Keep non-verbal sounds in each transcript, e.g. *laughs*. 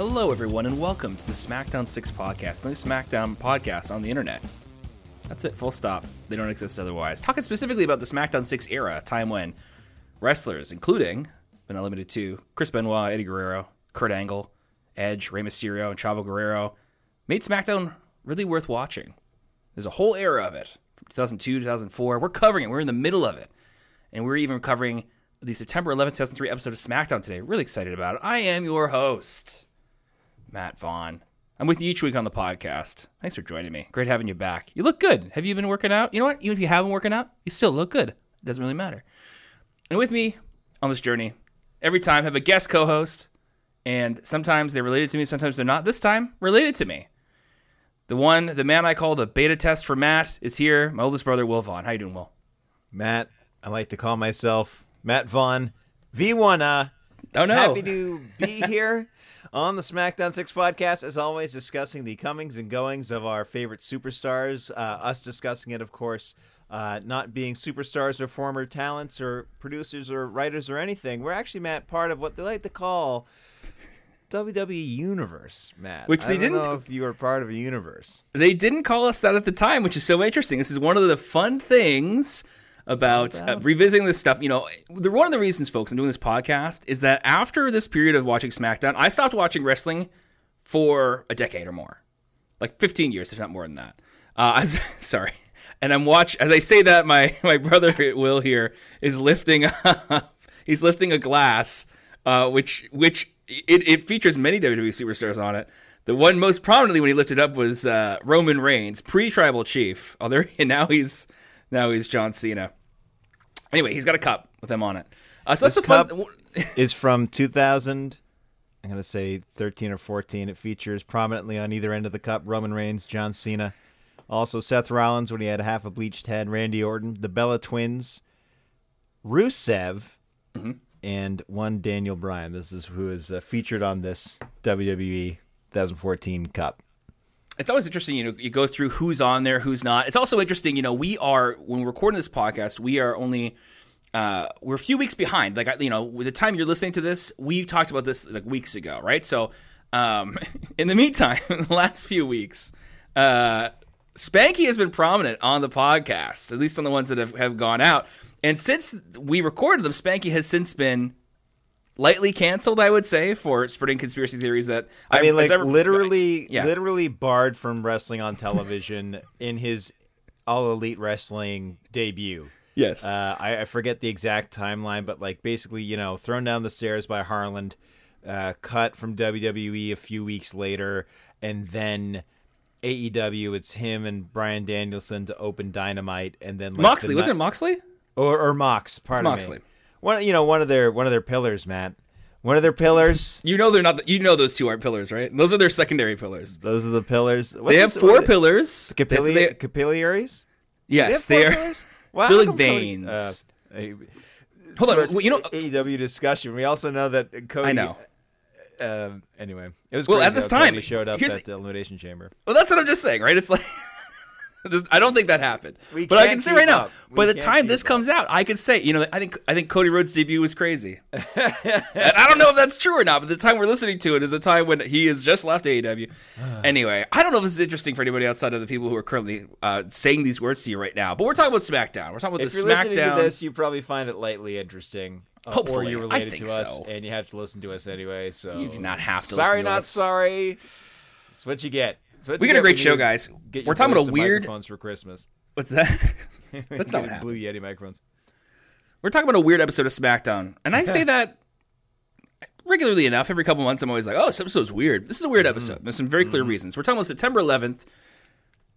Hello, everyone, and welcome to the SmackDown 6 podcast, the only SmackDown podcast on the internet. That's it, full stop. They don't exist otherwise. Talking specifically about the SmackDown 6 era, a time when wrestlers, including, but not limited to, Chris Benoit, Eddie Guerrero, Kurt Angle, Edge, Rey Mysterio, and Chavo Guerrero, made SmackDown really worth watching. There's a whole era of it, from 2002 2004. We're covering it, we're in the middle of it. And we're even covering the September 11th, 2003 episode of SmackDown today. Really excited about it. I am your host, Matt Vaughn. I'm with you each week on the podcast. Thanks for joining me. Great having you back. You look good. Have you been working out? You know what? Even if you haven't working out, you still look good. It doesn't really matter. And with me on this journey, every time I have a guest co-host, and sometimes they're related to me, sometimes they're not. This time, related to me. The one, the man I call the beta test for Matt is here. My oldest brother, Will Vaughn. How you doing, Will? Matt, I like to call myself Matt Vaughn. V1, uh, Oh no. happy to be *laughs* here on the SmackDown 6 podcast, as always, discussing the comings and goings of our favorite superstars. Uh, us discussing it, of course, uh, not being superstars or former talents or producers or writers or anything. We're actually, Matt, part of what they like to call WWE Universe, Matt. Which I they don't didn't- know if you are part of a universe. They didn't call us that at the time, which is so interesting. This is one of the fun things about uh, revisiting this stuff. You know, the, one of the reasons, folks, I'm doing this podcast is that after this period of watching SmackDown, I stopped watching wrestling for a decade or more, like 15 years, if not more than that. Uh, *laughs* I was- sorry. And I'm watch as I say that my *laughs* my brother Will here is lifting *laughs* up. He's lifting a glass, uh, which which it, it features many WWE superstars on it. The one most prominently when he lifted up was uh, Roman Reigns, pre-tribal chief. Oh, there and now he's now he's John Cena. Anyway, he's got a cup with him on it. Uh, so that's This a fun. cup- is from 2000. I'm going to say 13 or 14. It features prominently on either end of the cup Roman Reigns, John Cena. Also, Seth Rollins when he had half a bleached head, Randy Orton, the Bella Twins, Rusev, Mm-hmm. and one Daniel Bryan. This is who is uh, featured on this WWE 2014 Cup. It's always interesting, you know, you go through who's on there, who's not. It's also interesting, you know, we are when we're recording this podcast, we are only uh, we're a few weeks behind. Like, you know, with the time you're listening to this, we've talked about this like weeks ago, right? So, um, *laughs* in the meantime, *laughs* in the last few weeks, uh, Spanky has been prominent on the podcast, at least on the ones that have, have gone out. And since we recorded them, Spanky has since been lightly canceled, I would say, for spreading conspiracy theories that I mean, like ever- literally, Yeah. literally barred from wrestling on television *laughs* in his All Elite Wrestling debut. Yes. Uh, I, I forget the exact timeline, but like basically, you know, thrown down the stairs by Harland, uh, cut from WWE a few weeks later, and then AEW. It's him and Bryan Danielson to open Dynamite, and then like, Moxley the wasn't it Moxley? or or Mox. Pardon Moxley. me. One, you know, one of their one of their pillars, Matt. One of their pillars. *laughs* You know they're not. You know those two aren't pillars, right? Those are their secondary pillars. Those are the pillars. What's They have this- four pillars. Capilli- They- capillaries. They yes, four they are. pillars? Wow, They're like Cody- veins. uh, Hold on. well, You know. AEW discussion. We also know that Cody. I know. Um, anyway, it was Well, at this time. Cody showed up at the elimination chamber. Well, that's what I'm just saying, right? It's like. *laughs* I don't think that happened, We but I can't say right now. up. We By the time this up. comes out, I could say, you know, I think I think Cody Rhodes' debut was crazy. *laughs* and I don't know if that's true or not, but the time we're listening to it is the time when he has just left AEW. *sighs* anyway, I don't know if this is interesting for anybody outside of the people who are currently uh, saying these words to you right now. But we're talking about SmackDown. We're talking about If the you're SmackDown. listening to this, you probably find it lightly interesting. uh, Hopefully. or you're related to us, so. and you have to listen to us anyway. So You do not have to Sorry, listen to not us. sorry. That's what you get. What We got a great show, guys. We're talking about a weird. microphones for Christmas. What's that? *laughs* That's not. Blue Yeti microphones. We're talking about a weird episode of SmackDown, and I say *laughs* that regularly enough. Every couple months, I'm always like, "Oh, this episode's weird." This is a weird Mm-hmm. episode. There's some very clear reasons. We're talking about September 11th,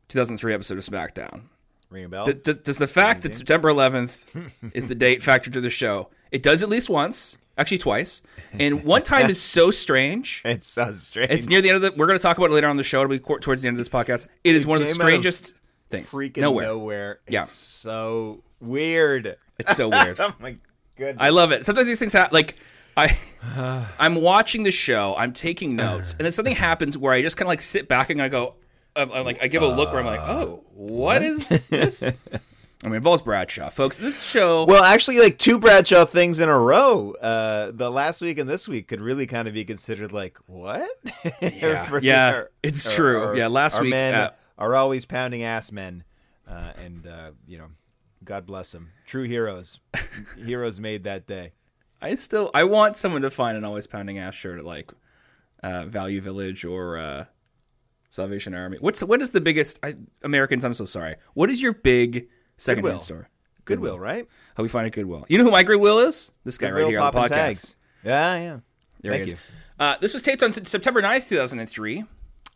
2003 episode of SmackDown. Ring a bell. D- does, does the fact that September 11th *laughs* is the date factor to the show? It does at least once, actually twice, and one time is so strange. *laughs* it's so strange. It's near the end of the. We're going to talk about it later on the show. It'll be qu- towards the end of this podcast. It is one of the out of strangest things. freaking Nowhere. nowhere. It's Yeah. so weird. It's so weird. *laughs* oh my goodness. I love it. Sometimes these things happen. Like I, *sighs* I'm watching the show. I'm taking notes, and then something happens where I just kind of like sit back and I go, I'm, I'm like I give a look where I'm like, uh, oh, what is this? *laughs* I mean, it involves Bradshaw, folks. This show. Well, actually, like two Bradshaw things in a row. Uh, the last week and this week could really kind of be considered like what? *laughs* Yeah, *laughs* yeah, our- it's our- true. our- yeah, last our week. men uh, are always pounding ass men, uh, and uh, you know, God bless them. True heroes, *laughs* heroes made that day. I still I want someone to find an always pounding ass shirt at like uh, Value Village or uh, Salvation Army. What's what is the biggest I, Americans? I'm so sorry. What is your big secondhand Goodwill. store? Goodwill, right? How we find a Goodwill? You know who my Goodwill is? This guy right here on the podcast. tags. Yeah, yeah. There Thank he is. you. Uh, this was taped on September 9th, 2003.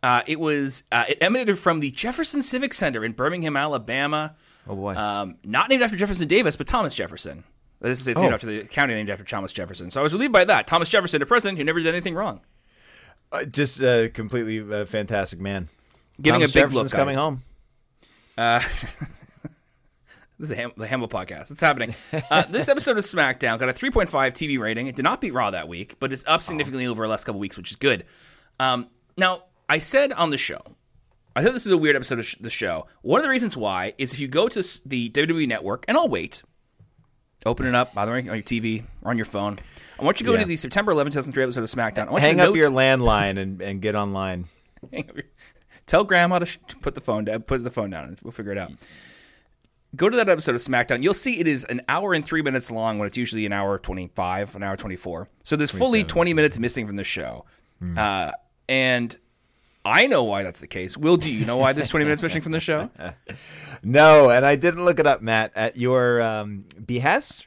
Uh, it was uh, it emanated from the Jefferson Civic Center in Birmingham, Alabama. Oh boy. Um, not named after Jefferson Davis, but Thomas Jefferson. This is it's named Oh. after the county named after Thomas Jefferson. So I was relieved by that. Thomas Jefferson, a president who never did anything wrong. Uh, just a completely uh, fantastic man. Giving Thomas a big Jefferson's look, coming guys. home. *laughs* This is the, Ham- the Hamble podcast. It's happening. Uh, this *laughs* episode of SmackDown got a 3.5 TV rating. It did not beat Raw that week, but it's up significantly over the last couple weeks, which is good. Um, now, I said on the show, I thought this was a weird episode of sh- the show. One of the reasons why is if you go to the WWE Network, and I'll wait, open it up, by the way, on your TV or on your phone. I want you to go Yeah. to the September 11, 2003 episode of SmackDown. I want Hang you to up note- your landline and, and get online. *laughs* Tell grandma to sh- put the phone down. Put the phone down, and we'll figure it out. Go to that episode of SmackDown. You'll see it is an hour and three minutes long when it's usually an hour twenty-five, an hour twenty-four. So there's fully twenty minutes missing from the show, uh, and I know why that's the case. Will, do you know why there's twenty minutes missing from the show? *laughs* No, and I didn't look it up, Matt, at your um, behest,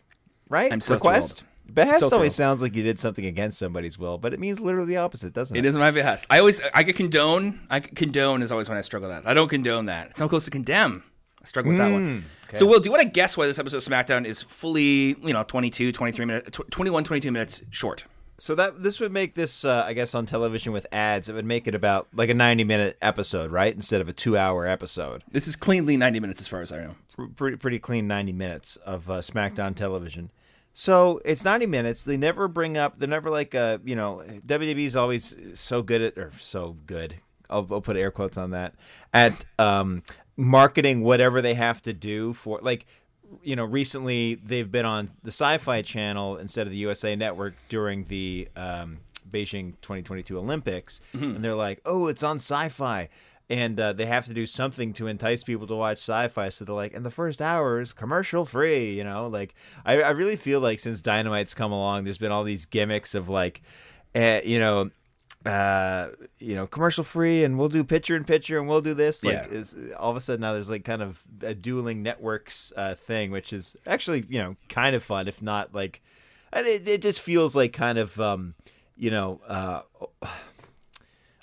right? I'm so Request. Behest So always thrilled. sounds like you did something against somebody's will, but it means literally the opposite, doesn't it? It is my behest. I always I condone. I condone is always when I struggle that. I don't condone that. It's not close to condemn. I struggle with that one. So, Will, do you want to guess why this episode of SmackDown is fully, you know, 22, 23 minutes, tw- 21, 22 minutes short? So that this would make this, uh, I guess, on television with ads, it would make it about like a ninety-minute episode, right? Instead of a two-hour episode. This is cleanly 90 minutes as far as I know. Pr- Pretty, pretty clean ninety minutes of uh, SmackDown television. So it's ninety minutes. They never bring up. They're never like, uh, you know, WWE's always so good at, or so good. I'll, I'll put air quotes on that at um, marketing whatever they have to do for like you know recently they've been on the sci-fi channel instead of the usa network during the um, beijing 2022 olympics and they're like oh it's on sci-fi. And uh, they have to do something to entice people to watch sci-fi. So they're like and the first hour is commercial free you know? Like i, I really feel like since dynamite's come along there's been all these gimmicks of like uh, you know uh you know commercial free and we'll do picture in picture and we'll do this like Yeah. is all of a sudden now there's like kind of a dueling networks uh thing which is actually you know kind of fun if not like and it, it just feels like kind of um you know uh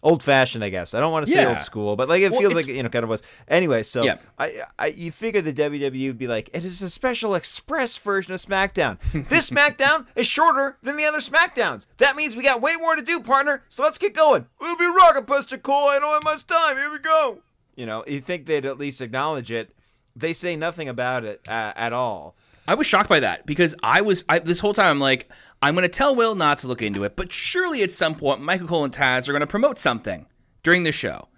old fashioned i guess. I don't want to say Yeah. old school but like it Well, feels like you know kind of was. Anyway so Yeah. I, I you figure the wwe would be like it is a special express version of smackdown. This *laughs* smackdown is shorter than the other smackdowns. That means we got way more to do partner. So let's get going. We'll be rocking buster cole. I don't have much time. Here we go. You know you think they'd at least acknowledge it. They say nothing about it uh, at all I was shocked by that because I was I, this whole time I'm like I'm going to tell Will not to look into it, but surely at some point Michael Cole and Taz are going to promote something during the show,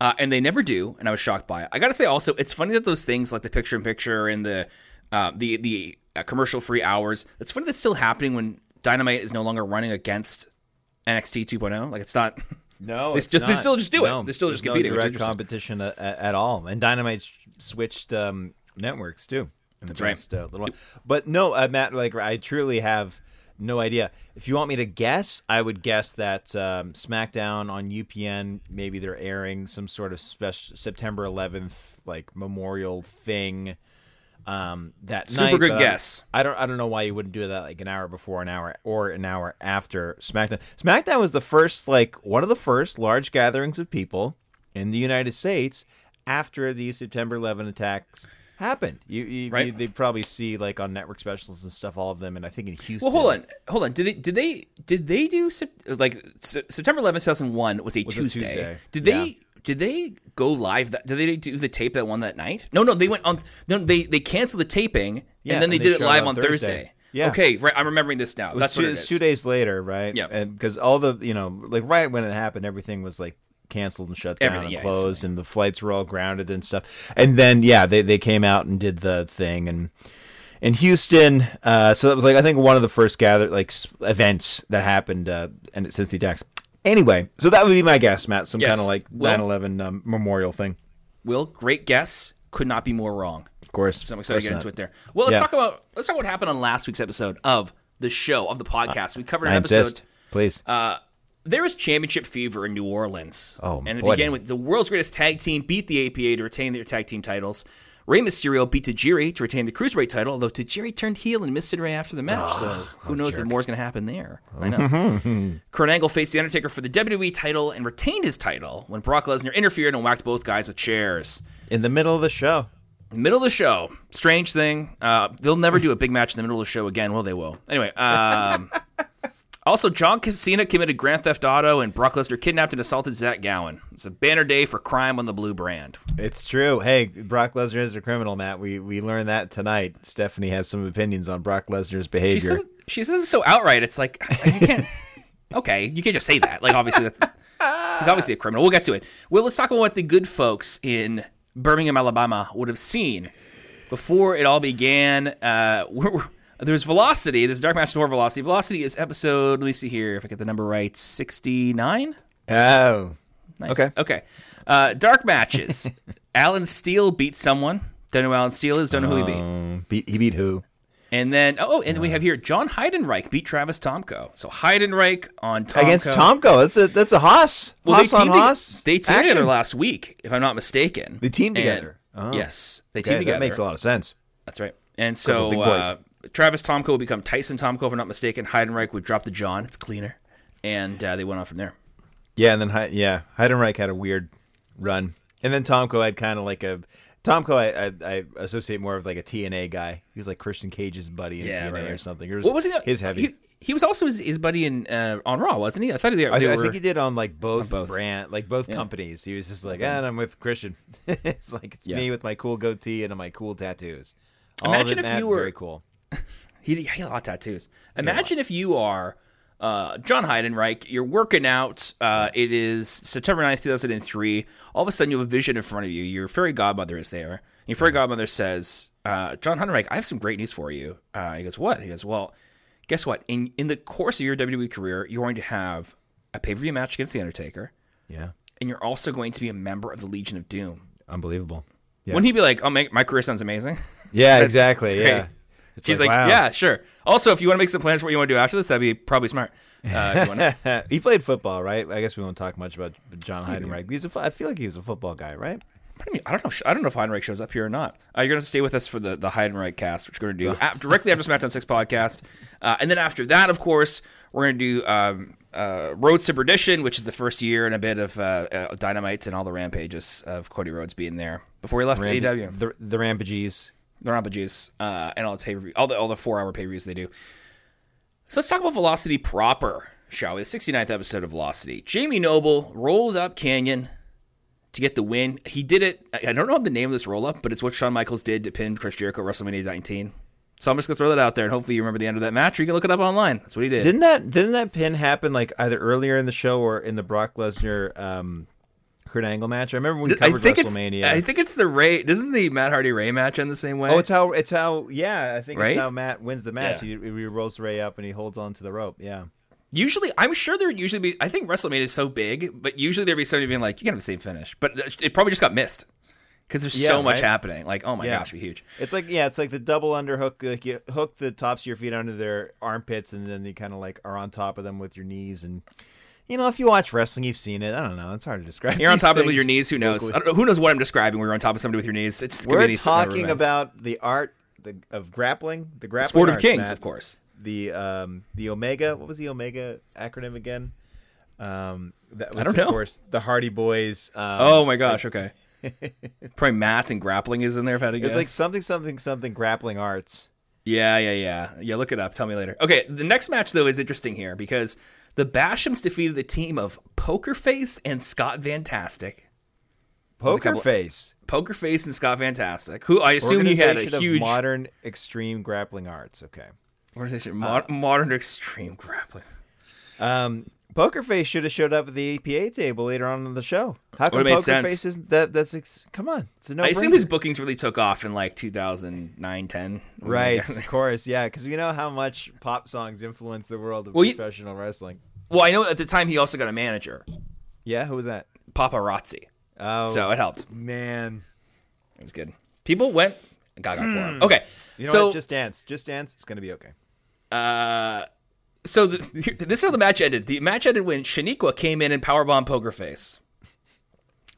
uh, and they never do, and I was shocked by it. I got to say also, it's funny that those things like the picture in picture and the uh, the the uh, commercial free hours. It's funny that's still happening when Dynamite is no longer running against NXT 2.0. Like it's not. *laughs* No, It's just- they still just do it. They're still just competing, No direct competition at, at all, and Dynamite switched um, networks too. In the That's right. uh, little while. But no, uh, Matt, like I truly have no idea. If you want me to guess, I would guess that um, SmackDown on UPN, maybe they're airing some sort of special September 11th like memorial thing. Um, that Super night, good guess. I don't I don't know why you wouldn't do that like an hour before an hour or an hour after SmackDown. SmackDown was the first like one of the first large gatherings of people in the United States after the September 11 attacks happened. You, you, Right. you they probably see like on network specials and stuff all of them and I think in Houston. Well, hold on, hold on. Did they did they did they do like September 11th, 2001 was a Was a Tuesday. Tuesday, Did yeah. they did they go live that did they do the tape that one that night? No, no, they went on no they they canceled the taping Yeah, and then they and did it live on Thursday. Thursday. Yeah. Okay, right. I'm remembering this now. It was That's two, what it it's two days later, right? Yeah. And because all the you know like right when it happened, everything was like canceled and shut down Everything, and yeah, closed, and the flights were all grounded and stuff. And then yeah, they they came out and did the thing and. In Houston, uh, so that was like I think one of the first gather like events that happened, uh, and since the attacks. Anyway, so that would be my guess, Matt. Some Yes. kind of like Well- 9/11 um, memorial thing. Will, great guess. Could not be more wrong. Of course, So I'm excited to get into it there. Well, let's Yeah. talk about let's talk about what happened on last week's episode of the show of the podcast. We covered an I episode. insist, please. Uh, there was championship fever in New Orleans. Oh, and it boy. began with the world's greatest tag team beat the APA to retain their tag team titles. Rey Mysterio beat Tajiri to retain the cruiserweight title, although Tajiri turned heel and missed it right after the match. so who knows if more's going to happen there? I know. *laughs* Kurt Angle faced the Undertaker for the WWE title and retained his title when Brock Lesnar interfered and whacked both guys with chairs. In the middle of the show. In the middle of the show. Strange thing. Uh, they'll never do a big match in the middle of the show again, will they? Will anyway. Um, *laughs* also, John Cena committed Grand Theft Auto, and Brock Lesnar kidnapped and assaulted Zach Gowen. It's a banner day for crime on the blue brand. It's true. Hey, Brock Lesnar is a criminal, Matt. We we learned that tonight. Stephanie has some opinions on Brock Lesnar's She behavior. says she says it so outright. It's like you can't. *laughs* okay, you can't just say that. Like obviously that's he's obviously a criminal. We'll get to it. Well, let's talk about what the good folks in Birmingham, Alabama, would have seen before it all began. Uh, we're, we're- there's Velocity. There's Dark Match Door Velocity. Velocity is episode. Let me see here if I get the number right. Sixty nine. oh, Nice. Okay. Okay. Uh, dark matches. *laughs* Alan Steele beat someone. Don't know who Alan Steele is. Don't know who he beat. um, beat, he beat who? And then, oh, and then we have here John Heidenreich beat Travis Tomko. So Heidenreich on Tomko. Against Tomko. That's a that's a Haas. Well, Haas on Haas. they teamed Action. together last week, if I'm not mistaken. They teamed And- together. Oh. Yes, they Okay, teamed together. that makes a lot of sense. That's right. And so big boys. uh, Travis Tomko will become Tyson Tomko, if I'm not mistaken. Heidenreich would drop the John. It's cleaner. And uh, they went on from there. Yeah, and then yeah, Heidenreich had a weird run, and then Tomko had kind of like a Tomko. I, I I associate more of like a TNA guy. He was like Christian Cage's buddy in Yeah, TNA right, or something. It was, What was he? his heavy. He, he was also his, his buddy in uh, on Raw, wasn't he? I thought they, I, they I were. think he did on like both, both. brand, like both companies. He was just like, and I'm with Christian. *laughs* it's like it's Yeah. me with my cool goatee and my cool tattoos. All Imagine if you were- very cool. *laughs* He, he had a lot of tattoos. Imagine if you are uh, John Heidenreich, you're working out. Uh, it is September 9th, 2003. All of a sudden, you have a vision in front of you. Your fairy godmother is there. Your fairy godmother says, uh, John Heidenreich, I have some great news for you. Uh, he goes, What? He goes, Well, guess what? In, in the course of your WWE career, you're going to have a pay per view match against The Undertaker, Yeah, and you're also going to be a member of the Legion of Doom. unbelievable. Yeah. Wouldn't he be like, Oh, my, my career sounds amazing? Yeah, *laughs* exactly. Yeah. It's She's like, wow. Yeah, sure. Also, if you want to make some plans for what you want to do after this, that'd be probably smart. Uh, if *laughs* he played football, right? I guess we won't talk much about John Heidenreich. He's a, I feel like he was a football guy, right? I mean, I don't know. I don't know if Heidenreich shows up here or not. Uh, you're going to stay with us for the the Heidenreich cast, which we're going to do directly after SmackDown Six podcast, uh, and then after that, of course, we're going to do um, uh, Roads to Perdition, which is the first year and a bit of uh, uh, Dynamites and all the rampages of Cody Rhodes being there before he left Ramp- AEW. The, the Rampages. They're not the Rampages uh, and all the pay all the all the four hour pay per views they do. So let's talk about Velocity proper, shall we? The 69th episode of Velocity. Jamie Noble rolled up Kanyon to get the win. He did it. I I don't know the name of this roll up, but it's what Shawn Michaels did to pin Chris Jericho at WrestleMania 19. So I'm just gonna throw that out there, and hopefully you remember the end of that match, or you can look it up online. That's what he did. Didn't that didn't that pin happen like either earlier in the show or in the Brock Lesnar um, Kurt Angle match? I remember when we I covered think it's WrestleMania. I think it's the Rey. Doesn't the Matt Hardy Rey match end the same way? oh, it's how it's how yeah. I think Right? it's how Matt wins the match. Yeah. He, he rolls Rey up and he holds on to the rope. Yeah. Usually, I'm sure there would usually be. I think WrestleMania is so big, but usually there'd be somebody being like, "You can have the same finish," but it probably just got missed because there's Yeah, so much right? happening. Like, oh my Yeah. gosh, be huge. It's like yeah, it's like the double underhook. Like you hook the tops of your feet under their armpits, and then you kind of like are on top of them with your knees. And you know, if you watch wrestling, you've seen it. I don't know. It's hard to describe. You're on top of with your knees. Who knows? I don't know. Who knows what I'm describing? When you're on top of somebody with your knees. It's just could be We're talking about the art the, of grappling, the grappling Sport of arts, Kings, Matt. of course. The um the Omega. What was the Omega acronym again? Um, that was don't know. of course the Hardy Boys. Um, Oh my gosh. Okay. *laughs* Probably mats and grappling is in there. If I had to guess. it's like something something something grappling arts. Yeah, yeah, yeah. Yeah, look it up. Tell me later. Okay, the next match though is interesting here because the Bashams defeated the team of Poker Face and Scott Fantastic. Poker face. Poker Face and Scott Fantastic, who I assume he had a huge modern extreme grappling arts. Okay. organization, mod- modern extreme grappling. Um, Poker Face should have showed up at the APA table later on in the show. How come Poker sense. Face isn't that? That's ex- come on. It's a no. I assume his bookings really took off in like 2009, 10. Right, of course, yeah, because we know how much pop songs influence the world of Well, you- professional wrestling. Well, I know at the time he also got a manager, Yeah, who was that? Paparazzi. Oh, So it helped. man, It was good. People went and got for him. Okay. you know so, what? Just dance, just dance. It's gonna be okay. uh, so the, *laughs* this is how the match ended. The match ended when Shaniqua came in and powerbombed Poker Face.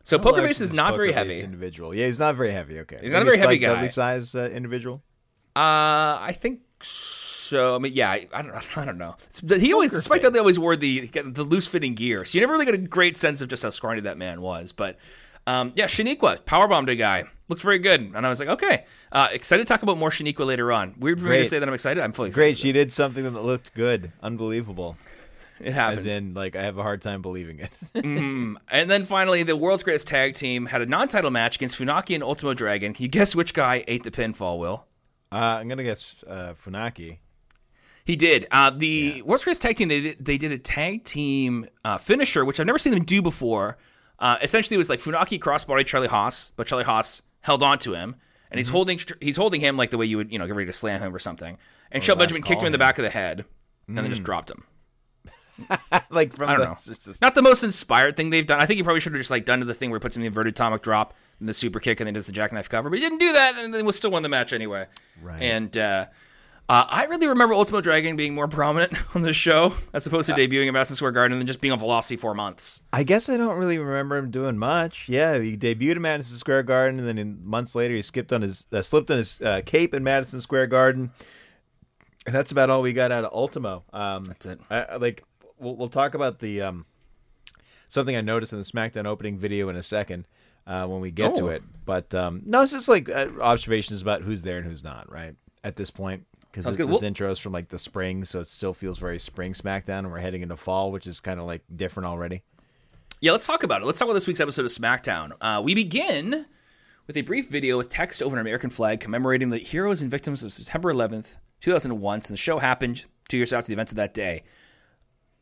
So Poker Face large is not this very Face heavy. Individual. Yeah, he's not very heavy. Okay, He's not a very heavy guy. Dudley size uh, individual. Uh, I think so. I mean, yeah, I, I don't, *laughs* I don't know. He always, Poker Spike. Dudley always wore the the loose fitting gear, so you never really get a great sense of just how scrawny that man was. But um, yeah, Shaniqua powerbombed a guy, Looks very good, and I was like, okay, uh, excited to talk about more Shaniqua later on. Weird for me to say that I'm excited. I'm fully excited. Great, she did something that looked good, unbelievable. It happens. As in, like, I have a hard time believing it. *laughs* And then finally, the world's greatest tag team had a non-title match against Funaki and Ultimo Dragon. Can you guess which guy ate the pinfall? Will uh, I'm gonna guess uh, Funaki. He did. Uh, the World's Greatest Tag Team, they did, they did a tag team uh, finisher, which I've never seen them do before. Uh, essentially, it was like Funaki crossbody Charlie Haas, but Charlie Haas held on to him, and he's holding he's holding him like the way you would you know get ready to slam him or something. And Shelton last Benjamin kicked him in the back of the head, and then just dropped him. *laughs* like from I don't the, know. just- Not the most inspired thing they've done. I think he probably should have just like done the thing where he puts him in the inverted atomic drop and the super kick, and then does the jackknife cover. But he didn't do that, and then we still won the match anyway. Right. And uh, uh, I really remember Ultimo Dragon being more prominent *laughs* on the show as opposed to debuting at Madison Square Garden than just being on Velocity for months. I guess I don't really remember him doing much. Yeah, he debuted at Madison Square Garden, and then in, months later he skipped on his uh, slipped on his uh, cape in Madison Square Garden. And that's about all we got out of Ultimo. Um, That's it. I, I- like we'll, we'll talk about the um, something I noticed in the SmackDown opening video in a second uh, when we get Oh. to it. But um, no, it's just like uh, observations about who's there and who's not. Right at this point, because this, Well- intro is from like the spring, so it still feels very spring SmackDown, and we're heading into fall, which is kind of like different already. Yeah, let's talk about it. Let's talk about this week's episode of SmackDown. Uh, we begin with a brief video with text over an American flag commemorating the heroes and victims of September 11th, 2001. And the show happened two years after the events of that day.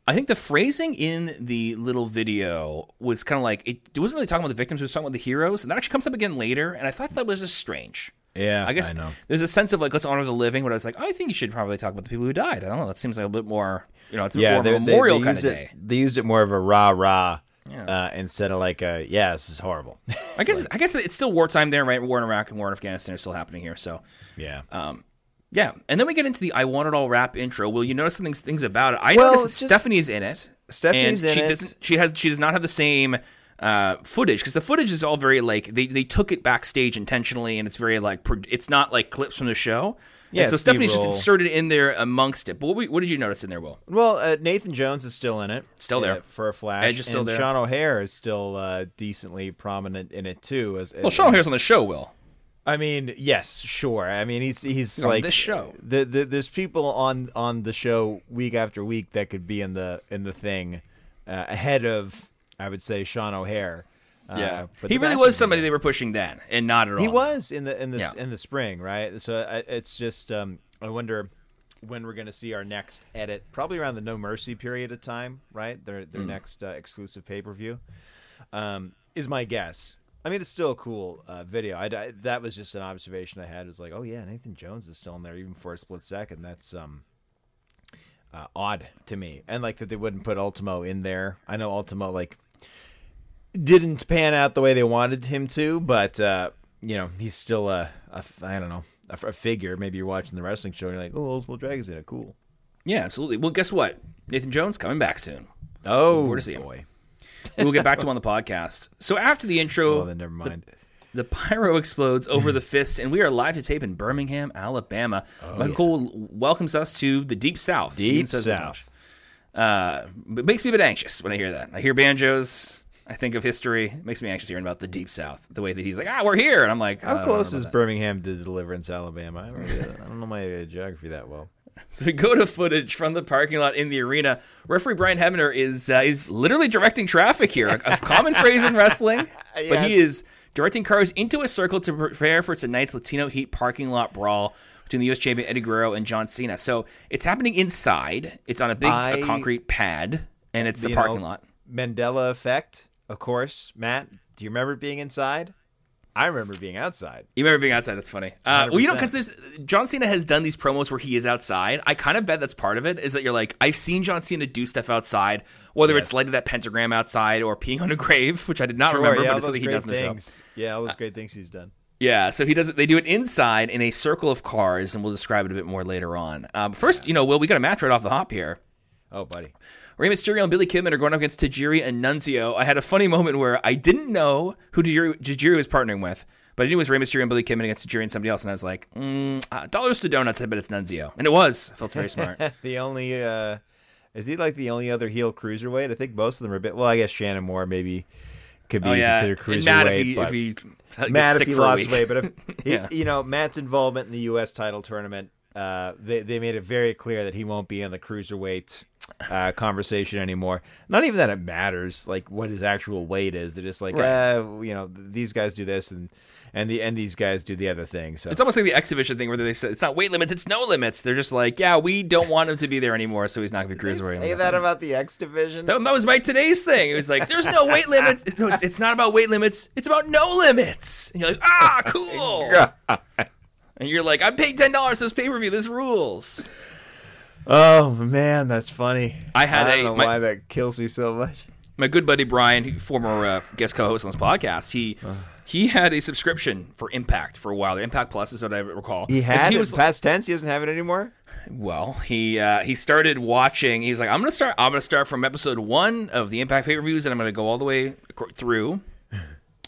I think the phrasing in the little video was kind of like it, it wasn't really talking about the victims; it was talking about the heroes, and that actually comes up again later. And I thought that was just strange. Yeah, I guess I know. there's a sense of like let's honor the living, but I was like, I think you should probably talk about the people who died. I don't know. That seems like a bit more, you know, it's a Yeah, more they, of a memorial they, they kind of used day. it. They used it more of a rah rah Yeah. uh, instead of like a yeah, this is horrible. *laughs* I guess I guess it's still wartime there, right? War in Iraq and war in Afghanistan are still happening here. So yeah, yeah, and then we get into the "I Want It All" rap intro. Will you notice some things, things about it? I Well, noticed Stephanie's in it. Stephanie's and in she it. Doesn't, she has she does not have the same uh, footage because the footage is all very like they, they took it backstage intentionally, and it's very like it's not like clips from the show. Yeah, And so Stephanie's just inserted in there amongst it. But what, we- what did you notice in there, Will? Well, uh, Nathan Jones is still in it. Still there. uh, for a flash. Edge is still and there. Sean O'Haire is still uh, decently prominent in it too. As Well, Sean O'Haire's on the show. Will I mean, yes, sure. I mean, he's he's on like this show. The, the, there's people on on the show week after week that could be in the in the thing uh, ahead of I would say Sean O'Haire. Uh, but he really was somebody they were pushing then, and not at all. He was in the in the Yeah. in the spring, right? So I, it's just um, I wonder when we're going to see our next edit. Probably around the No Mercy period of time, right? Their their Hmm. next uh, exclusive pay per view um, is my guess. I mean, it's still a cool uh, video. I, I- that was just an observation I had. It was like, oh yeah, Nathan Jones is still in there even for a split second. That's um, uh, odd to me, and like that they wouldn't put Ultimo in there. I know Ultimo like didn't pan out the way they wanted him to, but uh, you know he's still a, a I don't know a, a figure. Maybe you're watching the wrestling show and you're like, oh, Ultimo Dragon's in it, cool. Yeah, absolutely. Well, guess what? Nathan Jones coming back soon. Oh forward to see him. boy. We'll get back to him on the podcast. So after the intro, Well, then never mind. The pyro explodes over the fist, and we are live to tape in Birmingham, Alabama. Michael Cole welcomes us to the Deep South. Deep says South. Uh, it makes me a bit anxious when I hear that. I hear banjos. I think of history. It makes me anxious hearing about the Deep South. The way that he's like, ah, we're here, and I'm like, How close is Birmingham to Deliverance, Alabama? I don't, really- I don't know my uh, geography that well. *laughs* So we go to footage from the parking lot in the arena. Referee Brian Hebner is uh, is literally directing traffic here, a, a common *laughs* phrase in wrestling, but he is directing cars into a circle to prepare for tonight's Latino Heat parking lot brawl between the U.S. champion Eddie Guerrero and John Cena. So it's happening inside. It's on a big a I- concrete pad, and it's the parking know, lot. Mandela effect, of course. Matt, do you remember being inside? I remember being outside. You remember being outside? That's funny. Uh, well, you know, because there's John Cena has done these promos where he is outside. I kind of bet that's part of it. Is that you're like, I've seen John Cena do stuff outside, whether it's Yes. lighting that pentagram outside or peeing on a grave, *laughs* which I did not Sure, remember, yeah, but it's something he does in the show. things. Yeah, all those great things he's done. Yeah, so he does it. They do it inside in a circle of cars, and we'll describe it a bit more later on. Um, first, you know, Will, we got a match right off the hop here. Oh, buddy. Rey Mysterio and Billy Kidman are going up against Tajiri and Nunzio. I had a funny moment where I didn't know who Tajiri, Tajiri was partnering with, but I knew it was Rey Mysterio and Billy Kidman against Tajiri and somebody else, and I was like, mm, uh, dollars to donuts, I bet it's Nunzio. And it was. I felt very smart. *laughs* the only uh is he like the only other heel cruiserweight? I think most of them are a bit. Well, I guess Shannon Moore maybe could be oh, yeah. considered And Matt, cruiserweight. if he, if he Matt, if he lost weight, but if *laughs* he, Yeah. you know Matt's involvement in the U.S. title tournament, uh, they they made it very clear that he won't be in the cruiserweight uh, conversation anymore. Not even that it matters, like what his actual weight is. They're just like, Right. uh, you know, these guys do this and and the and these guys do the other thing. So It's almost like the X division thing where they say it's not weight limits, it's no limits. They're just like, yeah, we don't want him to be there anymore, so he's not going to be cruiserweight. say that about the X division. That, that was my today's thing. It was like, there's no weight limits. No, it's, it's not about weight limits. It's about no limits. And you're like, ah, cool. *laughs* And you're like, I paid ten dollars for this pay per view. This rules. Oh man, that's funny. I had I don't a- know my- why that kills me so much. My good buddy Brian, former uh, guest co-host on this podcast, he he had a subscription for Impact for a while. The Impact Plus is what I recall. He had he it was past tense. He doesn't have it anymore. well. He uh, he started watching. He was like, I'm gonna start. I'm gonna start from episode one of the Impact pay per views, and I'm gonna go all the way through. *laughs*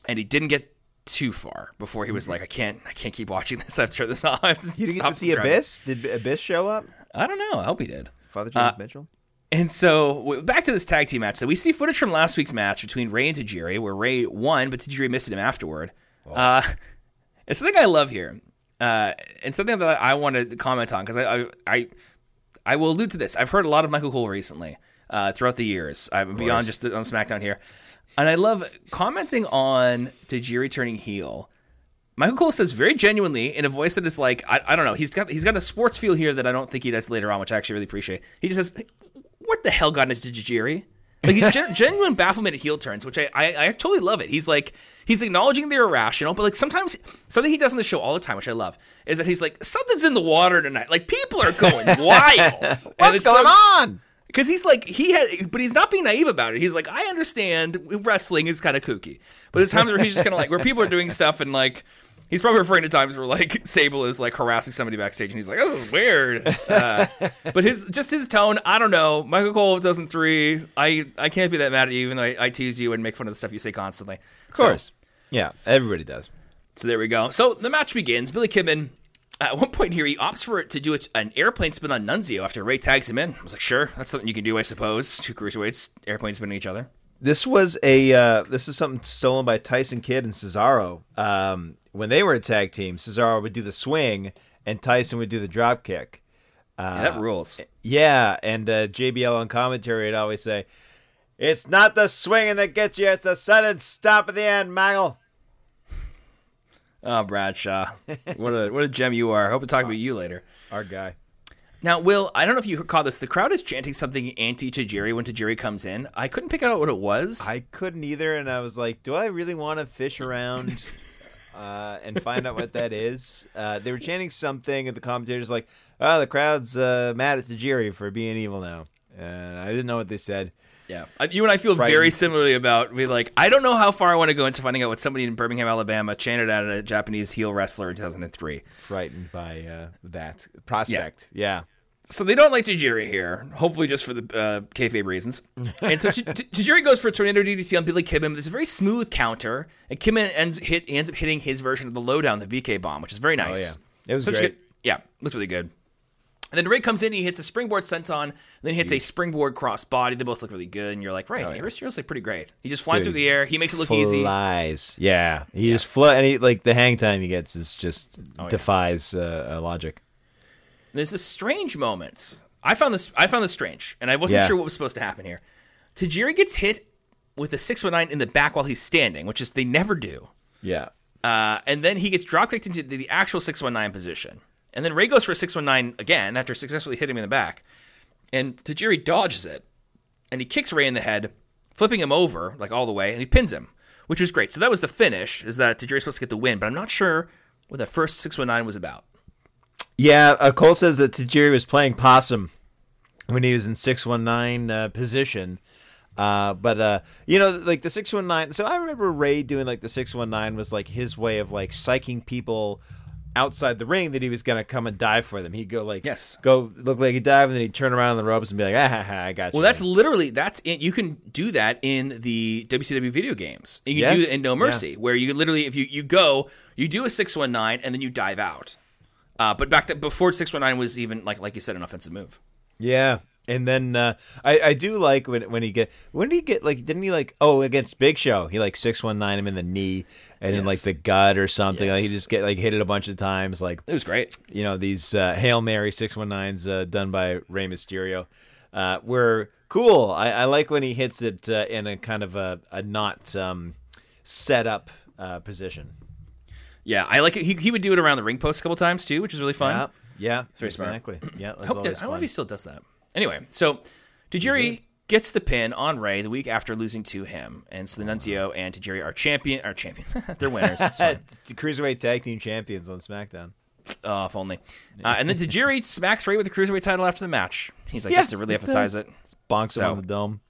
And he didn't get too far before he was like, I can't, I can't keep watching this. I have to turn this off. *laughs* To You didn't get to see. Abyss. Did Abyss show up? I don't know. I hope he did. Father James Uh, Mitchell. And so back to this tag team match. So we see footage from last week's match between Rey and Tajiri, where Rey won, but Tajiri missed him afterward. Uh, *laughs* it's something I love here, uh, and something that I wanted to comment on because I, I, I, I will allude to this. I've heard a lot of Michael Cole recently uh, throughout the years. I'm beyond just on SmackDown here, and I love commenting on Tajiri turning heel. Michael Cole says very genuinely in a voice that is like I, I don't know. He's got he's got a sports feel here that I don't think he does later on, which I actually really appreciate. He just says, "What the hell got into Tajiri?" Like gen- *laughs* genuine bafflement at heel turns, which I, I I totally love it. He's like he's acknowledging they're irrational, but like sometimes something he does on the show all the time, which I love, is that he's like something's in the water tonight. Like people are going *laughs* wild. What's going on? Because he's like he had, but he's not being naive about it. He's like, I understand wrestling is kind of kooky, but there's times where he's just kind of like where people are doing *laughs* stuff and like he's probably referring to times where like Sable is like harassing somebody backstage and he's like, this is weird. Uh, but his just his tone, I don't know. Michael Cole doesn't three. I I can't be that mad at you, even though I, I tease you and make fun of the stuff you say constantly. Of course. Yeah, everybody does. So there we go. So the match begins. Billy Kidman, at one point here, he opts for it to do an airplane spin on Nunzio after Rey tags him in. I was like, sure, that's something you can do, I suppose. Two cruiserweights, airplane spinning each other. This was a uh, this is something stolen by Tyson Kidd and Cesaro. Um, when they were a tag team, Cesaro would do the swing and Tyson would do the drop kick. Uh, Yeah, that rules. Yeah, and uh, JBL on commentary would always say, "It's not the swinging that gets you; it's the sudden stop at the end, Maggle." Oh, Bradshaw, what a what a gem you are. I hope to talk about you later. Our guy. Now, Will, I don't know if you caught this. The crowd is chanting something anti Tajiri when Tajiri comes in. I couldn't pick out what it was. I couldn't either, and I was like, "Do I really want to fish around uh, and find out what that is?" Uh, they were chanting something, and the commentators like, "Oh, the crowd's uh, mad at Tajiri for being evil now," and I didn't know what they said. Yeah, Uh, you and I feel very similarly about. We like. I don't know how far I want to go into finding out what somebody in Birmingham, Alabama, chanted at a Japanese heel wrestler in 2003. Frightened by uh, that prospect. Yeah. So they don't like Tajiri here. Hopefully, just for the uh, kayfabe reasons. And so *laughs* Tajiri goes for a tornado DDT on Billy Kidman. There's a very smooth counter, and Kidman ends hit ends up hitting his version of the lowdown, the BK bomb, which is very nice. Oh, yeah. It was So great. good. Yeah, looks really good. And then Rey comes in, he hits a springboard senton, then hits a springboard cross body. They both look really good, and you're like, right, Oh, yeah. seriously pretty great. He just flies Dude. through the air. He makes it look easy. He flies. Yeah. He just flo and he like the hang time he gets is just Oh, defies uh, uh, logic. There's this strange moment. I found this. I found this strange, and I wasn't Yeah. sure what was supposed to happen here. Tajiri gets hit with a six one nine in the back while he's standing, which is they never do. Yeah. Uh, and then he gets drop kicked into the actual six one nine position, and then Rey goes for a six one nine again after successfully hitting him in the back, and Tajiri dodges it. and he kicks Rey in the head, flipping him over like all the way, and he pins him, which was great. So that was the finish. Is that Tajiri's supposed to get the win? But I'm not sure what that first six one nine was about. Yeah, uh, Cole says that Tajiri was playing possum when he was in six one nine uh, position. Uh, but uh, you know, like the six one nine. So I remember Ray doing like the six one nine was like his way of like psyching people outside the ring that he was gonna come and dive for them. He'd go like, Yes. go look like he dive, and then he'd turn around on the ropes and be like, ah, ha, ha, I got you. Well, that's literally that's it. You can do that in the WCW video games. You can do it in No Mercy, where you literally, if you you go, you do a six one nine, and then you dive out. Uh, but back to, before six one nine was even like like you said, an offensive move. Yeah. And then uh, I I do like when when he get when did he get like didn't he like oh against Big Show he like six one nine him in the knee and in like the gut or something like he just get like hit it a bunch of times like It was great. you know these uh, hail mary 619s uh, done by Rey Mysterio uh, were cool. I, I like when he hits it uh, in a kind of a, a not um, set up uh, position. Yeah, I like it. He, he would do it around the ring post a couple times too, which is really fun. Yeah, yeah, very smart. exactly. Yeah, that's I, hope that- I don't know if he still does that. Anyway, so Tajiri gets the pin on Rey the week after losing to him, and so the Nunzio and Tajiri are champion are champions. *laughs* They're winners. Fine. *laughs* Cruiserweight Tag Team Champions on SmackDown. Oh, if only. Uh, and then Tajiri *laughs* smacks Rey with the cruiserweight title after the match. He's like Yeah, just to really it emphasize does. it. Bonks So- him on the dome.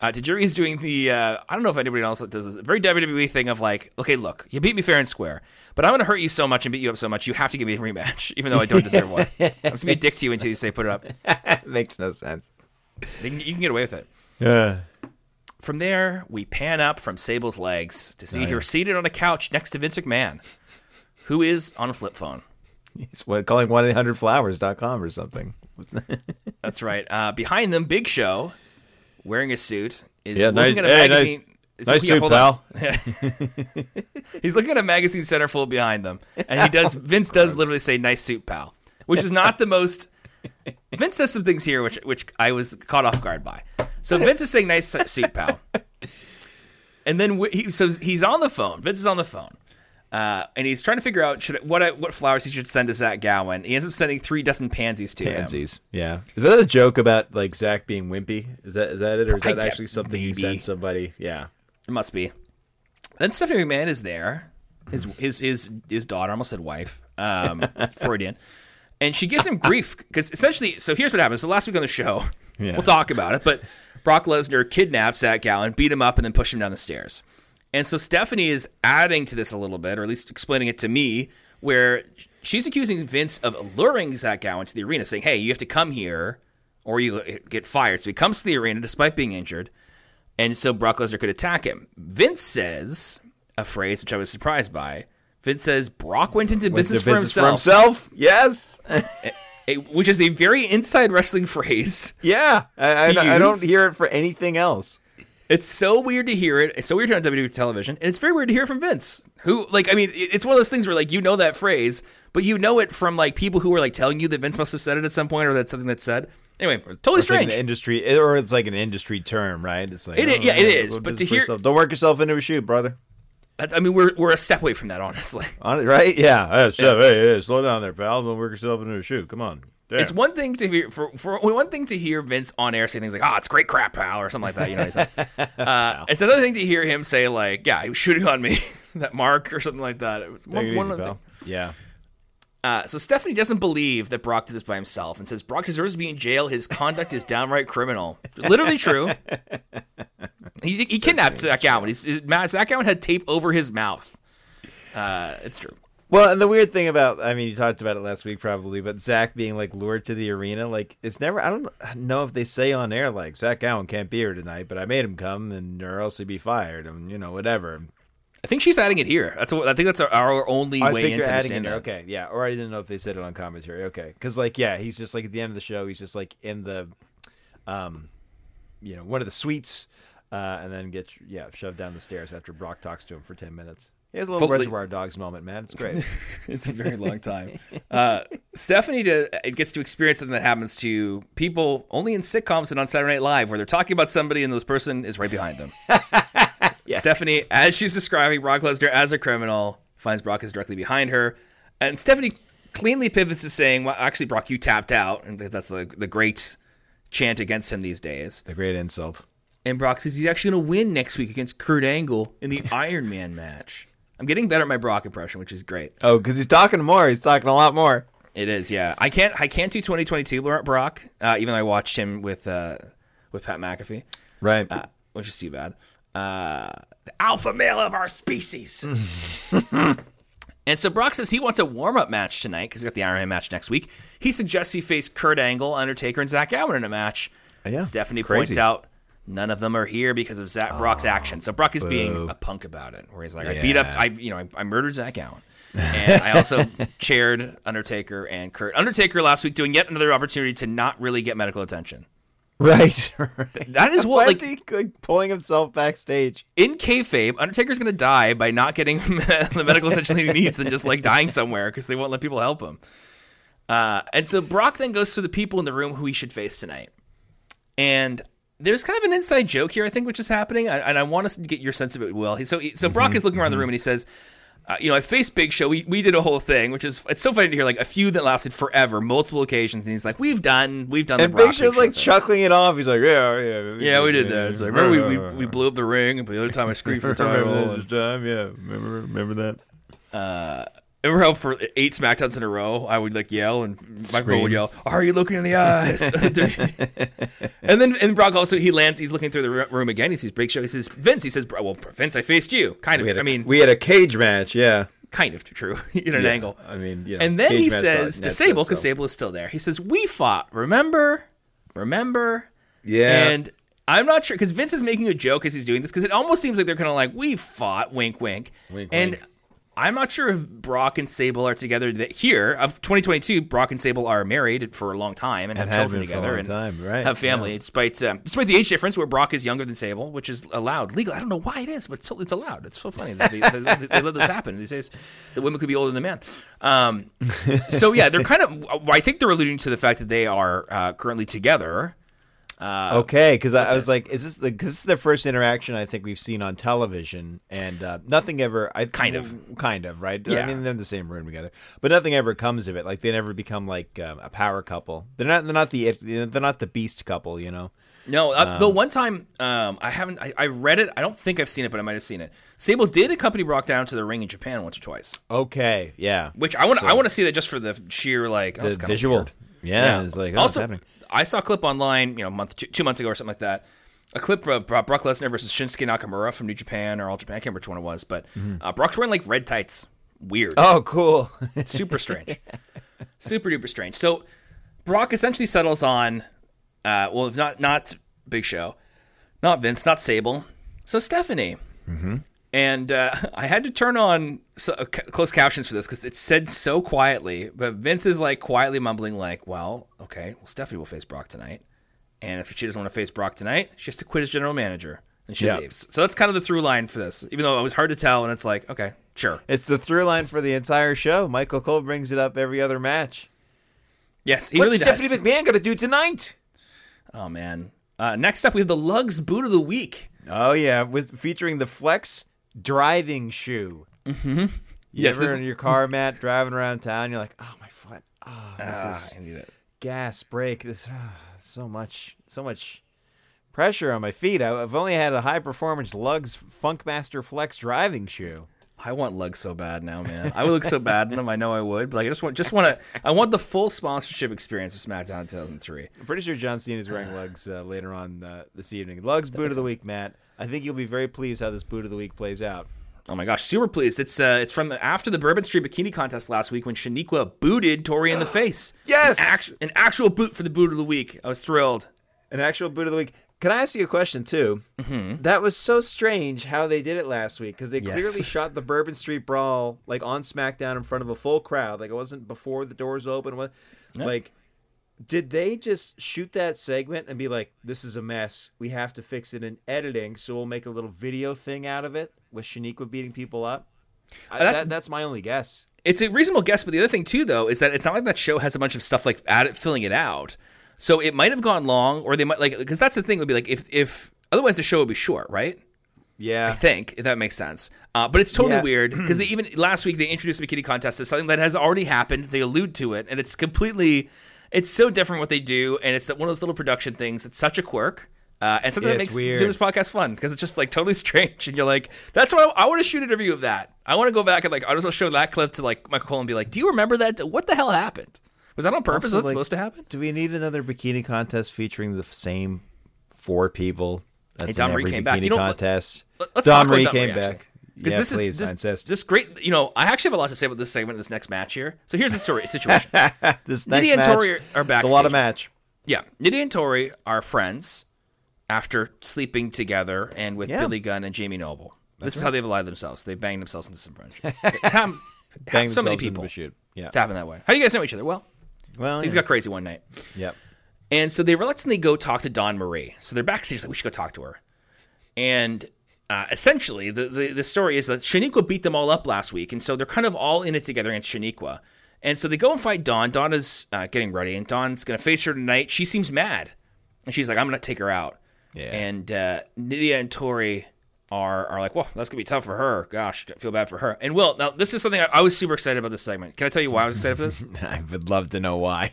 Uh, Tajiri is doing the uh, I don't know if anybody else does this very WWE thing of like, okay, look, you beat me fair and square, but I'm going to hurt you so much and beat you up so much, you have to give me a rematch, even though I don't deserve one. I'm just going to be a dick to you until you say put it up. Makes no sense. Can- You can get away with it. Yeah. From there, we pan up from Sable's legs to see Oh, her seated on a couch next to Vince McMahon, who is on a flip phone. He's what, calling 1 800 flowers.com or something. *laughs* That's right. Uh, behind them, Big Show, wearing a suit, is Yeah, looking nice- at a hey, nice- magazine. is nice suit, on. *laughs* He's looking at a magazine centerfold behind them, and he does. *laughs* Vince does literally say "nice suit, pal," which is not the most. *laughs* Vince says some things here which which I was caught off guard by. So Vince is saying "nice su- suit, pal," *laughs* and then he so he's on the phone. Vince is on the phone. Uh, and he's trying to figure out should what what flowers he should send to Zach Gowen. He ends up sending three dozen pansies to him. Pansies. Yeah. Is that a joke about like Zach being wimpy? Is that is that it, or is that get- actually something he maybe. sent somebody? Yeah. It must be. Then Stephanie McMahon is there. His his his his daughter, almost said wife, um, *laughs* Freudian, and she gives him grief because essentially. So here's what happens. So last week on the show, Yeah. we'll talk about it. But Brock Lesnar kidnaps Zach Gowen, beat him up, and then pushed him down the stairs. And so Stephanie is adding to this a little bit, or at least explaining it to me, where she's accusing Vince of luring Zach Gowen to the arena, saying, "Hey, you have to come here, or you get fired." So he comes to the arena despite being injured, and so Brock Lesnar could attack him. Vince says a phrase which I was surprised by. Vince says Brock went into business, Is it for, himself, himself? Yes. which is a very inside wrestling *laughs* phrase. yeah. I, I, I don't hear it for anything else. It's so weird to hear it. It's so weird to hear it on WWE television, and it's very weird to hear it from Vince. Who, like, I mean, it's one of those things where like you know that phrase, but you know it from like people who are like telling you that Vince must have said it at some point, or that's something that's said. Anyway, totally It's like strange. an industry, or it's like an industry term, right? It's like It is- oh, yeah, it go but to hear- yourself. don't work yourself into a shoot, brother. I mean, we're we're a step away from that, honestly. *laughs* On right? Yeah. Uh, so, Hey, hey, slow down there, pal. Don't work yourself into a shoot. Come on. Damn. It's one thing to hear for, for one thing to hear Vince on air say things like "Ah, it's great crap, pal" or something like that. You know, says. *laughs* uh, it's another thing to hear him say like, "Yeah, he was shooting on me, *laughs* that mark or something like that." It was Take one, it one easy, other pal. thing. Yeah. Uh, so Stephanie doesn't believe that Brock did this by himself and says Brock deserves to be in jail. His conduct is downright criminal. Literally true. He, he kidnapped Zach Gowen. He's, Zach Gowen had tape over his mouth. Uh, it's true. Well, and the weird thing about, I mean, you talked about it last week probably, but Zach being like lured to the arena, like it's never, I don't know if they say on air, like, Zach Gowen can't be here tonight, but I made him come and or else he'd be fired and, you know, whatever. I think she's adding it here. That's what, I think that's our, our only I way think into understanding it. Okay, yeah. Or I didn't know if they said it on commentary. Okay, because like, yeah, he's just like at the end of the show, he's just like in the, um, you know, one of the suites, uh, and then gets yeah shoved down the stairs after Brock talks to him for ten minutes. He has a little Fully- Reservoir Dogs moment, man. It's great. *laughs* It's a very long time. Uh, Stephanie to, it gets to experience something that happens to people only in sitcoms and on Saturday Night Live, where they're talking about somebody and this person is right behind them. *laughs* *laughs* Stephanie, as she's describing Brock Lesnar as a criminal, finds Brock is directly behind her, and Stephanie cleanly pivots to saying, "Well, actually, Brock, you tapped out," and that's the the great chant against him these days. The great insult. And Brock says he's actually going to win next week against Kurt Angle in the *laughs* Iron Man match. I'm getting better at my Brock impression, which is great. Oh, because he's talking more. He's talking a lot more. It is, yeah. I can't, I can't do 2022 Brock, uh, even though I watched him with, uh, with Pat McAfee, Right. uh, which is too bad. Uh, the alpha male of our species. *laughs* and so Brock says he wants a warm up match tonight because he's got the Iron Man match next week. He suggests he face Kurt Angle, Undertaker, and Zach Gowen in a match. Yeah, Stephanie crazy. points out none of them are here because of Zach Brock's action. So Brock is being a punk about it, where he's like, I beat up, I you know, I, I murdered Zach Gowen, and I also *laughs* chaired Undertaker and Kurt. Undertaker last week doing yet another opportunity to not really get medical attention. Right. *laughs* right. That is *laughs* Why what like is he like pulling himself backstage? in kayfabe, Undertaker's gonna die by not getting *laughs* the medical attention he needs and just like dying somewhere because they won't let people help him. Uh, and so Brock then goes through the people in the room who he should face tonight. And there's kind of an inside joke here, I think, which is happening, and and I want us to get your sense of it, Will. He- So, he- so Brock is looking around the room and he says, uh, "You know, I faced Big Show. We, we did a whole thing, which is it's so funny to hear like a few that lasted forever, multiple occasions." And he's like, "We've done, we've done." And Big Show's Show like thing." chuckling it off. He's like, yeah, yeah. Yeah, we did that. It's like, remember we, we, *laughs* we blew up the ring, and the other time I screamed for *laughs* the title. Remember and- time? Yeah, remember remember that? Remember how for eight SmackDowns in a row, I would like yell and Michael would yell, "Are you looking in the eyes?" *laughs* *laughs* and then and Brock also he lands. He's looking through the room again. He sees Big Show. He says, "Vince." He says, "Well, Vince, I faced you." Kind of. A, I mean, we had a cage match. Yeah, kind of true *laughs* in an Yeah, angle. I mean, you know, And then he says dot to Sable because so. Sable is still there. He says, "We fought. Remember? Remember?" yeah, And I'm not sure because Vince is making a joke as he's doing this because it almost seems like they're kind of like we fought, wink, wink, Wink, and. wink. I'm not sure if Brock and Sable are together that here of 2022. Brock and Sable are married for a long time and have And have children been for a together and time, right, have family. Despite um, despite the age difference, where Brock is younger than Sable, which is allowed legal. I don't know why it is, but it's, it's allowed. It's so funny that they, they, they let this happen these days. That women could be older than the man. Um, *laughs* so yeah, they're kind of. I think they're alluding to the fact that they are uh, currently together. Okay. Because I, I was like, is this the? Cause this is the first interaction I think we've seen on television, and uh, nothing ever. I Kind of. kind of, right? Yeah. I mean, they're in the same room together, but nothing ever comes of it. Like they never become like um, a power couple. They're not. They're not the. They're not the beast couple. You know. No, uh, the one time um, I haven't, I, I read it. I don't think I've seen it, but I might have seen it. Sable did accompany Brock down to the ring in Japan once or twice, Okay. Yeah. which I want. So- I want to see that just for the sheer like oh, The visual. weird. Yeah, It's like oh, also. I saw a clip online, you know, a month, two, two months ago or something like that. A clip of Brock Brock Lesnar versus Shinsuke Nakamura from New Japan or All Japan. I can't remember which one it was, but uh, Brock's wearing like red tights. Weird. Oh, cool. super strange *laughs* super duper strange so brock essentially settles on uh well if not not big show not vince not sable so stephanie and uh, *laughs* i had to turn on so, uh, c- closed captions for this because it's said so quietly but vince is like quietly mumbling like well okay well stephanie will face brock tonight and if she doesn't want to face brock tonight she has to quit as general manager and she Yeah. leaves so that's kind of the through line for this even though it was hard to tell and it's like okay sure it's the through line for the entire show. Michael Cole brings it up every other match. yes he What's really Stephanie does McMahon gonna do tonight? Oh man. Uh, next up, we have the Lugz Boot of the Week. Oh yeah, with featuring the Flex driving shoe. Mm-hmm. You Yes, ever this- in your car, Matt, driving around town, you're like, oh my foot, oh this Ah, is I need it. gas brake. This ah, so much, so much pressure on my feet. I've only had a high performance Lugz Funkmaster Flex driving shoe. I want Lugz so bad now, man. I would look so bad in them. I know I would, but like, I just want, just want to. I want the full sponsorship experience of SmackDown 2003. I'm pretty sure John Cena is wearing Lugz uh, later on uh, this evening. Lugz boot of the week, Matt. I think you'll be very pleased how this boot of the week plays out. Oh my gosh, super pleased! It's uh, it's from the, after the Bourbon Street Bikini contest last week when Shaniqua booted Tori in the *gasps* face. Yes! an, actu- an actual boot for the boot of the week. I was thrilled. An actual boot of the week. Can I ask you a question too? Mm-hmm. That was so strange how they did it last week because they Yes. clearly shot the Bourbon Street Brawl like on SmackDown in front of a full crowd. Like it wasn't before the doors open. What? Like, did they just shoot that segment and be like, "This is a mess. We have to fix it in editing, so we'll make a little video thing out of it with Shaniqua beating people up." I, that's- that, that's my only guess. It's a reasonable guess, but the other thing too, though, is that it's not like that show has a bunch of stuff like filling it out. So it might have gone long, or they might like because that's the thing would be like if if otherwise the show would be short, right? Yeah. I think if that makes sense. Uh, but it's totally Yeah. weird because *clears throat* they even last week they introduced the bikini contest as something that has already happened. They allude to it, and it's completely it's so different what they do, and it's one of those little production things. It's such a quirk. Uh, and something that makes weird. doing this podcast fun because it's just like totally *laughs* strange, and you're like, "That's what I, I want to shoot an interview of that. I want to go back and like I just want to show that clip to like Michael Cole and be like, "Do you remember that? What the hell happened? Was that on purpose? Also, was that like- supposed to happen?" Do we need another bikini contest featuring the same four people? That's Hey, in came back. You know, contest. Let- Let's Dawn talk about Marie Dawn came back. actually. Yeah, this please, is this, this great. You know, I actually have a lot to say about this segment, in this next match here. So here's the story *laughs* situation. this next Nydia and match, Tori are- are It's a lot of match. Yeah, Nydia and Tori are friends after sleeping together and with Yeah. Billy Gunn and Jamie Noble. this is how they've allied themselves. They banged themselves into some friendship. *laughs* It happens- Bang so many people. shoot. Yeah. It's happened that way. How do you guys know each other? Well, Well, things yeah. got crazy one night. Yep. And so they reluctantly go talk to Dawn Marie. So they're backstage, like, we should go talk to her. And uh, essentially, the, the, the story is that Shaniqua beat them all up last week. And so they're kind of all in it together against Shaniqua. And so they go and fight Dawn. Dawn is uh, getting ready, and Dawn's going to face her tonight. She seems mad. And she's like, I'm going to take her out. Yeah. And uh, Nydia and Tori are, are like, well, that's going to be tough for her. Gosh, I feel bad for her. And Will, now this is something I, I was super excited about this segment. Can I tell you why I was excited for this? *laughs* I would love to know why.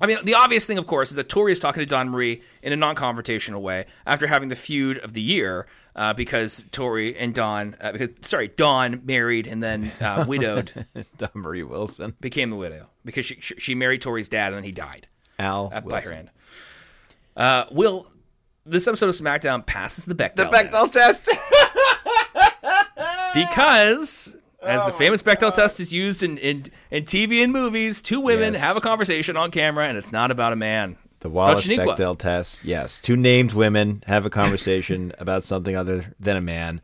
I mean, the obvious thing, of course, is that Tori is talking to Dawn Marie in a non-confrontational way after having the feud of the year, uh, because Tori and Dawn, uh, because sorry, Dawn married and then uh, *laughs* widowed, Dawn Marie Wilson. became the widow because she she married Tori's dad and then he died Al uh, by Wilson. her hand. Uh, Will this episode of SmackDown passes the Bechdel The Bechdel test test. *laughs* because. As Oh the famous Bechdel test is used in, in, in TV and movies, two women Yes. have a conversation on camera, and it's not about a man. The It's about Wallace Shaniqua. Bechdel test. Yes. Two named women have a conversation *laughs* about something other than a man.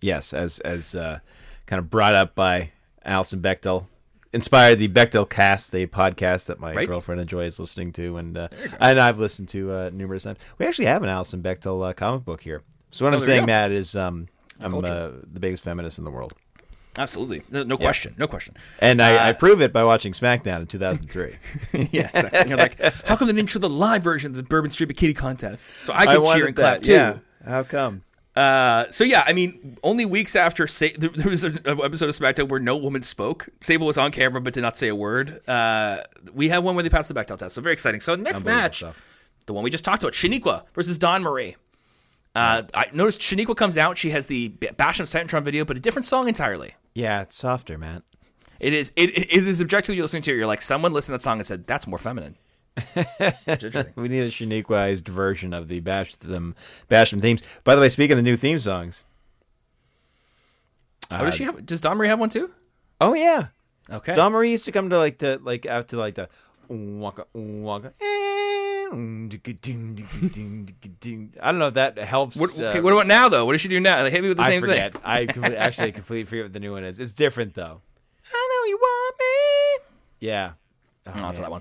Yes, as as uh, kind of brought up by Alison Bechdel. Inspired the Bechdel cast, the podcast that my Right. girlfriend enjoys listening to, and uh, and I've listened to uh, numerous times. We actually have an Alison Bechdel uh, comic book here. So what Oh, I'm saying. Matt, is um, I'm uh, the biggest feminist in the world, Absolutely, no, no question, no question. and I, Uh, I prove it by watching SmackDown in 2003. *laughs* yeah, exactly. You're like, how come they didn't show the live version of the Bourbon Street Bikini Contest? So I I could wanted cheer and clap that. too. Yeah. How come? Uh, so yeah, I mean, only weeks after Sa- there, there was an episode of SmackDown where no woman spoke. Sable was on camera but did not say a word. Uh, we have one where they passed the Bechdel test, so very exciting. So next match, the one we just talked about, Shaniqua versus Dawn Marie. Uh, I noticed Shaniqua comes out. She has the Basham Titantron video, but a different song entirely. Yeah, it's softer, man. It is it, it is objectively you're listening to. it, You're like someone listened to that song and said that's more feminine. *laughs* We need a Shaniquaized version of the Bash them Bash them themes. By the way, speaking of new theme songs. oh, does she have? Does Dawn Marie have one too? Oh yeah. Okay. Dawn Marie used to come to like the like out to like the waka waka. I don't know if that helps. What, uh, what about now though? What does she do now? Like, hit me with the I same forget. thing. I *laughs* actually completely forget what the new one is. It's different though. I know you want me. Yeah. Oh, No, not that one.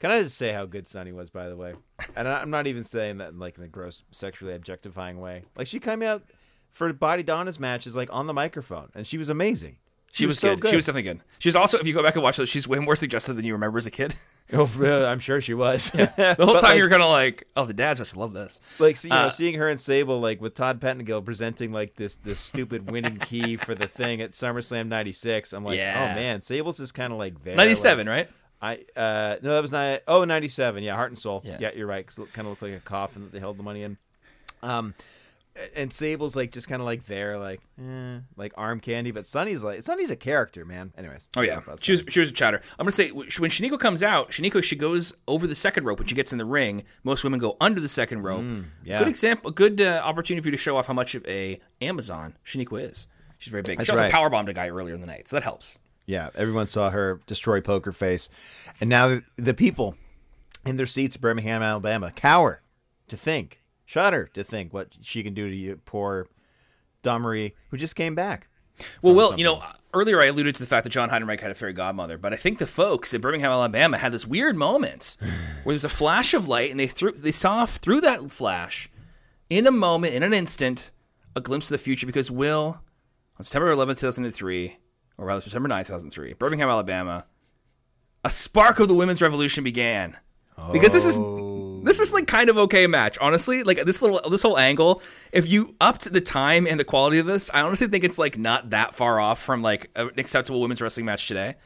Can I just say how good Sunny was, by the way? And I- I'm not even saying that in like in a gross, sexually objectifying way. Like she came out for Bodydonnas matches, like on the microphone, and she was amazing. She, was, so good. She was definitely good. She's also, if you go back and watch those, she's way more suggestive than you remember as a kid. *laughs* Oh? I'm sure she was. *laughs* The whole time you're kind of like, oh, the dads must love this. like, see, you know, Uh, seeing her and Sable like with Todd Pettengill presenting like this this stupid winning key for the thing at SummerSlam '96. I'm like, Yeah. oh man, Sable's is kind of like there. 97, like- right? I uh no, that was not. Oh, 97. Yeah, Heart and Soul. Yeah. Yeah, you're right. Cause it kind of looked like a coffin that they held the money in. Um, and Sable's like just kind of like there, like eh, like arm candy. But Sunny's like Sunny's a character, man. Anyways. Oh yeah, she was she was a chatter. I'm gonna say when Shaniqua comes out, Shaniqua she goes over the second rope when she gets in the ring. Most women go under the second rope. Mm, yeah. Good example, good uh, opportunity for you to show off how much of a Amazon Shaniqua is. She's very big. That's she also right. powerbombed a guy earlier in the night, so that helps. Yeah, everyone saw her destroy Poker Face, and now the, the people in their seats Birmingham, Alabama, cower to think, shudder to think what she can do to you, poor Dawn Marie, who just came back. Well, Will, you know, earlier I alluded to the fact that John Heidenreich had a fairy godmother, but I think the folks in Birmingham, Alabama, had this weird moment *sighs* where there's a flash of light, and they threw they saw through that flash, in a moment, in an instant, a glimpse of the future. Because Will, on September 11th, 2003, or rather September 9th, 2003, Birmingham, Alabama, a spark of the women's revolution began. Because this is this is like kind of okay match, honestly. Like this little this whole angle, if you upped the time and the quality of this, I honestly think it's like not that far off from like an acceptable women's wrestling match today.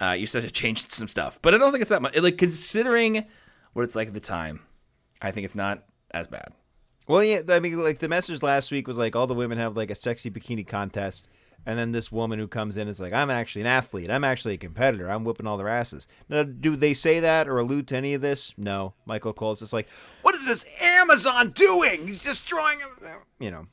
Uh, you said it changed some stuff, but I don't think it's that much. Like considering what it's like at the time, I think it's not as bad. Well, yeah, I mean, like the message last week was like all the women have like a sexy bikini contest, and then this woman who comes in is like, "I'm actually an athlete. I'm actually a competitor. I'm whipping all their asses." Now, do they say that or allude to any of this? No. Michael Cole's just like, "What is this Amazon doing? He's destroying." You know.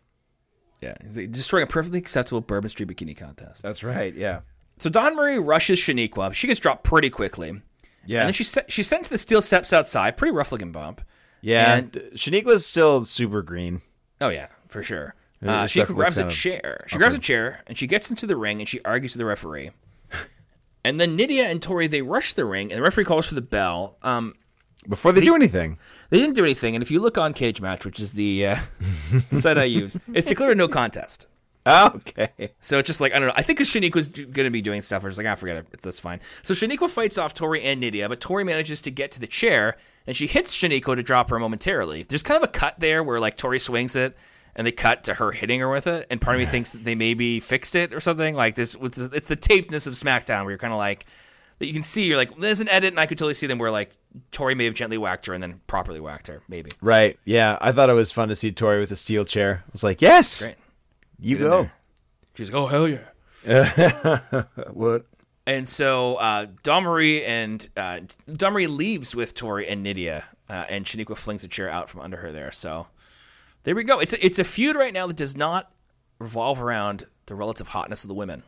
Yeah, he's like, destroying a perfectly acceptable Bourbon Street bikini contest. That's right. Yeah. So Dawn Marie rushes Shaniqua. She gets dropped pretty quickly. Yeah. And then she se- she's sent to the steel steps outside. Pretty rough looking bump. yeah. and- Shaniqua's still super green. Oh yeah, for sure. Uh, she grabs a chair. She grabs a chair and she gets into the ring and she argues with the referee. *laughs* and then Nydia and Tori they rush the ring and the referee calls for the bell. Um, Before they do anything. they didn't do anything. And if you look on Cage Match, which is the uh, *laughs* site I use, it's declared a no contest. *laughs* Okay. So it's just like I don't know. I think because Shaniqua's going to be doing stuff, I was like, ah, forget it. That's fine. So Shaniqua fights off Tori and Nydia, but Tori manages to get to the chair and she hits Shaniqua to drop her momentarily. There's kind of a cut there where like Tori swings it and they cut to her hitting her with it, and part of me thinks that they maybe fixed it or something. Like this, with it's the tapedness of SmackDown where you're kind of like that. You can see you're like there's an edit, and I could totally see them where like Tori may have gently whacked her and then properly whacked her, maybe. Right. Yeah. I thought it was fun to see Tori with a steel chair. I was like, yes, Great. you Get go. She's like, oh hell yeah. *laughs* what? And so uh, Dawn Marie and uh, Dawn Marie leaves with Tori and Nydia, uh, and Shaniqua flings a chair out from under her there. So there we go. It's a, it's a feud right now that does not revolve around the relative hotness of the women.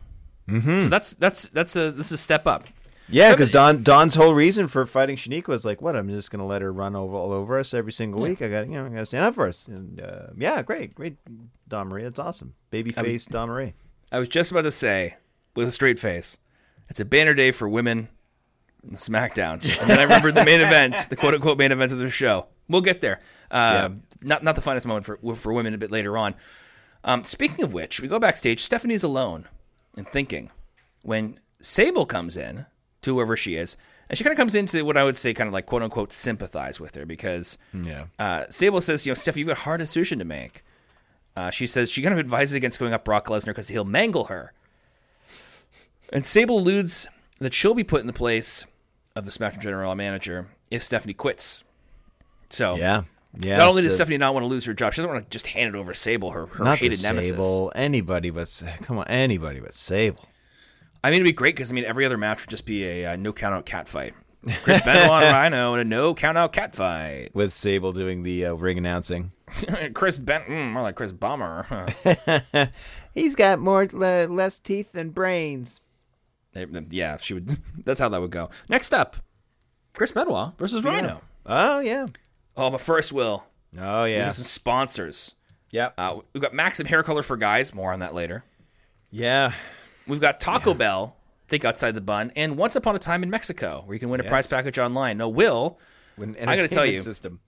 Mm-hmm. So that's that's that's a this is a step up. Yeah, because Dawn Dawn's whole reason for fighting Shaniqua was like, "What? I'm just gonna let her run over all over us every single week. I got you know, I got to stand up for us." And uh, yeah, great, great, Dawn Marie. That's awesome. Babyface Dawn Marie. I was just about to say with a straight face, it's a banner day for women in SmackDown, and then I remembered the main events, the quote unquote main events of the show. We'll get there. Uh, Not not the finest moment for for women a bit later on. Um, speaking of which, we go backstage. Stephanie's alone and thinking when Sable comes in to whoever she is, and she kind of comes into what I would say kind of like quote unquote sympathize with her because Yeah. uh, Sable says, you know, Steph, you've got a hard decision to make. Uh, she says she kind of advises against going up Brock Lesnar because he'll mangle her. And Sable alludes that she'll be put in the place of the SmackDown general manager if Stephanie quits. So Yeah. Yeah. not only does Stephanie not want to lose her job, she doesn't want to just hand it over to Sable, her, her not hated nemesis. Sable, anybody but come on, anybody but Sable. I mean, it'd be great because I mean, every other match would just be a uh, no count out cat fight. Chris Benoit and Rhino in a no count out cat fight. With Sable doing the uh, ring announcing. *laughs* Chris Ben, mm, more like Chris Bomber. Huh. *laughs* He's got more le- less teeth than brains. Yeah, she would. *laughs* That's how that would go. Next up, Chris Benoit versus Rhino. Oh yeah. Oh, but first, Will Oh yeah. have some sponsors. Yep. Uh, we've got Maxim Hair Color for guys. More on that later. yeah. We've got Taco Bell. Think outside the bun, and Once Upon a Time in Mexico, where you can win a prize package online. No, Will, An I gotta tell you, System.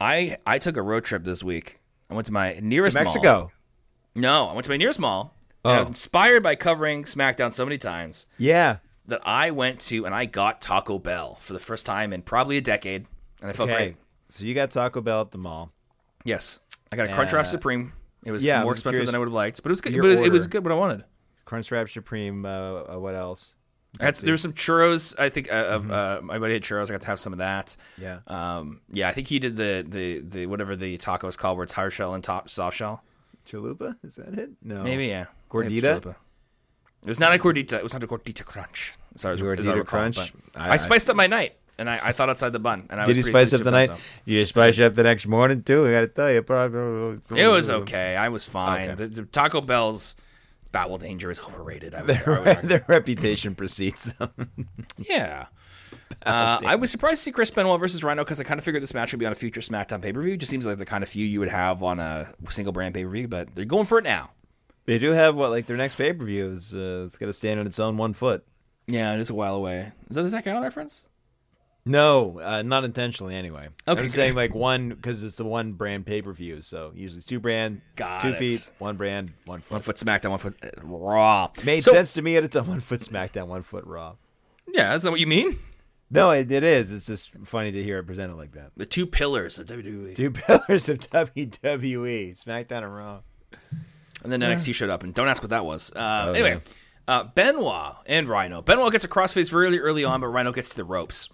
I I took a road trip this week. I went to my nearest mall. Mexico. No, I went to my nearest mall. And I Oh. was inspired by covering SmackDown so many times Yeah. that I went to and I got Taco Bell for the first time in probably a decade, and I felt Okay. great. So you got Taco Bell at the mall. Yes, I got a Crunchwrap Uh, Supreme. It was yeah, more was expensive than I would have liked, but it was good. But it, it was good. What I wanted. Crunchwrap Supreme. Uh, uh, what else? Had, there were some churros. I think uh, of Mm-hmm. uh, my buddy had churros. I got to have some of that. Yeah. Um, yeah, I think he did the the the whatever the taco is called, where it's hard shell and top soft shell. Chalupa? Is that it? No. Maybe yeah. I think it's Gordita? It was not a gordita. It was not a gordita crunch. Sorry, as, as I Gordita recall, crunch? I, I- spiced up my night, and I, I thought outside the bun. And I Did was you spice up the night? Did you spice up the next morning too? I got to tell you, probably. It was okay. I was fine. Okay. The, the Taco Bell's Battle Danger is overrated. I would, I would Their, their reputation precedes them. *laughs* Yeah. Uh, I was surprised to see Chris Benoit versus Rhino because I kind of figured this match would be on a future SmackDown pay per view. Just seems like the kind of feud you would have on a single brand pay per view, but they're going for it now. they do have what like their next pay per view is uh, it's got to stand on its own one foot. Yeah, it is a while away. Is that a Zach Gowen reference? No, uh, not intentionally anyway. Okay, I'm saying like one because it's a one brand pay per view. So usually it's two brand, Got two it. feet, one brand, one foot. One foot SmackDown, one foot uh, Raw. Made So- sense to me at a time. *laughs* One foot SmackDown, one foot Raw. Yeah, is that what you mean? No, it, it is. It's just funny to hear it presented like that. The two pillars of WWE. Two *laughs* pillars of WWE: SmackDown and Raw. And then NXT showed up, and don't ask what that was. Uh, Oh, anyway, Uh, Benoit and Rhino. Benoit gets a crossface really early on, but Rhino gets to the ropes.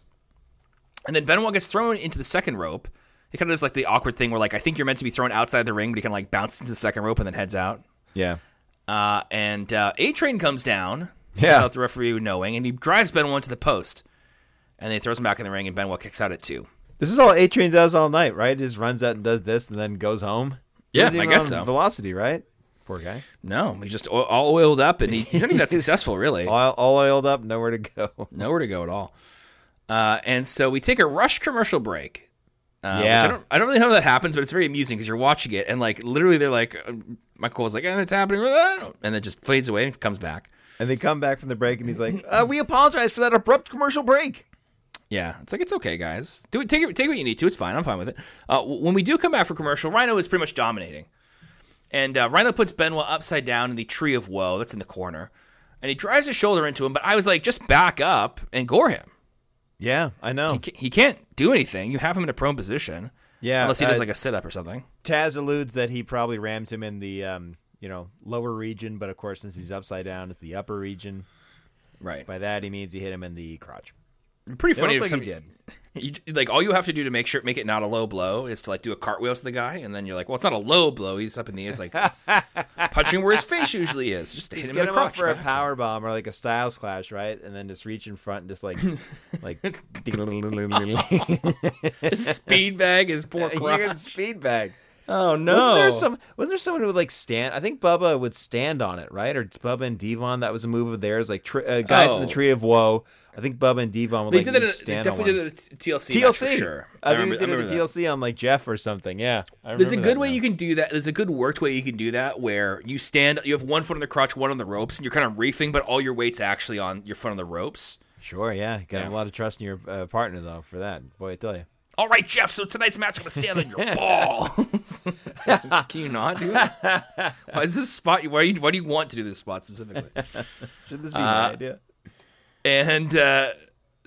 And then Benoit gets thrown into the second rope. He kind of does like the awkward thing where like I think you're meant to be thrown outside the ring, but he kind of like bounces into the second rope and then heads out. Yeah. Uh, and uh, A Train comes down Yeah. without the referee knowing, and he drives Benoit to the post. And then he throws him back in the ring, and Benoit kicks out at two. This is all A Train does all night, right? He Just runs out and does this and then goes home. He Yeah, I guess so. Velocity, right? Poor guy. No, he's just all oiled up, and he, he's not even that *laughs* successful, really. All, all oiled up, nowhere to go. Nowhere to go at all. Uh, and so we take a rush commercial break. Uh, Yeah. I don't, I don't really know how that happens, but it's very amusing because you're watching it, and like literally, they're like, uh, Michael was like, and it's happening, and then just fades away and comes back. And they come back from the break and he's like, uh, "We apologize for that abrupt commercial break." Yeah, it's like it's okay, guys. Do it. Take it. Take what you need to. It's fine. I'm fine with it. Uh, when we do come back for commercial, Rhino is pretty much dominating, and uh, Rhino puts Benoit upside down in the Tree of Woe that's in the corner, and he drives his shoulder into him. But I was like, just back up and gore him. Yeah, I know. He, he can't do anything. You have him in a prone position, Yeah, unless he does uh, like a sit up or something. Taz alludes that he probably rammed him in the um, you know lower region, but of course, since he's upside down, it's the upper region. Right. By that, he means he hit him in the crotch. Pretty funny. if like somebody- You, *laughs* like all you have to do to make sure make it not a low blow is to like do a cartwheel to the guy, and then you're like, well, it's not a low blow. He's up in the air, it's like *laughs* punching where his face usually is. Just hit him get him the up crotch. for a power bomb or like a Styles clash, right? And then just reach in front and just like, *laughs* like, Just speed bag his poor crotch. speed bag. Oh no! Wasn't there some? Was there someone who would like stand? I think Bubba would stand on it, right? Or Bubba and Devon. That was a move of theirs. Like tri- uh, guys in the Oh. Tree of Woe. I think Bubba and Devon would They like did In, they definitely did it at TLC. TLC. for sure. I, think remember- they did it remember at that. TLC on like Jeff or something. Yeah. I There's a good way now. you can do that. There's a good worked way you can do that where you stand, you have one foot on the crotch, one on the ropes, and you're kind of reefing, but all your weight's actually on your foot on the ropes. Sure. Yeah. Got Yeah. a lot of trust in your uh, partner though for that. Boy, I tell you. All right, Jeff. So tonight's match, I'm gonna stand on your *laughs* balls. *laughs* can you not do that? Why is this spot? Why do you, why do you want to do this spot specifically? Should this be Uh, my idea? And uh,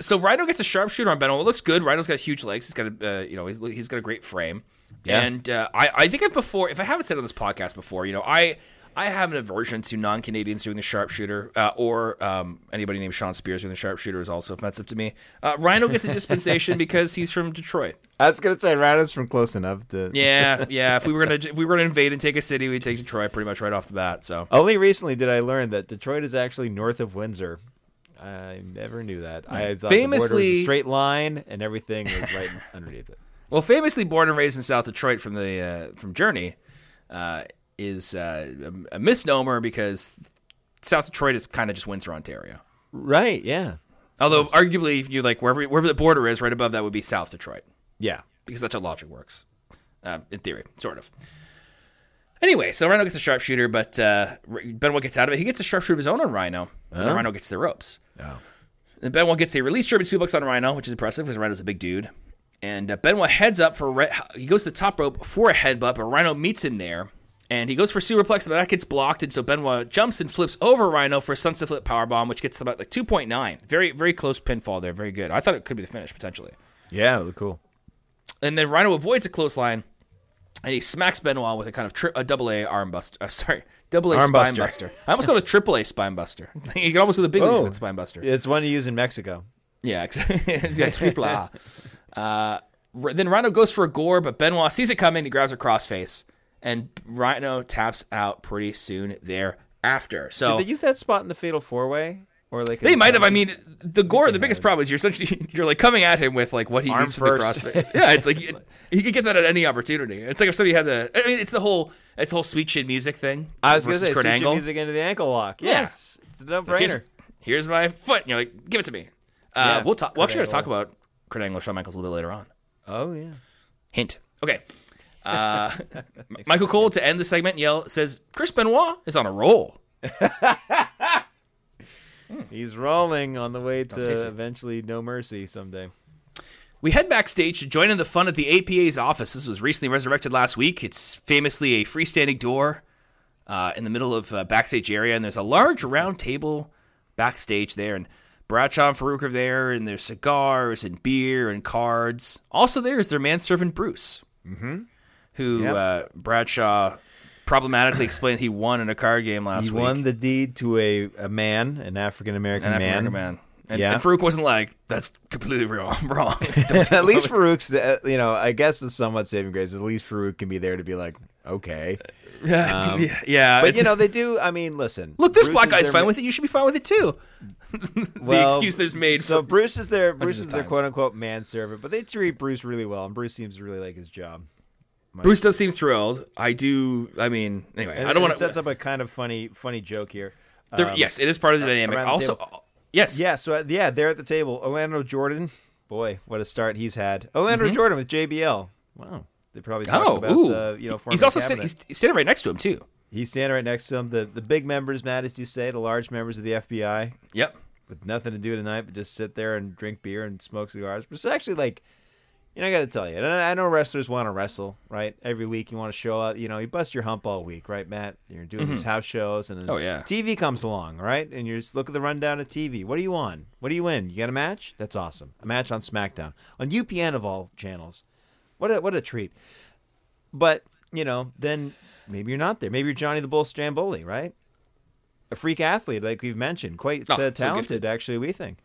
so Rhino gets a sharpshooter on Benoit. It looks good. Rhino's got huge legs. He's got a uh, you know he's, he's got a great frame. Yeah. And uh, I I think I've before if I haven't said on this podcast before, you know I. I have an aversion to non-Canadians doing the sharpshooter, uh, or um, anybody named Shawn Spears doing the sharpshooter is also offensive to me. Uh, Rhino gets a dispensation because he's from Detroit. *laughs* I was gonna say Rhino's from close enough to. *laughs* Yeah, yeah. If we were gonna if we were gonna invade and take a city, we'd take Detroit pretty much right off the bat. So Only recently did I learn that Detroit is actually north of Windsor. I never knew that. I thought the border was Famously- a straight line and everything was right *laughs* underneath it. Well, famously born and raised in South Detroit from the uh, from Journey, uh, is uh, a, a misnomer because South Detroit is kind of just Windsor, Ontario. Right? Yeah. Although arguably, you like wherever wherever the border is, right above that would be South Detroit Yeah. because that's how logic works, uh, in theory, sort of. Anyway, so Rhino gets a sharpshooter, but uh, Benoit gets out of it. He gets a sharpshooter of his own on Rhino, and Rhino gets the ropes. Oh. And Benoit gets a release German suplex on Rhino, which is impressive because Rhino's a big dude. And uh, Benoit heads up for re- he goes to the top rope for a headbutt, but Rhino meets him there, and he goes for superplex, but that gets blocked, and so Benoit jumps and flips over Rhino for a sunset flip powerbomb, which gets about like two point nine. Very very close pinfall there, very good. I thought it could be the finish potentially. Yeah. It looked cool. And then Rhino avoids a close line, and he smacks Benoit with a kind of tri- a double A arm buster. Uh, sorry, double A Arm spine buster. buster. I almost called it a triple A spine buster. *laughs* you can almost go the big Oh. spine buster. It's one you use in Mexico. Yeah, exactly. *laughs* yeah, triple A. *laughs* Uh, then Rhino goes for a gore, but Benoit sees it coming. He grabs a crossface, and Rhino taps out pretty soon thereafter. So Did they use that spot in the Fatal Four Way? Or like They might have. I mean, the gore. The biggest problem is you're essentially *laughs* you're like coming at him with like what he Arm needs for the. CrossFit. yeah, it's like he, *laughs* he could get that at any opportunity. It's like if somebody had the. I mean, it's the whole it's the whole Sweet Chin Music thing. I was gonna say Kurt switch your Angle. music into the ankle lock. Yeah. Yes, it's a no Here's, brainer. here's my foot. And you're like, give it to me. Uh, Yeah, we'll talk. We're actually going to talk about Kurt Angle, Shawn Michaels a little bit later on. Oh yeah. Hint. Okay. Uh, Michael Cole to end the segment yell says Chris Benoit is on a roll. *laughs* He's rolling on the way to eventually No Mercy someday. We head backstage to join in the fun at the APA's office. This was recently resurrected last week. It's famously a freestanding door uh, in the middle of uh, backstage area, and there's a large round table backstage there. And Bradshaw and Faarooq are there, and there's cigars and beer and cards. Also, there is their manservant Bruce, mm-hmm. Who Yep. uh, Bradshaw problematically explained he won in a card game last he week. won the deed to a, a man, an African American an man. African man. And, Yeah. and Faarooq wasn't like, that's completely wrong. *laughs* wrong. *laughs* at least Faarooq's, the, you know, I guess the somewhat saving grace. At least Faarooq can be there to be like, okay, *laughs* yeah, Um, yeah, but you know they do. I mean, listen. look, this Bruce black guy's fine ma- with it. You should be fine with it too. the Well, excuse there's made. So Bruce is their Bruce is their times. quote unquote manservant, but they treat Bruce really well, and Bruce seems to really like his job. Bruce does seem thrilled. I do. I mean, anyway, And I don't it want sets to. up a kind of funny funny joke here. There, Um, yes, it is part of the dynamic. the Also, table. yes, Yeah, so uh, yeah, they're at the table. Orlando Jordan, boy, what a start he's had. Orlando Mm-hmm. Jordan with JBL. Wow, they probably talking Oh, about ooh. uh, you know. he's also a he's, he's standing right next to him too. He's standing right next to him. The the big members, Matt, as you say, the large members of the FBI, Yep. with nothing to do tonight but just sit there and drink beer and smoke cigars. But it's actually like, you know, I got to tell you, and I know wrestlers want to wrestle, right? Every week you want to show up. You know, you bust your hump all week, right, Matt? You're doing these house shows, and then Oh, yeah. TV comes along, right? And you just look at the rundown of TV. What do you want? What do you win? You got a match? That's awesome. A match on SmackDown on UPN of all channels. What a what a treat. But you know, then maybe you're not there. Maybe you're Johnny the Bull Stamboli, right? A freak athlete, like we've mentioned, quite Oh, uh, talented, gifted. actually. We think.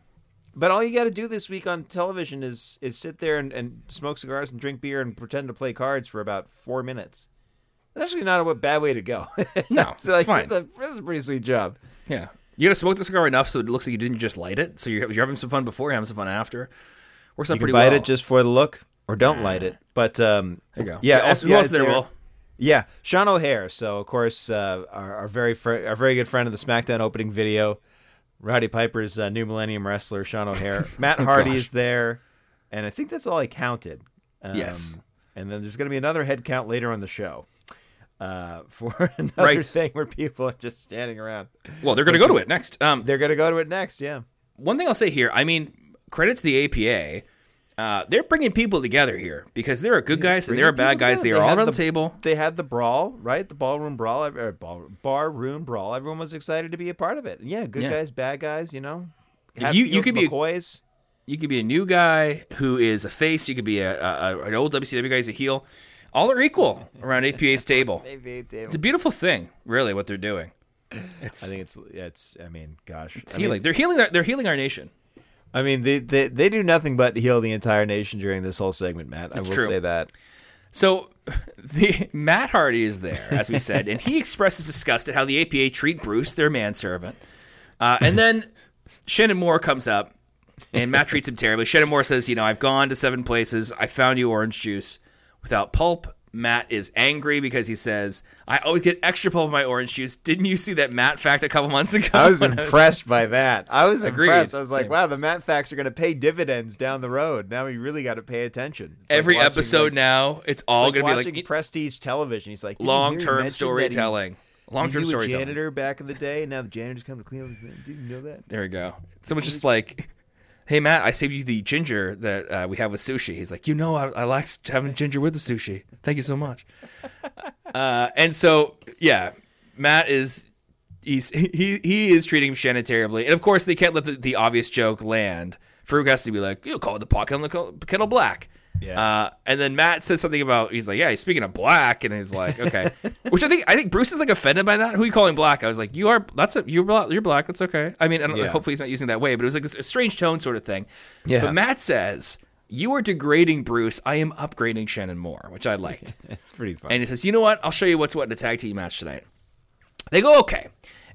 But all you got to do this week on television is is sit there and, and smoke cigars and drink beer and pretend to play cards for about four minutes. That's actually not a bad way to go. *laughs* No, so like, it's fine. That's, a, that's a pretty sweet job. Yeah. You got to smoke the cigar enough so it looks like you didn't just light it. So you're, you're having some fun before, you're having some fun after. Works out You pretty can bite well. it just for the look, or don't light it. But um, there you go. Yeah, Also, who else there? there. Will Yeah, Sean O'Haire. So of course, uh, our, our very fr- our very good friend of the SmackDown opening video, Rowdy Piper's uh, new Millennium wrestler, Sean O'Haire. *laughs* Matt Hardy Oh, gosh. is there, and I think that's all I counted. Um, Yes. And then there's going to be another head count later on the show. Uh, *laughs* for another Right. thing where people are just standing around. well, they're going to go to it next. Um, They're going to go to it next. Yeah. one thing I'll say here, I mean, credit to the APA. Uh, they're bringing people together here because there are good guys and there are bad guys. They together. are all around the, the- table. They had the brawl, right? The ballroom brawl, or ball, bar room brawl. Everyone was excited to be a part of it. Yeah, good Yeah. guys, bad guys. You know, You- you could be a-. You could be a new guy who is a face. You could be a, a, an old WCW guy who's a heel. All are equal around *laughs* APA's table. They- It's a beautiful thing, really, what they're doing. It's, I think it's yeah, it's. I mean, gosh, it's I mean, healing. they're healing. Our, they're healing our nation. I mean, they, they they do nothing but heal the entire nation during this whole segment, Matt. I will true. say that. So, *laughs* the Matt Hardy is there, as we said, and he expresses disgust at how the APA treat Bruce, their manservant. Uh, and then Shannon Moore comes up, and Matt treats him terribly. Shannon Moore says, "You know, I've gone to seven places. I found you orange juice without pulp." Matt is angry because he says, "I always get extra pulp in my orange juice." Didn't you see that Matt fact a couple months ago? I was *laughs* impressed by that. I was Agreed. impressed. I was like, Same. wow, the Matt facts are going to pay dividends down the road. Now we really got to pay attention. It's like Every watching, episode like, now, it's all like going to be watching like prestige television. He's like "Didn't you hear he long-term mention that he- storytelling. Long-term knew a storytelling. janitor back in the day, and now the janitor's come to clean up. Did you know that? There we go. Someone's just like, "Hey Matt, I saved you the ginger that uh, we have with sushi." He's like, "You know, I, I like having ginger with the sushi. Thank you so much." *laughs* uh, and so, yeah, Matt is he's he he is treating Shannon terribly, and of course they can't let the, the obvious joke land. Faarooq has to be like, "You call it the pot kettle, kettle black." Yeah. Uh, and then Matt says something about he's like, yeah, he's speaking of black, and he's like, okay, *laughs* which I think I think Bruce is like offended by that. Who are you calling black? I was like, you are that's a, you're black, you're black. That's okay. I mean, I Yeah. hopefully he's not using that way, but it was like a strange tone sort of thing. Yeah. But Matt says you are degrading Bruce. I am upgrading Shannon Moore, which I liked. It's *laughs* pretty fun. and he says, you know what? I'll show you what's what in a tag team match tonight. They go okay,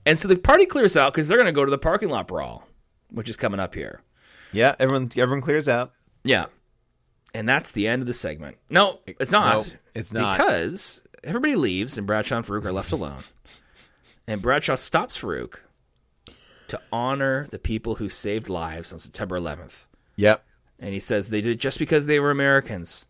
and so the party clears out because they're going to go to the parking lot brawl, which is coming up here. yeah, everyone everyone clears out. Yeah. And that's the end of the segment. No, it's not. No, it's not. Because everybody leaves and Bradshaw and Faarooq are left alone. And Bradshaw stops Faarooq to honor the people who saved lives on September 11th. Yep. And he says they did it just because they were Americans.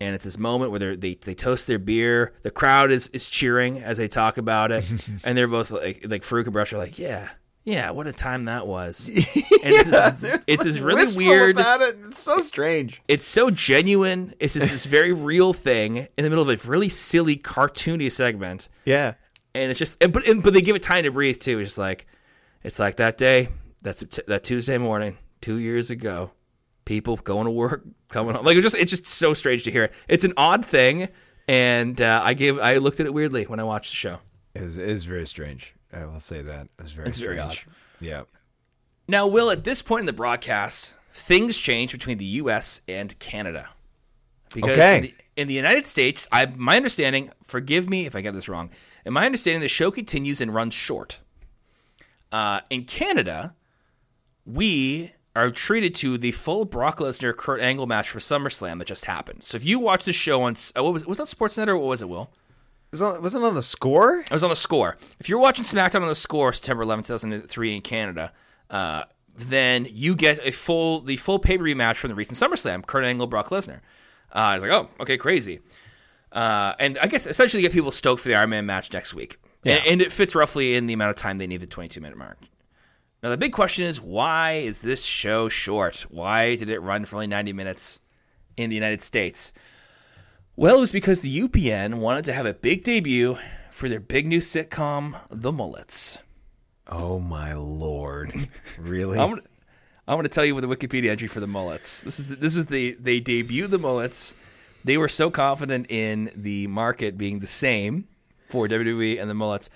And it's this moment where they they toast their beer. The crowd is, is cheering as they talk about it, *laughs* and they're both like like Faarooq and Bradshaw are like, yeah, yeah, what a time that was. *laughs* And it's this, it's this really weird it. It's so strange. it's so genuine. It's just this very *laughs* real thing in the middle of a really silly, cartoony segment, Yeah. and it's just, and, but and, but they give it time to breathe too. It's just like, it's like that day, that's that Tuesday morning, two years ago, people going to work, coming home. Like it's just, it's just so strange to hear. It's an odd thing, and uh, I gave I looked at it weirdly when I watched the show. It was, very strange. I will say that it was very. It's very strange. Yeah. Now, Will, at this point in the broadcast, things change between the U.S. and Canada. Because Okay. in, the, in the United States, I my understanding, forgive me if I get this wrong, in my understanding, the show continues and runs short. Uh, in Canada, we are treated to the full Brock Lesnar Kurt Angle match for SummerSlam that just happened. So if you watch the show on, uh, what was was that Sportsnet or what was it, Will? Was on, wasn't it on the score? I was on the score. If you're watching SmackDown on the score, September 11, 2003 in Canada, uh, then you get a full the full pay per view match from the recent SummerSlam, Kurt Angle, Brock Lesnar. Uh, I was like, oh, okay, crazy. Uh, and I guess essentially get people stoked for the Iron Man match next week. Yeah. And, and it fits roughly in the amount of time they need the 22 minute mark. Now, the big question is why is this show short? Why did it run for only 90 minutes in the United States? Well, it was because the UPN wanted to have a big debut for their big new sitcom, The Mullets. Oh my lord! *laughs* Really? I'm I'm gonna tell you with the Wikipedia entry for The Mullets. This is the, this is the they debuted The Mullets. They were so confident in the market being the same for WWE and The Mullets.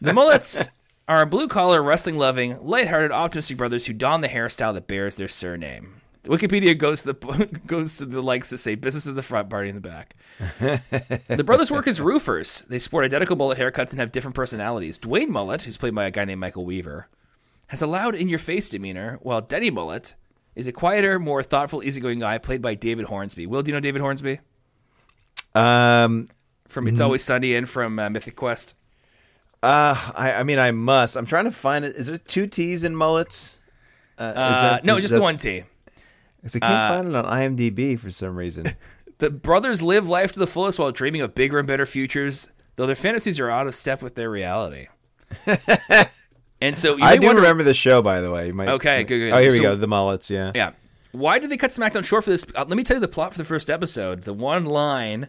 The Mullets *laughs* are blue collar, wrestling loving, lighthearted, optimistic brothers who don the hairstyle that bears their surname. Wikipedia goes to the *laughs* goes to the likes to say business in the front, party in the back. the brothers work as roofers. They sport identical mullet haircuts and have different personalities. Dwayne Mullet, who's played by a guy named Michael Weaver, has a loud, in-your-face demeanor, while Denny Mullet is a quieter, more thoughtful, easygoing guy played by David Hornsby. Will, do you know David Hornsby um. from It's Always Sunny and from uh, Mythic Quest? Uh. I. I mean, I must. I'm trying to find it. Is there two T's in mullets? Uh, is Uh, that- no, just the one T. 'cause I can't find it on IMDb for some reason. *laughs* The brothers live life to the fullest while dreaming of bigger and better futures, though their fantasies are out of step with their reality. *laughs* and so you I do wonder- remember the show, by the way. You might, Okay, good, good. Oh, here we go. The mullets. Yeah. Yeah. Why did they cut SmackDown short for this? Uh, let me tell you the plot for the first episode. The one line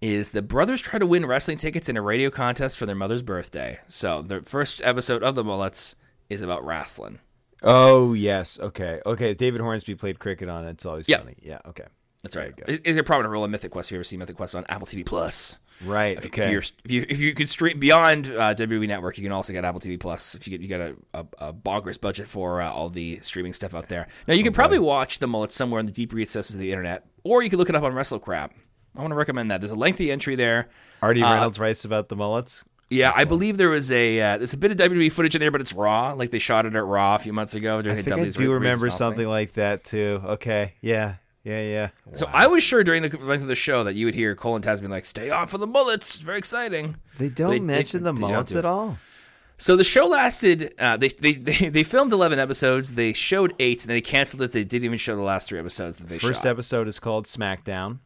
is the brothers try to win wrestling tickets in a radio contest for their mother's birthday. So the first episode of the Mullets is about wrestling. Oh yes. Okay. Okay. David Hornsby played cricket on it. It's Always Yeah. Sunny. Yeah. Okay. That's There right. you go. It- It's a prominent role in Mythic Quest. If you ever see Mythic Quest on Apple TV Plus. Right. If, okay. if, you're, if you if you could stream beyond uh, WWE Network, you can also get Apple TV Plus. If you get you got a, a, a bonkers budget for uh, all the streaming stuff out there. Now you can probably watch the mullet somewhere in the deep recesses of the internet, or you can look it up on WrestleCrap. I want to recommend that. There's a lengthy entry there. RD uh, Reynolds writes about the mullets. Yeah, I believe there was a uh, there's a bit of WWE footage in there, but it's raw. Like they shot it at Raw a few months ago during I think I do remember something thing. like that too. Okay. Yeah. Yeah. Yeah. So I was sure during the length of the show that you would hear Cole and Taz being like, "Stay on for the mullets." It's very exciting. They don't They- mention the they don't mullets do at all. So the show lasted. Uh, they, they they *laughs* they filmed eleven episodes. They showed eight, and then they canceled it. They didn't even show the last three episodes that they First shot. episode is called SmackDown,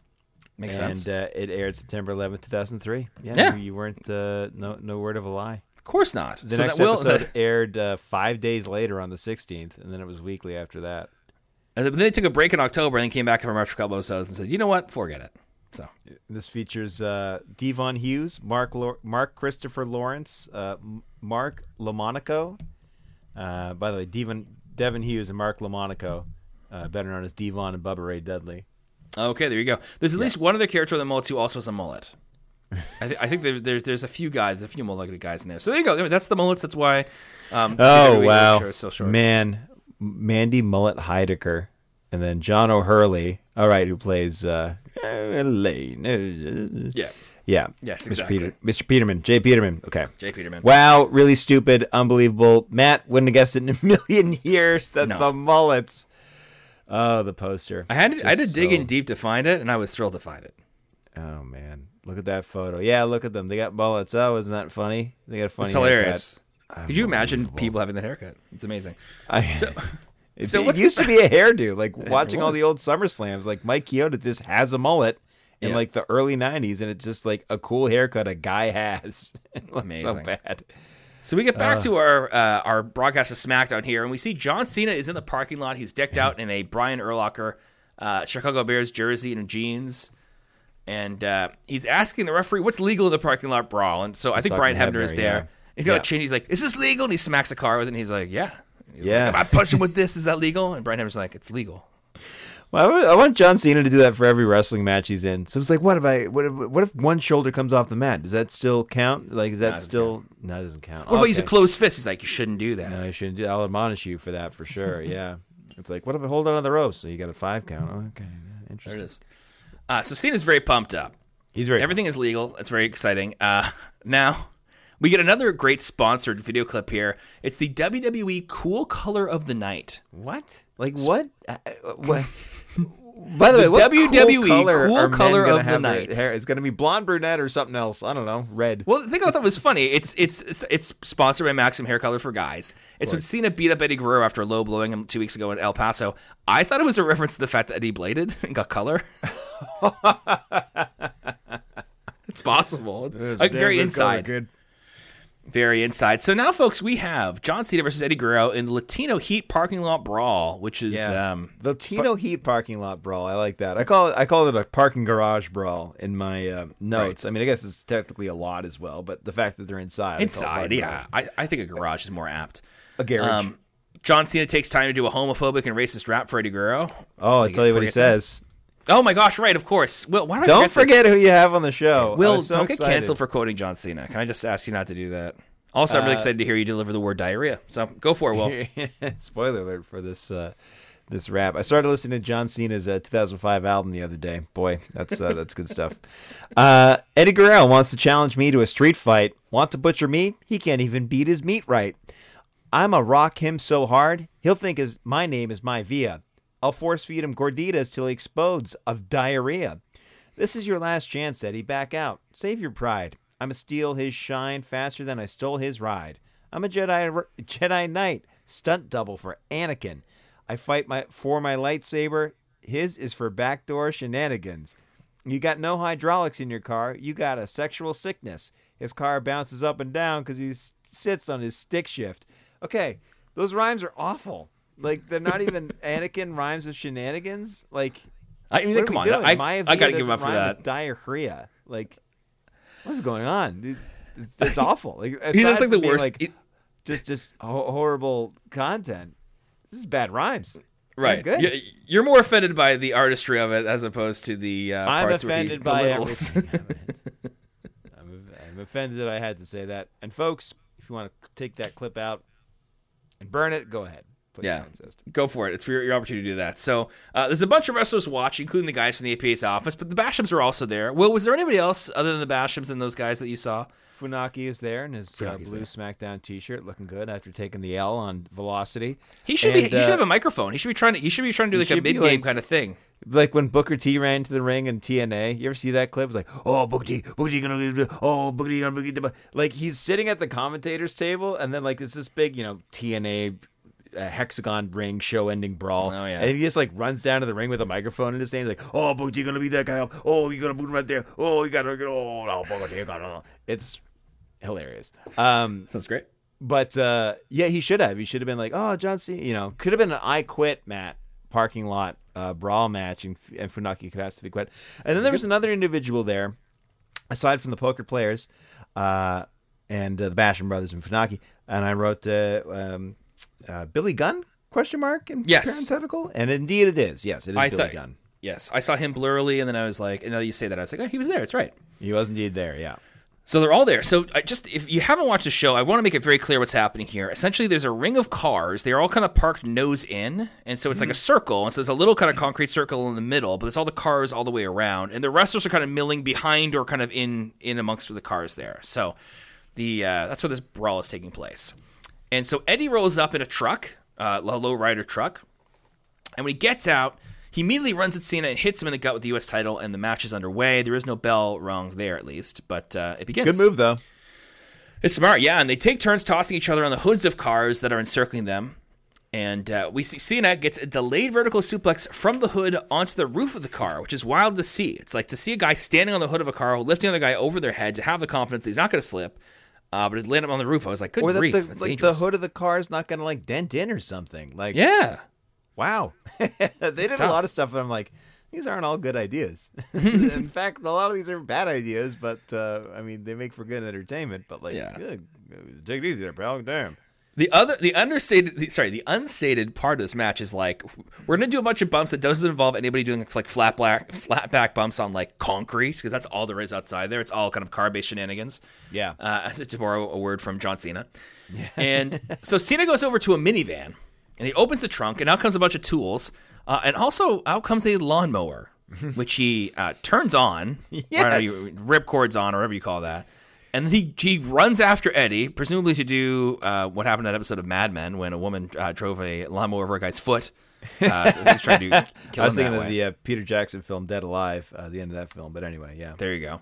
Makes and sense. uh, it aired September 11th, 2003. Yeah. Yeah. You, you weren't uh, no no word of a lie. of course not. The so next that will, episode aired uh, five days later on the 16th, and then it was weekly after that. and then they took a break in October and then came back for a couple episodes and said, "You know what? Forget it." So This features uh, Devon Hughes, Mark Lor- Mark Christopher Lawrence, uh, Mark LoMonaco. Uh, by the way, Devon Devon Hughes and Mark LoMonaco, uh, better known as Devon and Bubba Ray Dudley. Okay, there you go. There's at least one other character in the mullet who also has a mullet. I, th- I think there, there's there's a few guys, a few mullet guys in there. So there you go. That's the mullets. That's why. Um, Oh wow, so short. man, Mandy Mullet Heidecker, and then John O'Hurley. All right, who plays uh, Elaine? Yeah, Yeah. Yes, Mr. exactly. Peter, Mr. Peterman, J. Peterman. Okay. J. Peterman. Wow, really stupid, unbelievable. Matt wouldn't have guessed it in a *laughs* million years that No. the mullets. Oh, the poster. I had to, I had to dig so- in deep to find it, and I was thrilled to find it. Oh man, look at that photo. Yeah, look at them. They got mullets. Oh, isn't that funny? They got a funny. It's hilarious. Could you imagine people having that haircut? It's amazing. I, So, *laughs* it, so it used to be a hairdo. Like *laughs* watching all the old SummerSlams, Like Mike Chioda just has a mullet in Yeah. like the early '90s, and it's just like a cool haircut a guy *laughs* has. it looks so bad. So we get back to our uh, our broadcast of SmackDown here, and we see John Cena is in the parking lot. He's decked out in a Brian Urlacher uh, Chicago Bears jersey and jeans, and uh, he's asking the referee what's legal in the parking lot brawl. And so I think Brian Hebner is there. yeah. He's got Yeah. a chain. He's like, "Is this legal?" And he smacks a car with it. And he's like, "Yeah." He's Yeah. Like, if I punch him with this, is that legal? And Brian Hebner's like, "It's legal." Well, I, want John Cena to do that for every wrestling match he's in. So it's like, what if I, what if, what if one shoulder comes off the mat? Does that still count? Like, is that doesn't still? No, it doesn't count. What if I use a closed fist? He's like, you shouldn't do that. No, I shouldn't. do- I'll admonish you for that for sure. *laughs* Yeah. It's like, what if I hold on to the rope? So you got a five count. Oh, okay, There interesting. it is. Uh, so Cena's very pumped up. He's very. Everything is legal. It's very exciting. Uh, now we get another great sponsored video clip here. It's the WWE Cool Color of the Night. What? Like what? Uh, uh, what? *laughs* By the, The way, what WWE cool color, cool color of the night. Hair? It's going to be blonde, brunette, or something else. I don't know. Red. Well, the thing I thought was funny, it's it's it's, sponsored by Maxim Hair Color for Guys. It's when Cena beat up Eddie Guerrero after low blowing him two weeks ago in El Paso. I thought it was a reference to the fact that Eddie bladed *laughs* and got color. *laughs* it's possible. It's like very inside. Good. Very inside. So now, folks, we have John Cena versus Eddie Guerrero in the Latino Heat parking lot brawl, which is Yeah. um, Latino Heat parking lot brawl. I like that. I call it. I call it a parking garage brawl in my uh, notes. Right. I mean, I guess it's technically a lot as well, but the fact that they're inside. I inside. parking Yeah, I, I think a garage is more apt. a garage. Um, John Cena takes time to do a homophobic and racist rap for Eddie Guerrero. oh, I'll tell you what he says. that. Oh my gosh! Right, of course. Will, why Don't forget this? who you have on the show. Will, so don't get canceled for quoting John Cena. Can I just ask you not to do that? Also, I'm really Uh, excited to hear you deliver the word diarrhea. So go for it, Will. *laughs* Spoiler alert for this uh, this rap. I started listening to John Cena's uh, 2005 album the other day. Boy, that's uh, that's good stuff. *laughs* Uh, Eddie Guerrero wants to challenge me to a street fight. Want to butcher me? He can't even beat his meat right. I'm a rock him so hard he'll think his my name is Nydia. I'll force feed him gorditas till he explodes of diarrhea. This is your last chance, Eddie. Back out. Save your pride. I'm a steal his shine faster than I stole his ride. I'm a Jedi Jedi Knight, stunt double for Anakin. I fight my for my lightsaber. His is for backdoor shenanigans. You got no hydraulics in your car. You got a sexual sickness. His car bounces up and down because he sits on his stick shift. Okay, those rhymes are awful. Like they're not even Anakin rhymes with shenanigans. Like I mean, come on. doing? I, I got to give him up for that. Diarrhea. Like, what's going on? Dude, It's, it's *laughs* awful. Like, He does like the worst. Like, it- just, just ho- horrible content. This is bad rhymes. right. good. You- You're more offended by the artistry of it as opposed to the uh, I'm parts where he offended by everything. *laughs* I'm, I'm offended that I had to say that. And folks, if you want to take that clip out and burn it, go ahead. Put Yeah. Go for it. It's for your, your opportunity to do that. So uh, there's a bunch of wrestlers watching, including the guys from the APA's office, but the Bashams are also there. Will, was there anybody else other than the Bashams and those guys that you saw? Funaki is there in his uh, blue there. SmackDown T-shirt, looking good after taking the L on Velocity. He should be. And, He should uh, have a microphone. He should be trying to. He should be trying to do like a should mid game like- kind of thing. like when Booker T ran to the ring in TNA. You ever see that clip? It's like, oh, Booker T, Booker T gonna, do?" oh, Booker T gonna, Booker T. Like he's sitting at the commentators table, and then like it's this big, you know, TNA uh, hexagon ring show ending brawl. Oh, yeah. and he just like runs down to the ring with a microphone in his hand. He's like, oh, you're gonna be that guy. Oh, you're going to boot him right there. Oh, you gotta, get oh, no, Booker T, gotta. It's hilarious. Um, Sounds great. but uh, yeah, he should have. He should have been like, oh, John Cena. You know, could have been an I quit Matt parking lot uh, brawl match, and, and Funaki could have to be quit. And then there was another individual there, aside from the poker players, uh, and uh, the Basham brothers and Funaki. And I wrote uh, um, uh, Billy Gunn question mark in Yes. parenthetical, and indeed it is. Yes, it is I Billy thought- Gunn. Yes, I saw him blurrily, and then I was like, and now you say that, I was like, oh, he was there. It's right. He was indeed there. Yeah. So they're all there. So I just if you haven't watched the show, I want to make it very clear what's happening here. Essentially, there's a ring of cars. They're all kind of parked nose in, and so it's like a circle. And so there's a little kind of concrete circle in the middle, but it's all the cars all the way around, and the wrestlers are kind of milling behind or kind of in in amongst the cars there. So the uh, that's where this brawl is taking place. And so Eddie rolls up in a truck, uh, a low rider truck, and when he gets out, he immediately runs at Cena and hits him in the gut with the U.S. title, and the match is underway. There is no bell rung there, at least, but uh, it begins. Good move though. It's smart, yeah. And they take turns tossing each other on the hoods of cars that are encircling them. And uh, we see Cena gets a delayed vertical suplex from the hood onto the roof of the car, which is wild to see. It's like to see a guy standing on the hood of a car, lifting the other guy over their head to have the confidence that he's not going to slip, uh, but it landed on the roof. I was like, good Or that grief, the, like dangerous. the hood of the car is not going to like dent in or something. Like yeah. Wow. *laughs* they did a lot of stuff, and I'm like, these aren't all good ideas. *laughs* *laughs* In fact, a lot of these are bad ideas, but uh, I mean, they make for good entertainment. But like, Yeah. good. take it easy there, pal. Damn. The other, the understated, the, sorry, the unstated part of this match is like we're gonna do a bunch of bumps that doesn't involve anybody doing like flat black, flat back bumps on like concrete because that's all there is outside there. It's all kind of car based shenanigans. Yeah. uh, as to borrow a word from John Cena. Yeah. *laughs* And so Cena goes over to a minivan and he opens the trunk, and out comes a bunch of tools, uh, and also out comes a lawnmower, *laughs* which he uh, turns on, *laughs* Yes. or rip cords on, or whatever you call that. And then he, he runs after Eddie, presumably to do uh, what happened in that episode of Mad Men when a woman uh, drove a lawnmower over a guy's foot. Uh, so he's trying to kill *laughs* I was thinking of way. the uh, Peter Jackson film Dead Alive, uh, the end of that film. But anyway, yeah. There you go.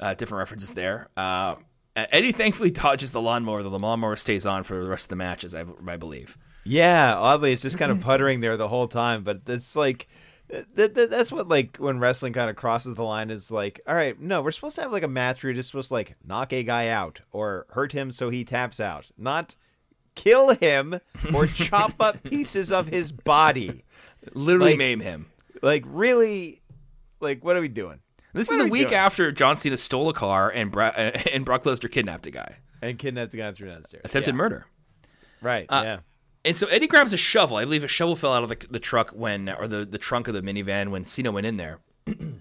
Uh, different references there. Uh, Eddie thankfully dodges the lawnmower, though the lawnmower stays on for the rest of the matches, I, I believe. Yeah, oddly, it's just kind of puttering there the whole time. But it's like that, that, that's what like when wrestling kind of crosses the line is like, all right, no, we're supposed to have like a match where you're just supposed to like knock a guy out or hurt him so he taps out, not kill him or *laughs* chop up pieces of his body. Literally Like- maim him. Like really, like what are we doing? This What is the we week doing? after John Cena stole a car and Bra- *laughs* and Brock Lesnar kidnapped a guy, And kidnapped a guy threw downstairs. attempted yeah. murder. Right. Uh, yeah. And so Eddie grabs a shovel. I believe a shovel fell out of the, the truck when, or the, the trunk of the minivan when Cena went in there. *clears throat* and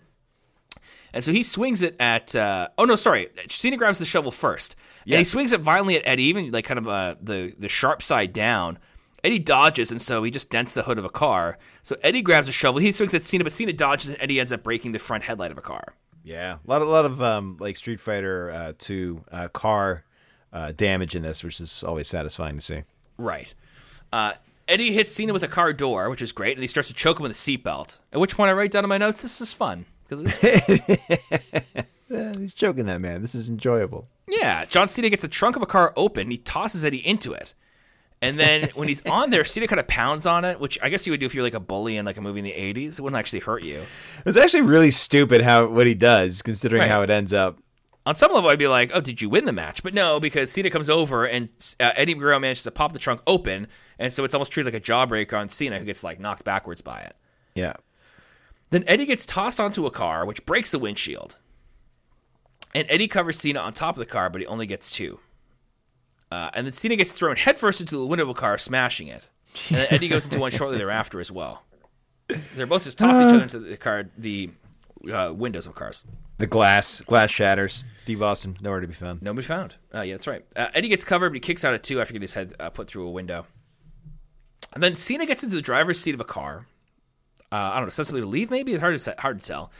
so he swings it at. Uh, oh no, sorry. Cena grabs the shovel first, and he swings it violently at Eddie, even like kind of uh, the the sharp side down. Eddie dodges, and so he just dents the hood of a car. So Eddie grabs a shovel. He swings at Cena, but Cena dodges, and Eddie ends up breaking the front headlight of a car. Yeah, a lot, a lot of um, like Street Fighter uh, Two uh, car uh, damage in this, which is always satisfying to see. Right. Uh, Eddie hits Cena with a car door, which is great, and he starts to choke him with a seatbelt. At which point I write down in my notes, "This is fun." 'Cause it's- *laughs* Yeah, he's choking that man. This is enjoyable. yeah, John Cena gets the trunk of a car open. He tosses Eddie into it, and then when he's on there, Cena kind of pounds on it, which I guess you would do if you're like a bully in like a movie in the '80s. It wouldn't actually hurt you. It's actually really stupid how what he does, considering Right. how it ends up. On some level, I'd be like, "Oh, did you win the match?" But no, because Cena comes over and uh, Eddie Guerrero manages to pop the trunk open, and so it's almost treated like a jawbreaker on Cena, who gets like knocked backwards by it. Yeah, Then Eddie gets tossed onto a car, which breaks the windshield. And Eddie covers Cena on top of the car, but he only gets two. Uh, and then Cena gets thrown headfirst into the window of a car, smashing it. And then Eddie goes into one shortly thereafter as well. They're both just tossing each other into the car, the uh, windows of cars. the glass glass shatters. Steve Austin nowhere to be found. Nobody found. Uh, yeah, that's right. Uh, Eddie gets covered, but he kicks out at two after getting his head uh, put through a window. And then Cena gets into the driver's seat of a car. Uh, I don't know, sensibly to leave. Maybe it's hard to hard to tell.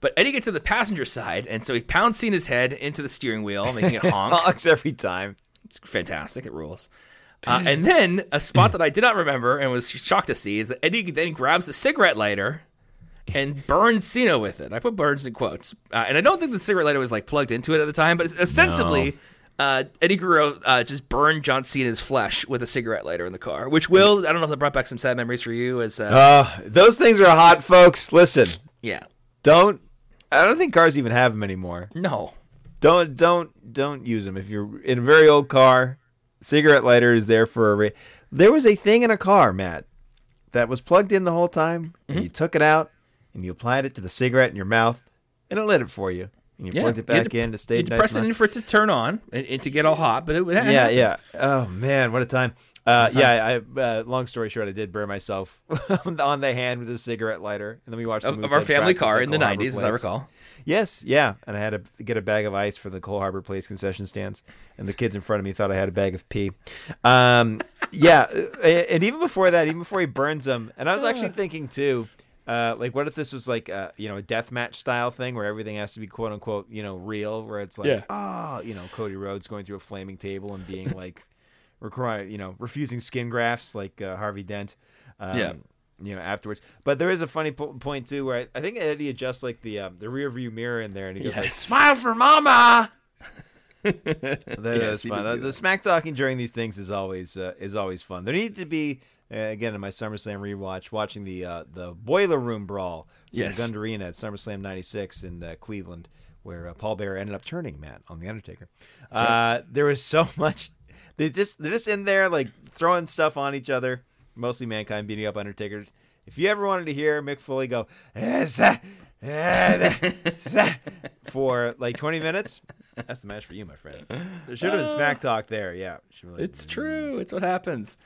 But Eddie gets to the passenger side, and so he pounds Cena's head into the steering wheel, making it *laughs* honk. Honks every time. It's fantastic. It rules. Uh, and then a spot that I did not remember and was shocked to see is that Eddie then grabs a cigarette lighter and burns Cena with it. I put burns in quotes, uh, and I don't think the cigarette lighter was like plugged into it at the time, but ostensibly. Uh, Eddie Guerrero uh, just burned John Cena's flesh with a cigarette lighter in the car, which will I don't know if that brought back some sad memories for you. As uh, Uh, those things are hot, folks. Listen, yeah, don't. I don't think cars even have them anymore. no, Don't don't don't use them if you're in a very old car. Cigarette lighter is there for a. Re- there was a thing in a car, Matt, that was plugged in the whole time, and you took it out and you applied it to the cigarette in your mouth, and it lit it for you. And you yeah, plugged it You had back to- in to you stay had to nice. press it in for it to turn on and, and to get all hot, but it would yeah, yeah. Oh man, what a time. Uh, yeah, I, uh, long story short, I did burn myself *laughs* on the hand with a cigarette lighter, and then we watched the of, of our family car in the '90s, as I recall. Yes, yeah, and I had to get a bag of ice for the Cole Harbor Place concession stands, and the kids in front of me thought I had a bag of pee. Um, yeah, *laughs* and even before that, even before he burns them, and I was actually *laughs* thinking too, uh, like, what if this was like, uh, you know, a death match style thing where everything has to be quote unquote, you know, real, where it's like, Yeah. oh, you know, Cody Rhodes going through a flaming table and being like, *laughs* require, you know, refusing skin grafts like uh, Harvey Dent. Um, Yeah. You know, afterwards, but there is a funny po- point too, where I, I think Eddie adjusts like the um, the rear view mirror in there, and he goes like, "Smile for Mama." *laughs* That- Yes, that's fun. The, that. smack talking during these things is always uh, is always fun. There need to be again in my SummerSlam rewatch watching the uh, the boiler room brawl Yes. the Gund Arena at SummerSlam '96 in uh, Cleveland, where uh, Paul Bearer ended up turning Matt on the Undertaker. Uh, there was so *laughs* much. They just they're just in there like throwing stuff on each other. Mostly mankind beating up Undertaker. If you ever wanted to hear Mick Foley go "Eh, za, da, za," *laughs* for like 20 minutes, That's the match for you, my friend. There should have been Smack Talk there. Yeah, Should have been like, It's true. It's what happens.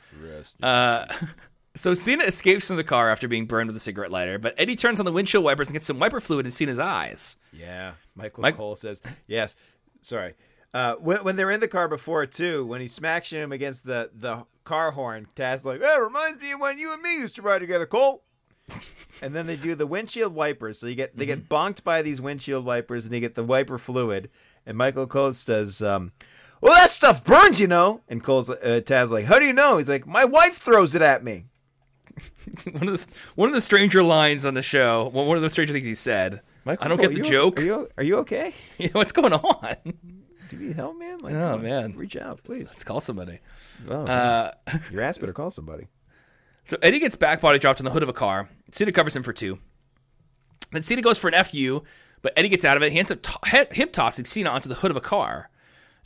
Uh, *laughs* so Cena escapes from the car after being burned with a cigarette lighter, but Eddie turns on the windshield wipers and gets some wiper fluid in Cena's eyes. Yeah, Michael Mike- Cole says yes. Sorry. Uh, when, when they're in the car before too, when he smacks him against the the car horn, Taz's like, "That reminds me of when you and me used to ride together, Cole." And then they do the windshield wipers. So you get they get bonked by these windshield wipers, and you get the wiper fluid. And Michael Cole says, um, "Well, that stuff burns, you know." And Cole's uh, Taz like, "How do you know?" He's like, "My wife throws it at me." *laughs* one of the one of the stranger lines on the show. One one of the stranger things he said. Michael I don't Cole, get the you- joke. Are you are you okay? *laughs* You know what's going on? Do you need help, man? Like, Oh, man. reach out, please. Let's call somebody. Oh, Uh, Your ass better *laughs* call somebody. So Eddie gets back body dropped on the hood of a car. Cena covers him for two. Then Cena goes for an FU, but Eddie gets out of it. He ends up to- hip tossing Cena onto the hood of a car.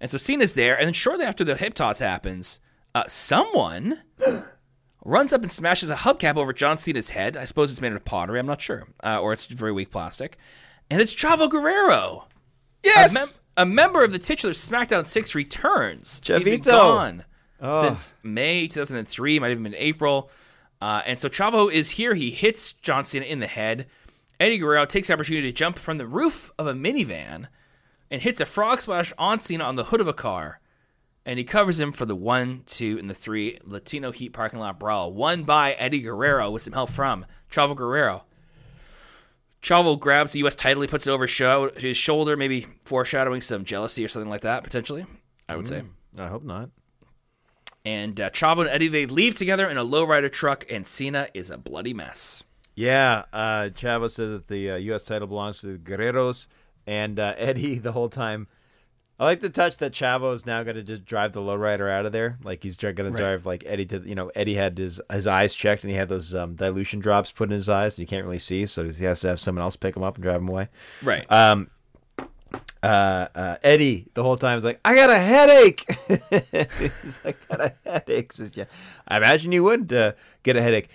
And so Cena's there, and then shortly after the hip toss happens, uh, someone *gasps* runs up and smashes a hubcap over John Cena's head. I suppose it's made of pottery. I'm not sure, uh, or it's very weak plastic. And it's Chavo Guerrero. Yes. A, mem- a member of the titular SmackDown 6 returns. He's been Chavito. gone since May 2003, might have even been April. Uh, and so Chavo is here. He hits John Cena in the head. Eddie Guerrero takes the opportunity to jump from the roof of a minivan and hits a frog splash on Cena on the hood of a car. And he covers him for the one, two, and the three Latino Heat parking lot brawl, won by Eddie Guerrero with some help from Chavo Guerrero. Chavo grabs the U.S. title, he puts it over his shoulder, maybe foreshadowing some jealousy or something like that, potentially. I would say. I hope not. And uh, Chavo and Eddie they leave together in a lowrider truck, and Cena is a bloody mess. Yeah, uh, Chavo says that the uh, U.S. title belongs to the Guerreros, and uh, *laughs* Eddie the whole time. I like the touch that Chavo is now going to just drive the lowrider out of there. Like he's going to Right. drive like Eddie to you know Eddie had his his eyes checked and he had those um, dilation drops put in his eyes and he can't really see, so he has to have someone else pick him up and drive him away. Right. Um, uh, uh, Eddie the whole time is like, I got a headache. *laughs* He's like, I got a headache. Says, yeah, I imagine you would uh, get a headache.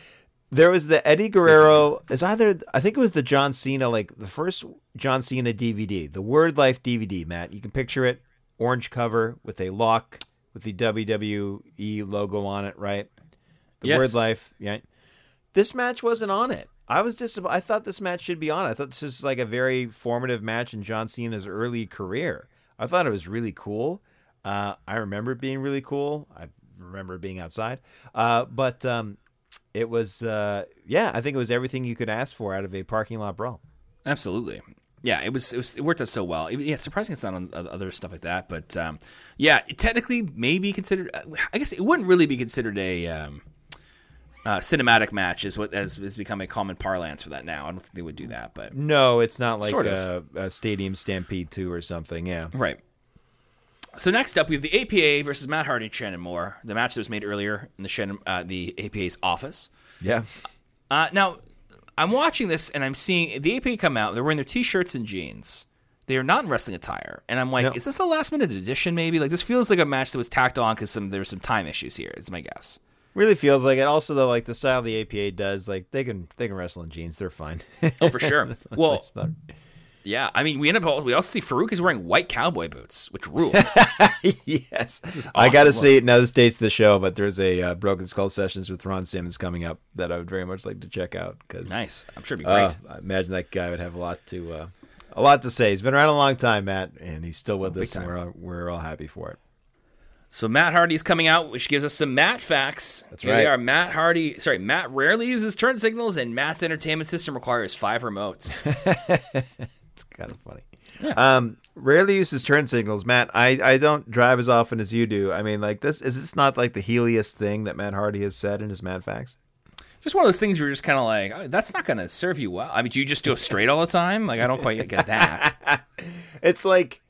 There was the Eddie Guerrero. Is either I think it was the John Cena, like the first John Cena DVD, the Word Life DVD. Matt, you can picture it, orange cover with a lock with the WWE logo on it, right? The Yes. Word Life, yeah. This match wasn't on it. I was dis- I thought this match should be on. I thought this was like a very formative match in John Cena's early career. I thought it was really cool. Uh, I remember it being really cool. I remember being outside. Uh, but um, it was, uh, yeah, I think it was everything you could ask for out of a parking lot brawl. Absolutely. Yeah, it was, it was it worked out so well. It- yeah, surprising it's not on other stuff like that, but um, yeah, technically maybe considered. uh, I guess it wouldn't really be considered a um, uh, cinematic match, is what has, has become a common parlance for that now. I don't think they would do that, but No, it's not like Sort a, of. a Stadium Stampede 2 or something. Yeah. Right. So next up, we have the APA versus Matt Hardy and Shannon Moore, the match that was made earlier in the Shannon, uh, the APA's office. Yeah. Uh, now, I'm watching this and I'm seeing the APA come out. They're wearing their t-shirts and jeans. They are not in wrestling attire, and I'm like, No. is this a last minute addition? Maybe like this feels like a match that was tacked on because some there were some time issues here. Is my guess. Really feels like it. Also, though, like the style the APA does, like they can they can wrestle in jeans. They're fine. Oh, for sure. *laughs* well, not- yeah. I mean, we end up all, we also see Faarooq is wearing white cowboy boots, which rules. *laughs* yes, I got to awesome see. Now this dates the show, but there's a uh, Broken Skull sessions with Ron Simmons coming up that I would very much like to check out because nice. I'm sure it'd be great. uh, I imagine that guy would have a lot to uh, a lot to say. He's been around a long time, Matt, and he's still with big us, and we're all, we're all happy for it. So Matt Hardy's coming out, which gives us some Matt facts. That's Here they are. Matt Hardy, sorry, Matt rarely uses turn signals, and Matt's entertainment system requires five remotes. *laughs* It's kind of funny. Um, rarely uses turn signals, Matt. I, I don't drive as often as you do. I mean, like this is this not like the heeliest thing that Matt Hardy has said in his Matt Facts? just one of those things where you're just kind of like, oh, that's not going to serve you well. I mean, do you just go straight all the time? Like, I don't quite get that. *laughs* it's like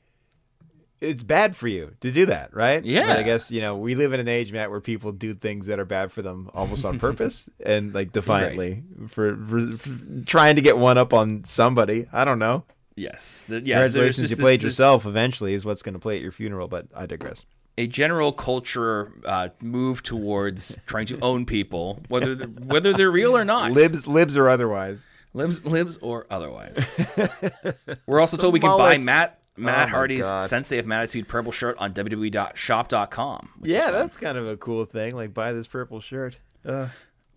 it's bad for you to do that, right? Yeah. But I guess you know we live in an age, Matt, where people do things that are bad for them almost on *laughs* purpose and like defiantly for, for, for trying to get one up on somebody. I don't know. yes. The- yeah. Congratulations, just you played this- yourself. Eventually, is what's going to play at your funeral. But I digress. A general culture uh, move towards trying to own people, whether they're, whether they're real or not. Libs, libs or otherwise. Libs, libs or otherwise. *laughs* We're also told we can buy. Matt Matt Oh Hardy's God. Sensei of Matitude purple shirt on is Yeah, that's kind of a cool thing. Like buy this purple shirt. Uh,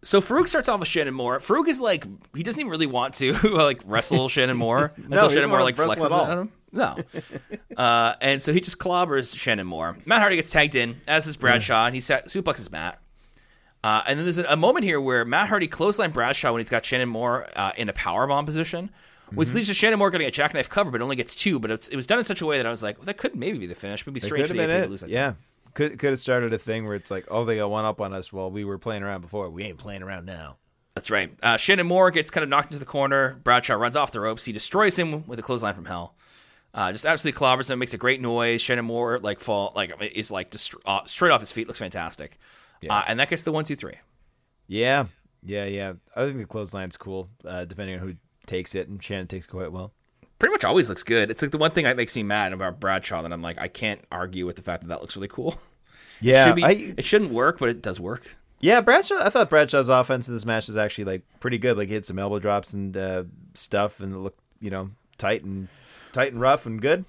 So Faarooq starts off with Shannon Moore. Faarooq is like he doesn't even really want to *laughs* like wrestle *laughs* Shannon Moore until he Shannon Moore like flexes at at him. No, *laughs* uh, and so he just clobbers Shannon Moore. Matt Hardy gets tagged in as is Bradshaw, and he sa- suplexes Matt. Uh, and then there's a, a moment here where Matt Hardy clothesline Bradshaw when he's got Shannon Moore uh, in a powerbomb position, which Mm-hmm. leads to Shannon Moore getting a jackknife cover, but only gets two. But it's, it was done in such a way that I was like, well, that could maybe be the finish. Maybe it strange for the to lose that. yeah, could could have started a thing where it's like, oh, they got one up on us while we were playing around before. We ain't playing around now. That's right. Uh, Shannon Moore gets kind of knocked into the corner. Bradshaw runs off the ropes. He destroys him with a clothesline from hell. Uh, just absolutely clobbers him. Makes a great noise. Shannon Moore like fall like is like dist- uh, straight off his feet. Looks fantastic. Uh, and that gets the one two three. Yeah, yeah, yeah. I think the clothesline's cool, uh, depending on who takes it, and Shannon takes it quite well. Pretty much always looks good. It's like the one thing that makes me mad about Bradshaw that I'm like I can't argue with the fact that that looks really cool. *laughs* Yeah, Should be, I, it shouldn't work, but it does work. yeah. Bradshaw. I thought Bradshaw's offense in this match was actually like pretty good. Like he had some elbow drops and uh, stuff, and it looked you know tight and tight and rough and good.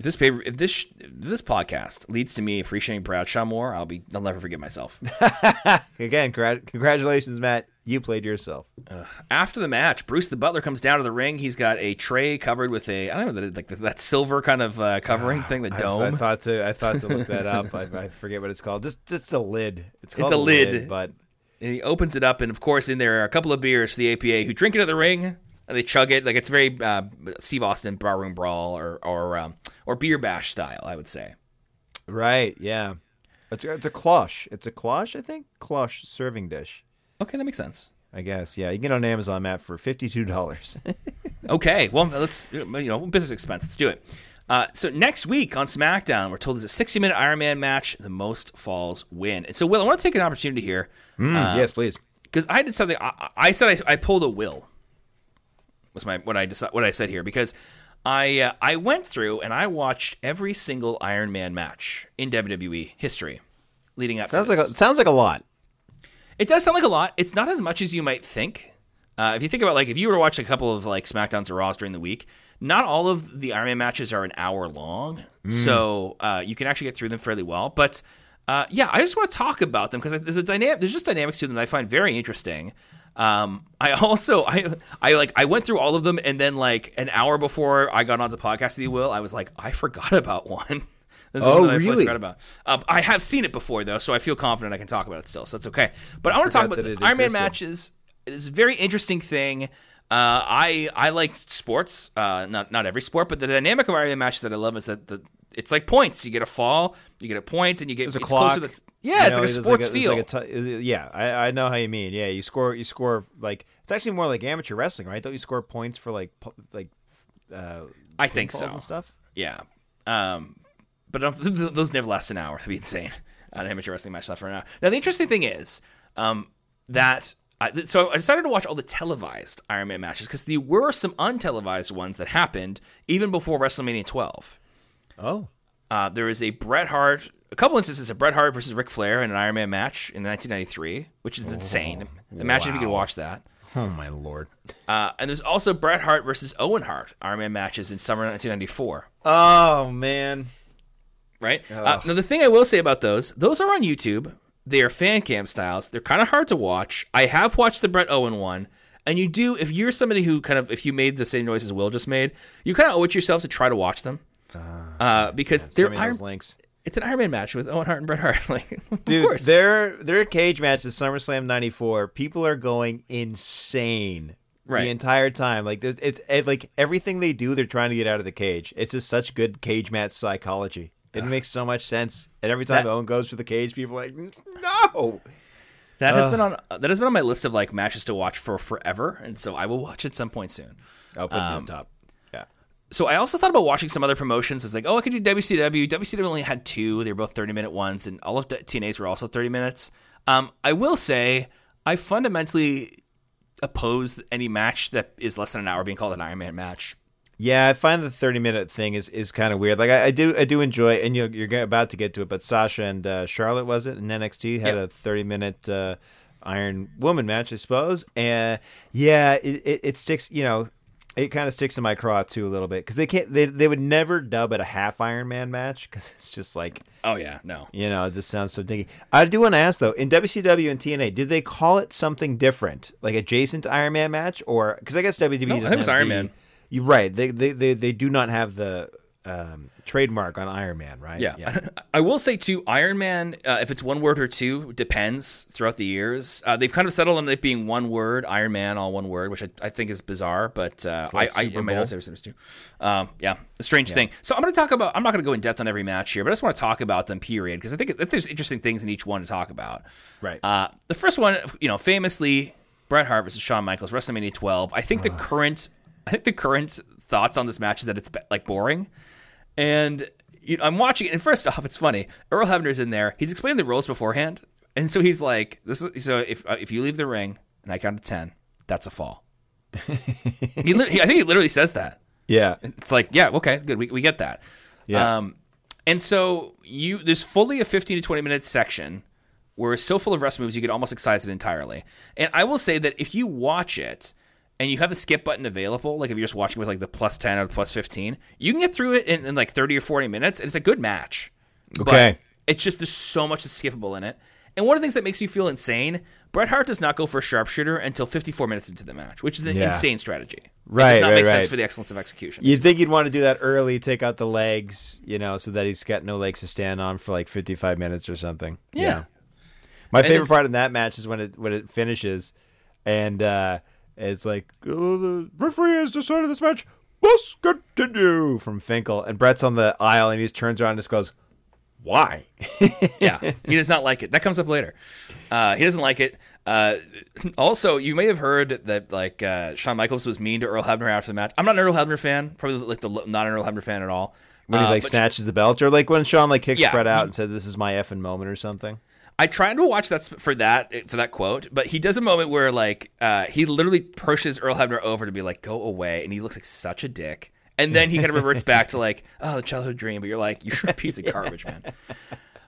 If this paper, if this if this podcast leads to me appreciating Bradshaw more, I'll be I'll never forget myself. *laughs* Again, congrat- congratulations, Matt. You played yourself. After the match, Bruce the Butler comes down to the ring. He's got a tray covered with a I don't know that like that silver kind of uh, covering thing, the *sighs* I, dome. I thought to I thought to look that up. *laughs* I, I forget what it's called. Just just a lid. It's called a lid. but and he opens it up, and of course, in there are a couple of beers for the APA who drink it at the ring and they chug it like it's very uh, Steve Austin barroom brawl or or um, or beer bash style, I would say. right, yeah. It's a, it's a cloche. It's a cloche, I think. Cloche serving dish. Okay, that makes sense. I guess. Yeah, you can get it on Amazon, Matt, for fifty two dollars. *laughs* Okay, well, let's you know business expense. Let's do it. Uh, so next week on SmackDown, we're told there's a 60 minute Iron Man match. The most falls win. And so, Will, I want to take an opportunity here yes, please. because I did something. I, I said I, I pulled a Will. Was my what I decided, what I said here because I uh, I went through and I watched every single Iron Man match in WWE history leading up. Sounds to like this. a, sounds like a lot. It does sound like a lot. It's not as much as you might think. Uh, if you think about like if you were to watch a couple of like SmackDowns or Raws during the week, not all of the Iron Man matches are an hour long, so uh, you can actually get through them fairly well. But uh, yeah, I just want to talk about them because there's a dynamic. There's just dynamics to them that I find very interesting. Um, I also I I like I went through all of them and then like an hour before I got onto podcast with you, Will, I was like I forgot about one. *laughs* There's Oh, one that I really? forgot about. Um, I have seen it before though, so I feel confident I can talk about it still. So that's okay. But I want to talk about that the it Iron Man matches. It's a very interesting thing. Uh, I I like sports, uh, not not every sport, but the dynamic of Iron Man matches that I love is that the it's like points. You get a fall, you get a point, and you get There's a clock. closer to yeah, You it's know, like a there's sports there's feel. like a t- yeah, I, I know how you mean. Yeah, you score you score like it's actually more like amateur wrestling, right? Don't you score points for like pu- like uh, I think so. and stuff? Yeah. Um, but th- th- those never last an hour. *laughs* That'd be insane. An amateur wrestling match last for an hour. Now the interesting thing is um, that. I, th- so I decided to watch all the televised Iron Man matches because there were some untelevised ones that happened even before WrestleMania 12. Oh, Uh, there was a Bret Hart, a couple instances of Bret Hart versus Ric Flair in an Iron Man match in 1993, which is insane. Imagine if you could watch that. oh my lord! Uh, and there's also Bret Hart versus Owen Hart Iron Man matches in summer 1994. Oh man, right? Uh, now, the thing I will say about those, those are on YouTube. They are fan cam styles. They're kind of hard to watch. I have watched the Bret Owen one, and you do, if you're somebody who kind of, if you made the same noises Will just made, you kind of owe it to yourself to try to watch them. Uh, because they're send me Iron, links. It's an Iron Man match with Owen Hart and Bret Hart. *laughs* like, of Dude, course. their their cage match at SummerSlam '94, people are going insane Right. the entire time. Like there's it's it, like everything they do, they're trying to get out of the cage. It's just such good cage match psychology. It makes so much sense. And every time That- Owen goes for the cage, people are like, no. That has been on that has been on my list of like matches to watch for forever, and so I will watch at some point soon. I'll put it Um, on top. So I also thought about watching some other promotions. It's like, oh, I could do WCW. WCW only had two; they were both thirty minute ones, and all of TNA's were also thirty minutes. Um, I will say, I fundamentally oppose any match that is less than an hour being called an Iron Man match. Yeah, I find the thirty minute thing is, is kind of weird. Like I, I do I do enjoy, and you're, you're about to get to it, but Sasha and uh, Charlotte was it in NXT had Yep. a thirty minute uh, Iron Woman match, I suppose. And yeah, it, it, it sticks. You know, it kind of sticks in my craw too a little bit because they can't. They they would never dub it a half Iron Man match because it's just like Oh yeah, no. you know it just sounds so dinky. I do want to ask though, in WCW and TNA, did they call it something different, like adjacent Iron Man match, or because I guess WWE No, doesn't think it was have Iron the- Man. You're right. They, they they they do not have the um, trademark on Iron Man, right? Yeah. *laughs* I will say too, Iron Man, uh, if it's one word or two, depends throughout the years. Uh, they've kind of settled on it being one word, Iron Man, all one word, which I, I think is bizarre, but uh, like I, I, I might not say it's too. Um, yeah, a strange thing. So I'm going to talk about. I'm not going to go in depth on every match here, but I just want to talk about them. Period, because I think that there's interesting things in each one to talk about. Right. Uh, the first one, you know, famously Bret Hart versus Shawn Michaels, WrestleMania 12. I think the current, I think the current thoughts on this match is that it's like boring, and you know, I'm watching it. And first off, it's funny. Earl Hebner's in there. He's explaining the rules beforehand, and so he's like, "This is so if uh, if you leave the ring and I count to ten, that's a fall." *laughs* he, lit- he, I think he literally says that. yeah. It's like, yeah, okay, good. We, we get that. Yeah. Um, and so you there's fully a 15 to 20 minute section where it's so full of rest moves you get almost excised entirely. And I will say that if you watch it and you have the skip button available, like if you're just watching with like the plus 10 or the plus 15, you can get through it in, in like 30 or 40 minutes and it's a good match. Okay. But it's just there's so much that's skippable in it. And one of the things that makes me feel insane, Bret Hart does not go for a sharpshooter until 54 minutes into the match, which is an Yeah. insane strategy. It Right, does not right, make right. sense for the excellence of execution. You'd think you'd want to do that early, take out the legs, you know, so that he's got no legs to stand on for like 55 minutes or something. Yeah. My favorite part in that match is when it when it finishes, and uh, it's like, oh, the referee has decided this match must continue from Finkel, and Bret's on the aisle, and he turns around and just goes, "Why?" *laughs* yeah, he does not like it. That comes up later. Uh, he doesn't like it. Uh, also, you may have heard that like uh, Shawn Michaels was mean to Earl Hebner after the match. I'm not an Earl Hebner fan. Probably like the not an Earl Hebner fan at all. when he Uh, like snatches the belt, or like when Shawn like kicks Yeah, Brett out he- and said, "This is my effing moment" or something. I tried to watch that for that for that quote, but he does a moment where like uh, he literally pushes Earl Hebner over to be like, "Go away," and he looks like such a dick. And then he kind of reverts back to like, *laughs* "Oh, the childhood dream," but you're like, "You're a piece of garbage, man." *laughs*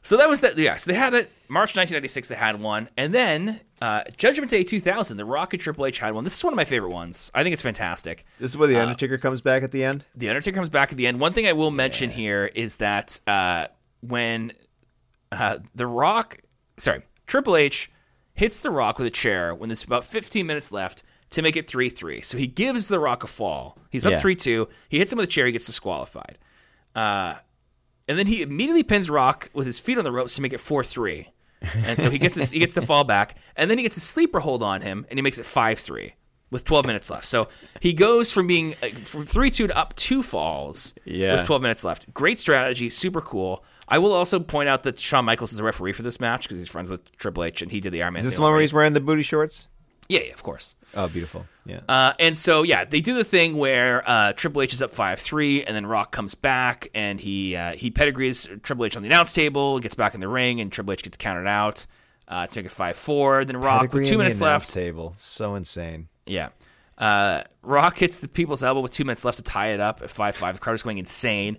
So that was that. Yeah, so they had it March 1996. They had one, and then uh, Judgment Day 2000. The Rock and Triple H had one. This is one of my favorite ones. I think it's fantastic. This is where the Undertaker comes back at the end. The Undertaker comes back at the end. One thing I will mention here is that uh, when uh, The Rock, sorry, Triple H hits The Rock with a chair when there's about 15 minutes left to make it 3 3. So he gives The Rock a fall. He's up Yeah. 3 2. He hits him with a chair. He gets disqualified. Uh, and then he immediately pins Rock with his feet on the ropes to make it 4 3. And so he gets his, he gets the fall back, and then he gets a sleeper hold on him, and he makes it five three with twelve minutes left. So he goes from being uh, from three two to up two falls Yeah. with twelve minutes left. Great strategy, super cool. I will also point out that Shawn Michaels is the referee for this match because he's friends with Triple H, and he did the Iron Man. Is this the one where he's wearing the booty shorts? Yeah, yeah, of course. Oh, beautiful. Yeah. Uh, and so yeah, they do the thing where uh, Triple H is up five three, and then Rock comes back and he uh, he pedigrees Triple H on the announce table, gets back in the ring, and Triple H gets counted out uh, to make it five four. Then Rock Pedigree with two minutes left. Table. So insane. Yeah. Uh, Rock hits the people's elbow with two minutes left to tie it up at five five. The crowd is going insane,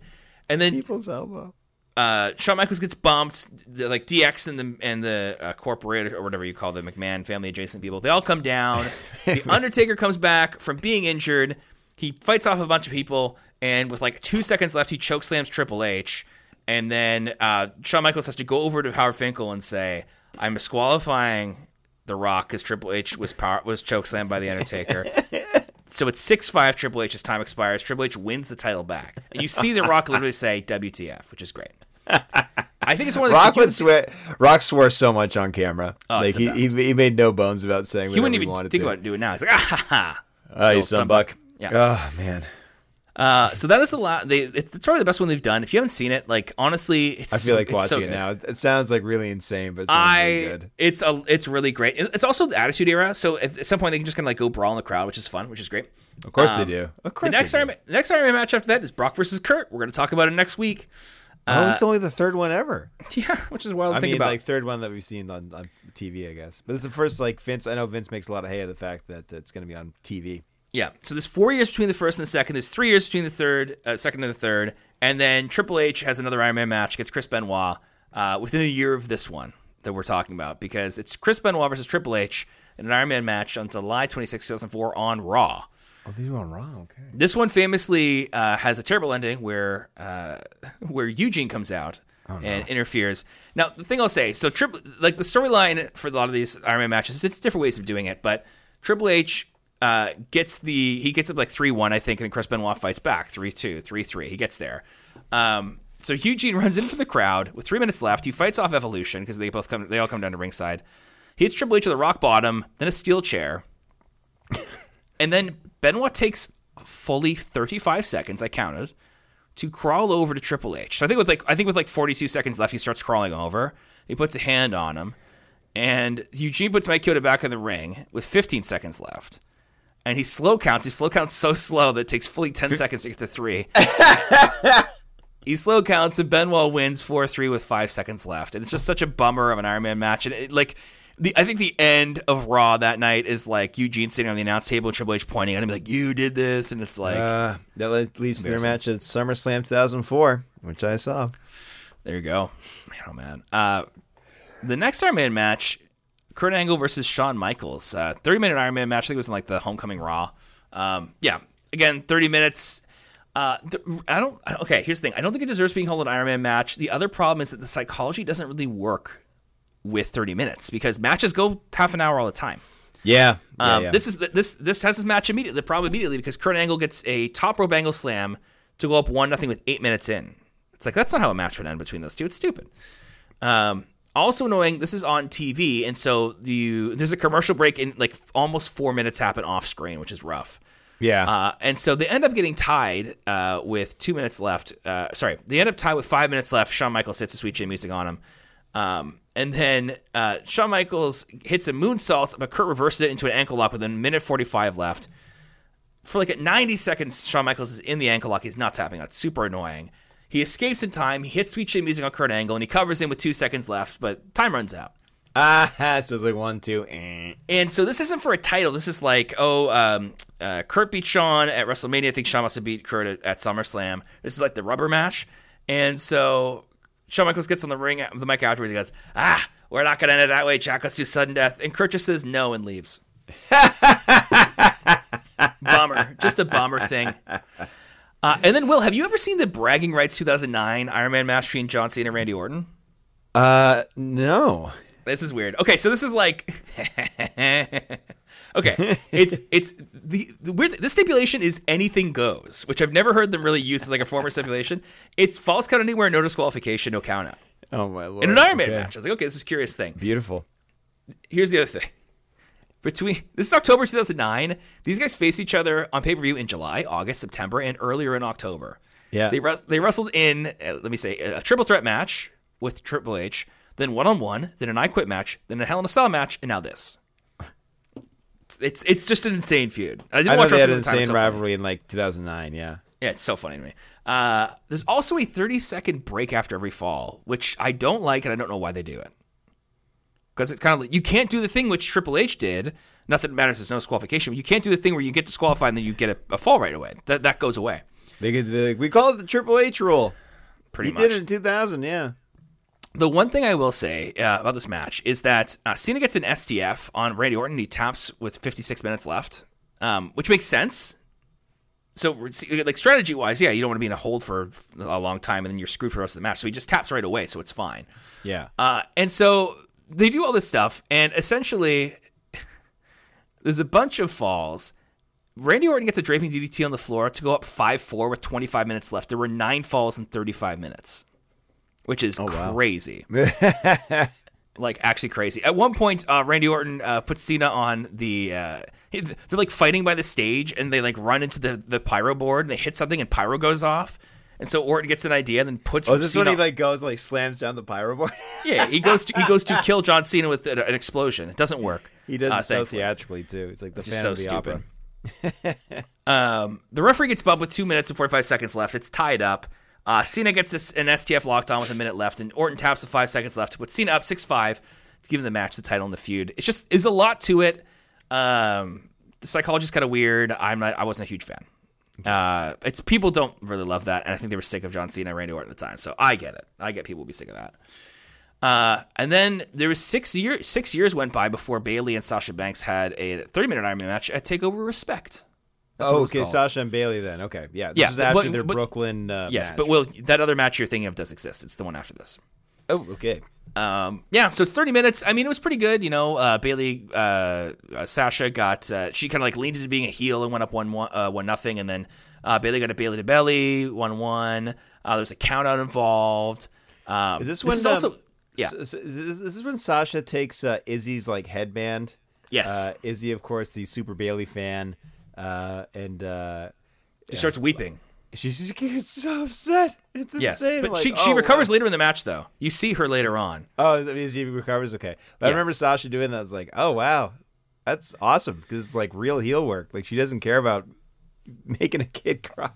and then People's elbow. Uh, Shawn Michaels gets bumped. The, like DX and the and the uh, corporate or whatever you call the McMahon family adjacent people, they all come down. *laughs* the Undertaker comes back from being injured. He fights off a bunch of people, and with like two seconds left, he chokeslams Triple H. And then uh, Shawn Michaels has to go over to Howard Finkel and say, "I'm disqualifying The Rock because Triple H was power- was chokeslammed by the Undertaker." *laughs* So it's six five Triple H as time expires. Triple H wins the title back, and you see The Rock literally say "WTF," which is great. I think it's one of the Rock he would swear. Rock swore so much on camera. Oh, like he, he he made no bones about saying He wouldn't he even wanted think to. about doing it now. He's like, ah ha ha. Oh, you Little son son buck. Yeah. Oh man, Uh, so that is the lot. They, it's probably the best one they've done. If you haven't seen it, like honestly, it's I feel like watching so it now. It sounds like really insane, but it sounds really I good. it's a it's really great. It's also the Attitude Era, so at, at some point they can just kind of like go brawl in the crowd, which is fun, which is great. Of course um, they do. Of The course. next they Iron. Man, the next Iron Man match after that is Brock versus Kurt. We're going to talk about it next week. Oh, it's only the third one ever. *laughs* Yeah, which is wild to I think mean, about. like third one that we've seen on, on TV, I guess. But it's the first like Vince. I know Vince makes a lot of hay of the fact that it's going to be on TV. Yeah. So there's four years between the first and the second. There's three years between the third, uh, second and the third, and then Triple H has another Iron Man match Gets Chris Benoit uh, within a year of this one that we're talking about because it's Chris Benoit versus Triple H in an Iron Man match on July 26, 2004 on Raw. Oh, they do on Raw. Okay. This one famously uh, has a terrible ending where uh, *laughs* where Eugene comes out and interferes. Now, the thing I'll say, so triple like the storyline for a lot of these Iron Man matches, it's different ways of doing it, but Triple H uh, gets the he gets up like three one, I think, and Chris Benoit fights back three two, three three. He gets there. Um, so Eugene *laughs* runs in for the crowd with three minutes left. He fights off Evolution because they both come they all come down to ringside. He hits Triple H with a rock bottom, then a steel chair, *laughs* and then Benoit takes fully 35 seconds, I counted, to crawl over to Triple H. So I think with like I think with like 42 seconds left, he starts crawling over. He puts a hand on him, and Eugene puts Mike Chioda back in the ring with 15 seconds left. And he slow counts. He slow counts so slow that it takes fully 10 seconds to get to three. *laughs* he slow counts, and Benoit wins 4 3 with five seconds left. And it's just such a bummer of an Iron Man match. And it, like, the, I think the end of Raw that night is like Eugene sitting on the announce table and Triple H pointing at him like, "You did this," and it's like, Uh, that leads to their match at SummerSlam 2004, which I saw. there you go. Man, oh man. Uh, the next Iron Man match, Kurt Angle versus Shawn Michaels, uh, thirty minute Iron Man match. I think it was in like the Homecoming Raw. Um, yeah, again, thirty minutes. Uh, th- I don't. Okay, here's the thing. I don't think it deserves being called an Iron Man match. The other problem is that the psychology doesn't really work with 30 minutes because matches go half an hour all the time. Yeah. yeah, Um, yeah. This is this this has this match immediately. The problem immediately because Kurt Angle gets a top rope angle slam to go up one nothing with eight minutes in. It's like that's not how a match would end between those two. It's stupid. Um, also annoying. This is on TV, and so you there's a commercial break in like almost four minutes happen off screen, which is rough. yeah. Uh, and so they end up getting tied uh, with two minutes left. Uh, sorry, they end up tied with five minutes left. Shawn Michaels hits a sweet chin music on him. Um, and then uh, Shawn Michaels hits a moonsault, but Kurt reverses it into an ankle lock with a minute 45 left. For like at 90 seconds, Shawn Michaels is in the ankle lock. He's not tapping out. It's super annoying. He escapes in time. He hits sweet chin music on Kurt Angle, and he covers him with two seconds left, but time runs out. ah, so *laughs* it's like one, two. Eh. And so this isn't for a title. This is like, oh, um, uh, Kurt beat Shawn at WrestleMania. I think Shawn must have beat Kurt at, at SummerSlam. This is like the rubber match. And so Shawn Michaels gets on the ring, the mic afterwards. He goes, ah, we're not going to end it that way, Jack. Let's do sudden death. And Kurt just says no and leaves. *laughs* bummer. Just a bummer thing. Uh, and then, Will, have you ever seen the Bragging Rights 2009 Iron Man match between John Cena and Randy Orton? Uh, no. This is weird. Okay, so this is like *laughs* Okay, *laughs* it's it's the, the weird the stipulation is anything goes, which I've never heard them really use as like a former stipulation. It's false count anywhere, no disqualification, no count out. Oh my lord. In an Iron Man Okay. match. I was like, okay, this is a curious thing. Beautiful. Here's the other thing. Between this is October 2009. These guys face each other on pay per view in July, August, September, and earlier in October. Yeah. They wres- they wrestled in uh, let me say a triple threat match with Triple H, then one on one, then an I Quit match, then a Hell in a Cell match, and now this. It's it's just an insane feud. I didn't I know watch they had an at the time, it's insane so funny. rivalry in like 2009. Yeah. Yeah, it's so funny to me. Uh, there's also a 30 second break after every fall, which I don't like, and I don't know why they do it. Because it kind of you can't do the thing which Triple H did. Nothing matters. There's no disqualification. You can't do the thing where you get disqualified and then you get a, a fall right away. That that goes away. They could. They, we call it the Triple H rule. Pretty he much. did it in 2000. Yeah. The one thing I will say uh, about this match is that uh, Cena gets an STF on Randy Orton. And he taps with 56 minutes left, um, which makes sense. So, like strategy wise, yeah, you don't want to be in a hold for a long time and then you're screwed for the rest of the match. So he just taps right away, so it's fine. Yeah. Uh, and so they do all this stuff, and essentially, *laughs* there's a bunch of falls. Randy Orton gets a draping DDT on the floor to go up 5 4 with 25 minutes left. There were nine falls in 35 minutes, which is crazy. *laughs* like, actually crazy. At one point, uh, Randy Orton uh, puts Cena on the. Uh, they're like fighting by the stage, and they like run into the, the pyro board, and they hit something, and pyro goes off. And so Orton gets an idea, and then puts. Oh, is this Cena when he like goes like slams down the pyro board? *laughs* yeah, he goes to he goes to kill John Cena with an, an explosion. It doesn't work. he does uh, it so thankfully. theatrically too. It's like the fan so of the Opera. *laughs* Um, the referee gets bumped with two minutes and forty five seconds left. It's tied up. Uh, Cena gets this, an STF locked on with a minute left, and Orton taps with five seconds left to put Cena up six five to give him the match, the title, and the feud. It's just is a lot to it. Um, the psychology's kind of weird. I'm not. I wasn't a huge fan. Uh, it's people don't really love that, and I think they were sick of John Cena and Randy Orton at the time. So I get it. I get people will be sick of that. Uh, and then there was six years. Six years went by before Bayley and Sasha Banks had a 30 minute Iron Man match at Takeover Respect. That's oh, okay, called. Sasha and Bayley. Then okay, yeah, this Yeah, was after but- their but- Brooklyn. Uh, yes, match. but will that other match you're thinking of does exist? It's the one after this. oh, okay. Um, yeah, so it's 30 minutes. I mean, it was pretty good. You know, uh, Bayley, uh, uh, Sasha got, uh, she kind of like leaned into being a heel and went up one, one, uh, one nothing. And then, uh, Bayley got a Bayley to belly, one, one. Uh, there's a count out involved. Um, Is this when is also, um, yeah. is this, this is when Sasha takes uh, Izzy's like headband. yes. Uh, Izzy, of course, the Super Bayley fan, uh, and uh, she starts weeping. she, she gets so upset. It's Yes. insane. But Like, she, she oh, recovers wow. later in the match, though. You see her later on. Oh, Izzy recovers. Okay, but I remember Sasha doing that. I was like, oh wow, that's awesome because it's like real heel work. Like she doesn't care about *laughs* making a kid cry.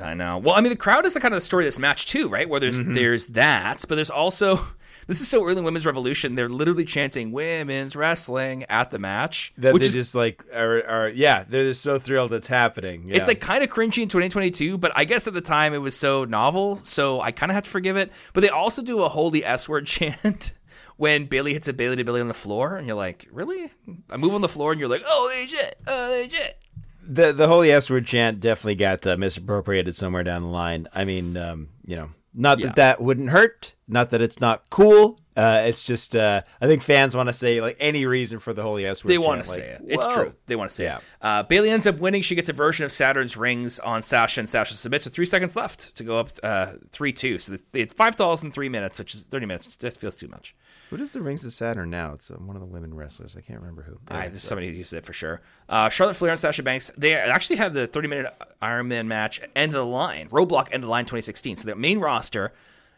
I know. Well, I mean, the crowd is the kind of the story of this match too, right? Where there's Mm-hmm. there's that, but there's also this is so early in women's revolution. They're literally chanting "women's wrestling" at the match, That which they is just like are, are yeah, they're just so thrilled it's happening. Yeah. it's like kind of cringy in 2022. But I guess at the time it was so novel, so I kind of have to forgive it. But they also do a holy S word *laughs* chant. When Bayley hits a Bayley to Belly on the floor, and you're like, "Really?" I move on the floor, and you're like, "Holy shit! Holy shit!" the the holy S word chant definitely got uh, misappropriated somewhere down the line. I mean, um, you know, not that Yeah. that wouldn't hurt, not that it's not cool. Uh, it's just uh, I think fans want to say like any reason for the holy S word. They want to like, say it. It's whoa. true. They want to say Yeah. it. Uh, Bayley ends up winning. She gets a version of Saturn's rings on Sasha, and Sasha submits with three seconds left to go up uh, three two. So they had five dolls in three minutes, which is thirty minutes. That feels too much. What is the rings of Saturn now? It's uh, one of the women wrestlers. I can't remember who. I, there's somebody who uses it for sure. Uh, Charlotte Flair and Sasha Banks. They actually had the 30 minute Iron Man match end of the line. Roadblock end of the line 2016. So their main roster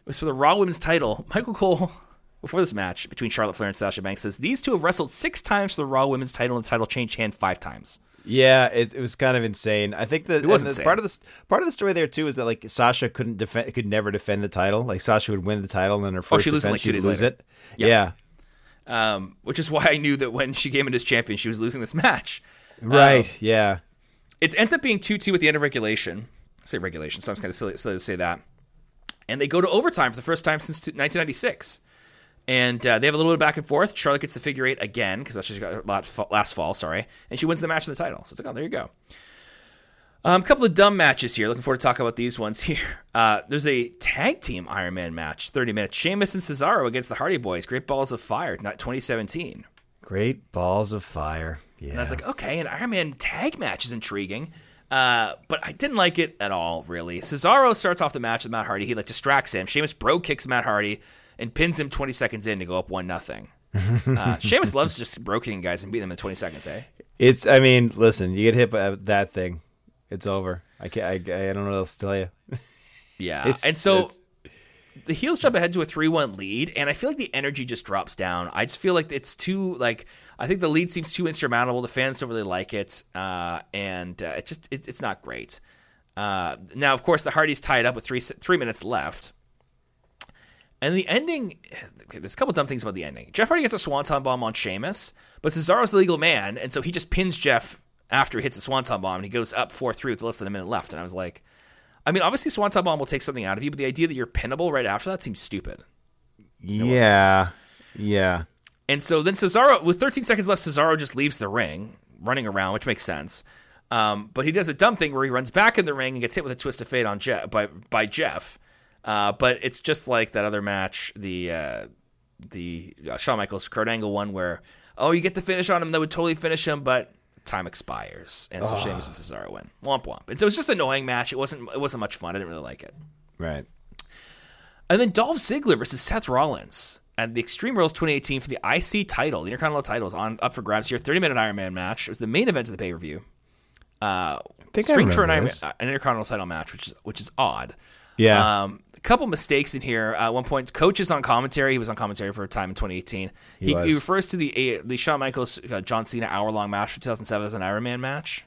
was for the Raw Women's title. Michael Cole. Before this match between Charlotte Flair and Sasha Banks says these two have wrestled six times for the Raw Women's title and the title changed hand five times. Yeah, it, it was kind of insane. I think that part of the part of the story there too is that like Sasha couldn't defend, could never defend the title. Like Sasha would win the title, and then her first Oh, she'd it, defense like, she'd lose later. it. Yeah. um, which is why I knew that when she came in as champion, she was losing this match. right. yeah. It ends up being 2 2 at the end of regulation. I say regulation, so I'm kind of silly, silly to say that. And they go to overtime for the first time since 1996. And uh, they have a little bit of back and forth. Charlotte gets the figure eight again, because that's what she got last fall, last fall, sorry. And she wins the match of the title. So it's like, oh, there you go. Um, a couple of dumb matches here. Looking forward to talk about these ones *laughs* here. Uh, there's a tag team Iron Man match, 30 minutes. Sheamus and Cesaro against the Hardy Boys. Great Balls of Fire, not 2017. Great balls of fire. Yeah. And I was like, okay, an Iron Man tag match is intriguing. Uh, but I didn't like it at all, really. Cesaro starts off the match with Matt Hardy. He like distracts him. Sheamus bro kicks Matt Hardy and pins him 20 seconds in to go up one nothing. *laughs* Uh, Sheamus loves just bro kicking guys and beating them in 20 seconds, eh? It's. I mean, listen. You get hit by that thing, it's over. I can't. I, I don't know what else to tell you. *laughs* Yeah. It's- and so it's- the heels jump ahead to a 3-1 lead and I feel like the energy just drops down. I just feel like it's too like I think the lead seems too insurmountable. The fans don't really like it. Uh, and uh, it just it, it's not great. Uh, now of course the Hardys tied up with 3 3 minutes left. And the ending, okay, there's a couple dumb things about the ending. Jeff Hardy gets a swanton bomb on Sheamus, but Cesaro's the legal man, and so he just pins Jeff after he hits the swanton bomb, and he goes up 4 3 with less than a minute left. And I was like, I mean, obviously, Swanton Bomb will take something out of you, but the idea that you're pinnable right after that seems stupid. Yeah. Yeah. And so then Cesaro, with 13 seconds left, Cesaro just leaves the ring, running around, which makes sense. Um, but he does a dumb thing where he runs back in the ring and gets hit with a twist of fate on Jeff by by Jeff. Uh, but it's just like that other match, the uh, the uh, Shawn Michaels Kurt Angle one, where oh you get the finish on him that would totally finish him, but time expires, and so Sheamus and Cesaro win. Womp womp. And so it was just an annoying match. It wasn't it wasn't much fun. I didn't really like it. Right. And then Dolph Ziggler versus Seth Rollins at the Extreme Rules 2018 for the IC title. The Intercontinental title is on up for grabs here. 30 minute Iron Man match. It was the main event of the pay per view. Uh, think I for an, Iron, uh, an Intercontinental title match, which is which is odd. Yeah. Um, a couple mistakes in here. Uh, at one point, coach is on commentary. He was on commentary for a time in 2018. He, was. he refers to the uh, the Shawn Michaels uh, John Cena hour long match from 2007 as an Iron Man match.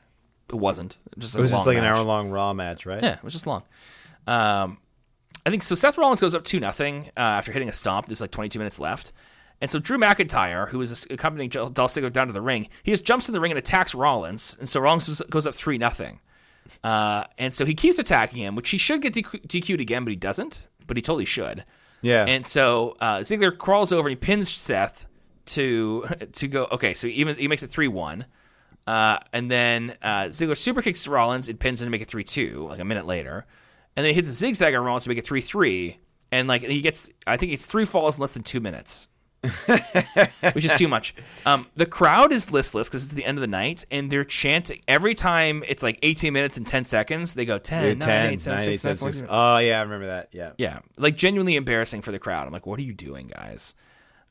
It wasn't. Just a it was just like an hour long Raw match, right? Yeah, it was just long. Um, I think so. Seth Rollins goes up two nothing uh, after hitting a stomp. There's like 22 minutes left, and so Drew McIntyre, who is accompanying Dolph Ziggler down to the ring, he just jumps in the ring and attacks Rollins, and so Rollins goes up three nothing. Uh, and so he keeps attacking him, which he should get DQ- DQ'd again, but he doesn't. But he totally should. Yeah. And so uh, Ziggler crawls over and he pins Seth to to go. Okay, so he, even, he makes it three one. Uh, and then uh, Ziggler super kicks Rollins and pins him to make it 3 2, like a minute later. And then he hits a zigzag on Rollins to make it 3 3. And like he gets, I think it's three falls in less than two minutes. *laughs* which is too much. Um, the crowd is listless because it's the end of the night, and they're chanting every time it's like 18 minutes and 10 seconds. They go 10, 9, 8, 7, 6, 7, 4, 3. Oh yeah, I remember that. Yeah, Yeah, like genuinely embarrassing for the crowd. I'm like, what are you doing, guys?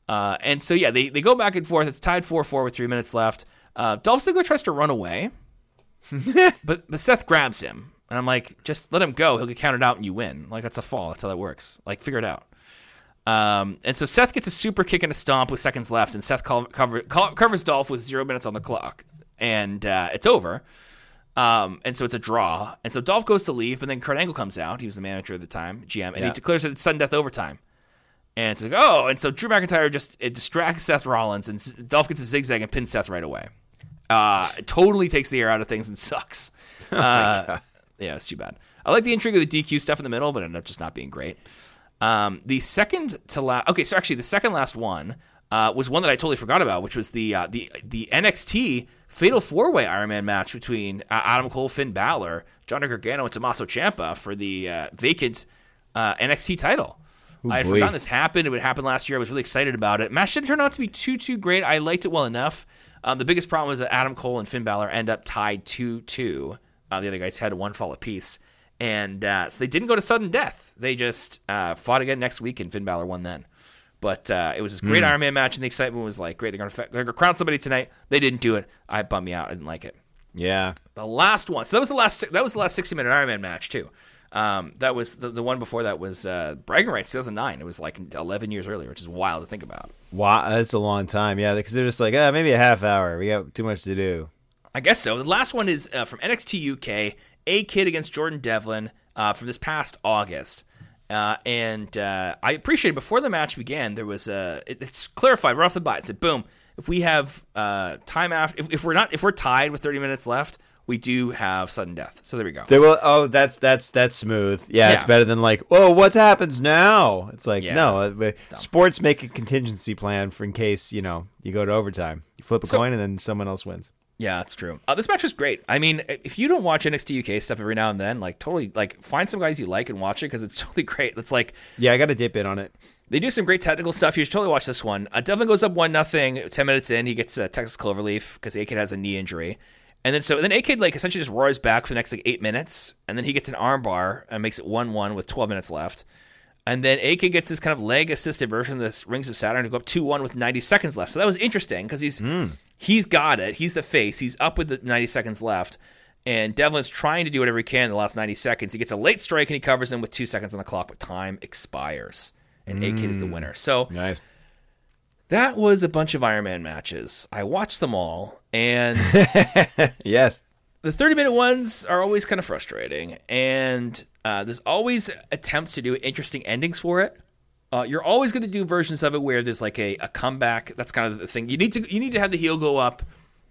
Uh, and so yeah, they they go back and forth. It's tied 4 4 with three minutes left. Uh, Dolph Ziggler tries to run away, *laughs* but but Seth grabs him, and I'm like, just let him go. He'll get counted out, and you win. Like that's a fall. That's how that works. Like figure it out. Um, and so Seth gets a super kick and a stomp with seconds left, and Seth cover, cover, covers Dolph with zero minutes on the clock, and uh, it's over. Um, and so it's a draw. And so Dolph goes to leave, and then Kurt Angle comes out. He was the manager at the time, GM, and Yeah. he declares that it's sudden death overtime. And it's like, oh, and so Drew McIntyre just it distracts Seth Rollins, and Dolph gets a zigzag and pins Seth right away. Uh, it totally takes the air out of things and sucks. *laughs* Uh, yeah, it's too bad. I like the intrigue of the DQ stuff in the middle, but it ended up just not being great. Um, the second to last, okay, so actually the second last one uh, was one that I totally forgot about, which was the uh, the the NXT Fatal Four Way Iron Man match between uh, Adam Cole, Finn Balor, Johnny Gargano, and Tommaso Ciampa for the uh, vacant uh, NXT title. I had boy. forgotten this happened. It would happen last year. I was really excited about it. Match didn't turn out to be too too great. I liked it well enough. Um, the biggest problem was that Adam Cole and Finn Balor end up tied two two. Uh, the other guys had one fall apiece, and uh, so they didn't go to sudden death. They just uh, fought again next week, and Finn Balor won then. But uh, it was this great Iron Man match, and the excitement was like, great, they're going to they're to crown somebody tonight. They didn't do it. I bummed me out. I didn't like it. yeah. The last one. So that was the last. That was the last sixty minute Iron Man match too. Um, that was the, the one before that was uh, Bragging Rights 2009. It was like 11 years earlier, which is wild to think about. Wow, that's a long time. Yeah, because they're just like, ah, maybe a half hour. We got too much to do. I guess so. The last one is uh, from NXT UK, A Kid against Jordan Devlin uh, from this past August. Uh, and uh, I appreciate before the match began, there was a. It, it's clarified right off the bat. It said, "Boom! If we have uh, time after, if, if we're not, if we're tied with 30 minutes left, we do have sudden death." So there we go. They will. Oh, that's that's that's smooth. Yeah, it's better than like, oh, what happens now? It's like Yeah. no. uh, Sports make a contingency plan for in case you know you go to overtime. You flip a So- coin and then someone else wins. Yeah, that's true. Uh, this match was great. I mean, if you don't watch NXT UK stuff every now and then, like totally, like find some guys you like and watch it because it's *laughs* totally great. It's like Yeah, I got to dip in on it. They do some great technical stuff. You should totally watch this one. Uh, Devlin goes up one nothing. Ten minutes in, he gets uh, Texas Cloverleaf because A Kid has a knee injury, and then so then A Kid like essentially just roars back for the next like eight minutes, and then he gets an armbar and makes it one one with twelve minutes left, and then A Kid gets this kind of leg assisted version of this Rings of Saturn to go up two one with ninety seconds left. So that was interesting because he's he's got it. He's the face. He's up with the ninety seconds left. And Devlin's trying to do whatever he can in the last 90 seconds. He gets a late strike and he covers him with two seconds on the clock, but time expires. And A Kid is the winner. So Nice. that was a bunch of Iron Man matches. I watched them all, and *laughs* yes. the 30 minute ones are always kind of frustrating. And uh, there's always attempts to do interesting endings for it. Uh, you're always going to do versions of it where there's like a, a comeback. That's kind of the thing. You need to you need to have the heel go up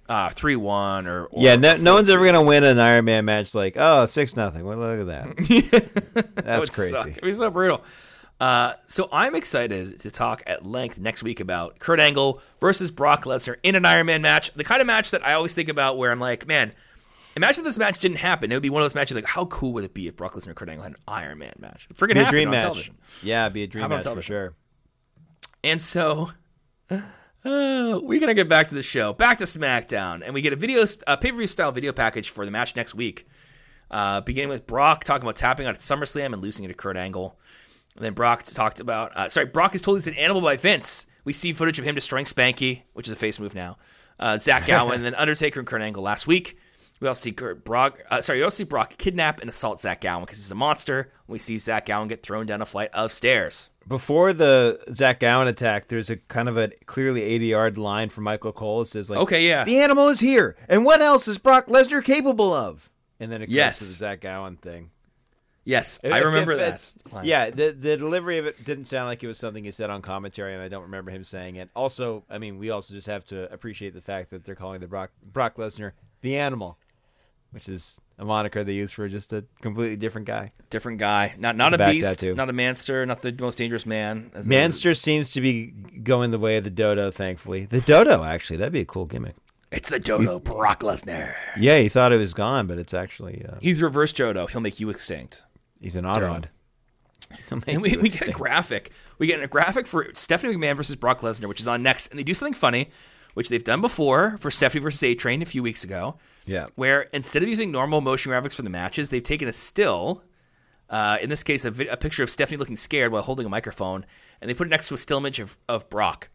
uh, three one or, or Yeah. No, no one's ever gonna win an Iron Man match like oh six nothing. Well, look at that. *laughs* That That's would crazy. suck. It'd be so brutal. Uh, so I'm excited to talk at length next week about Kurt Angle versus Brock Lesnar in an Iron Man match. The kind of match that I always think about where I'm like, man, imagine if this match didn't happen. It would be one of those matches like, how cool would it be if Brock Lesnar and Kurt Angle had an Iron Man match? Freaking Be a dream match. television. Yeah, be a dream match for sure. And so uh, we're gonna get back to the show, back to SmackDown, and we get a video, a pay per view style video package for the match next week. Uh, beginning with Brock talking about tapping out at SummerSlam and losing it to Kurt Angle. And then Brock talked about, uh, sorry, Brock is told he's an animal by Vince. We see footage of him destroying Spanky, which is a face move now. Uh, Zach *laughs* Gowen, and then Undertaker and Kurt Angle last week. We also see Kurt Brock, uh, sorry, we also see Brock kidnap and assault Zach Gowen because he's a monster. We see Zach Gowen get thrown down a flight of stairs. Before the Zach Gowen attack, there's a kind of a clearly 80 yard line from Michael Cole. It says like, Okay, yeah. the animal is here, and what else is Brock Lesnar capable of? And then it goes Yes. to the Zach Gowen thing. Yes, If- I if remember that. line. Yeah, the the delivery of it didn't sound like it was something he said on commentary, and I don't remember him saying it. Also, I mean, we also just have to appreciate the fact that they're calling the Brock Brock Lesnar the animal, which is a moniker they use for just a completely different guy. different guy. Not not a Back beast, that too. not a manster, not the most dangerous man. as the- Manster seems to be going the way of the dodo. Thankfully, the dodo actually that'd be a cool gimmick. It's the Dodo Brock Lesnar. Yeah, he thought it was gone, but it's actually uh, He's reverse Jodo. He'll make you extinct. he's an oddrod. *laughs* And we, we get a graphic. We get a graphic for Stephanie McMahon versus Brock Lesnar, which is on next. And they do something funny, which they've done before for Stephanie versus A Train a few weeks ago, Yeah. where instead of using normal motion graphics for the matches, they've taken a still, uh, in this case, a, vid- a picture of Stephanie looking scared while holding a microphone, and they put it next to a still image of, of Brock.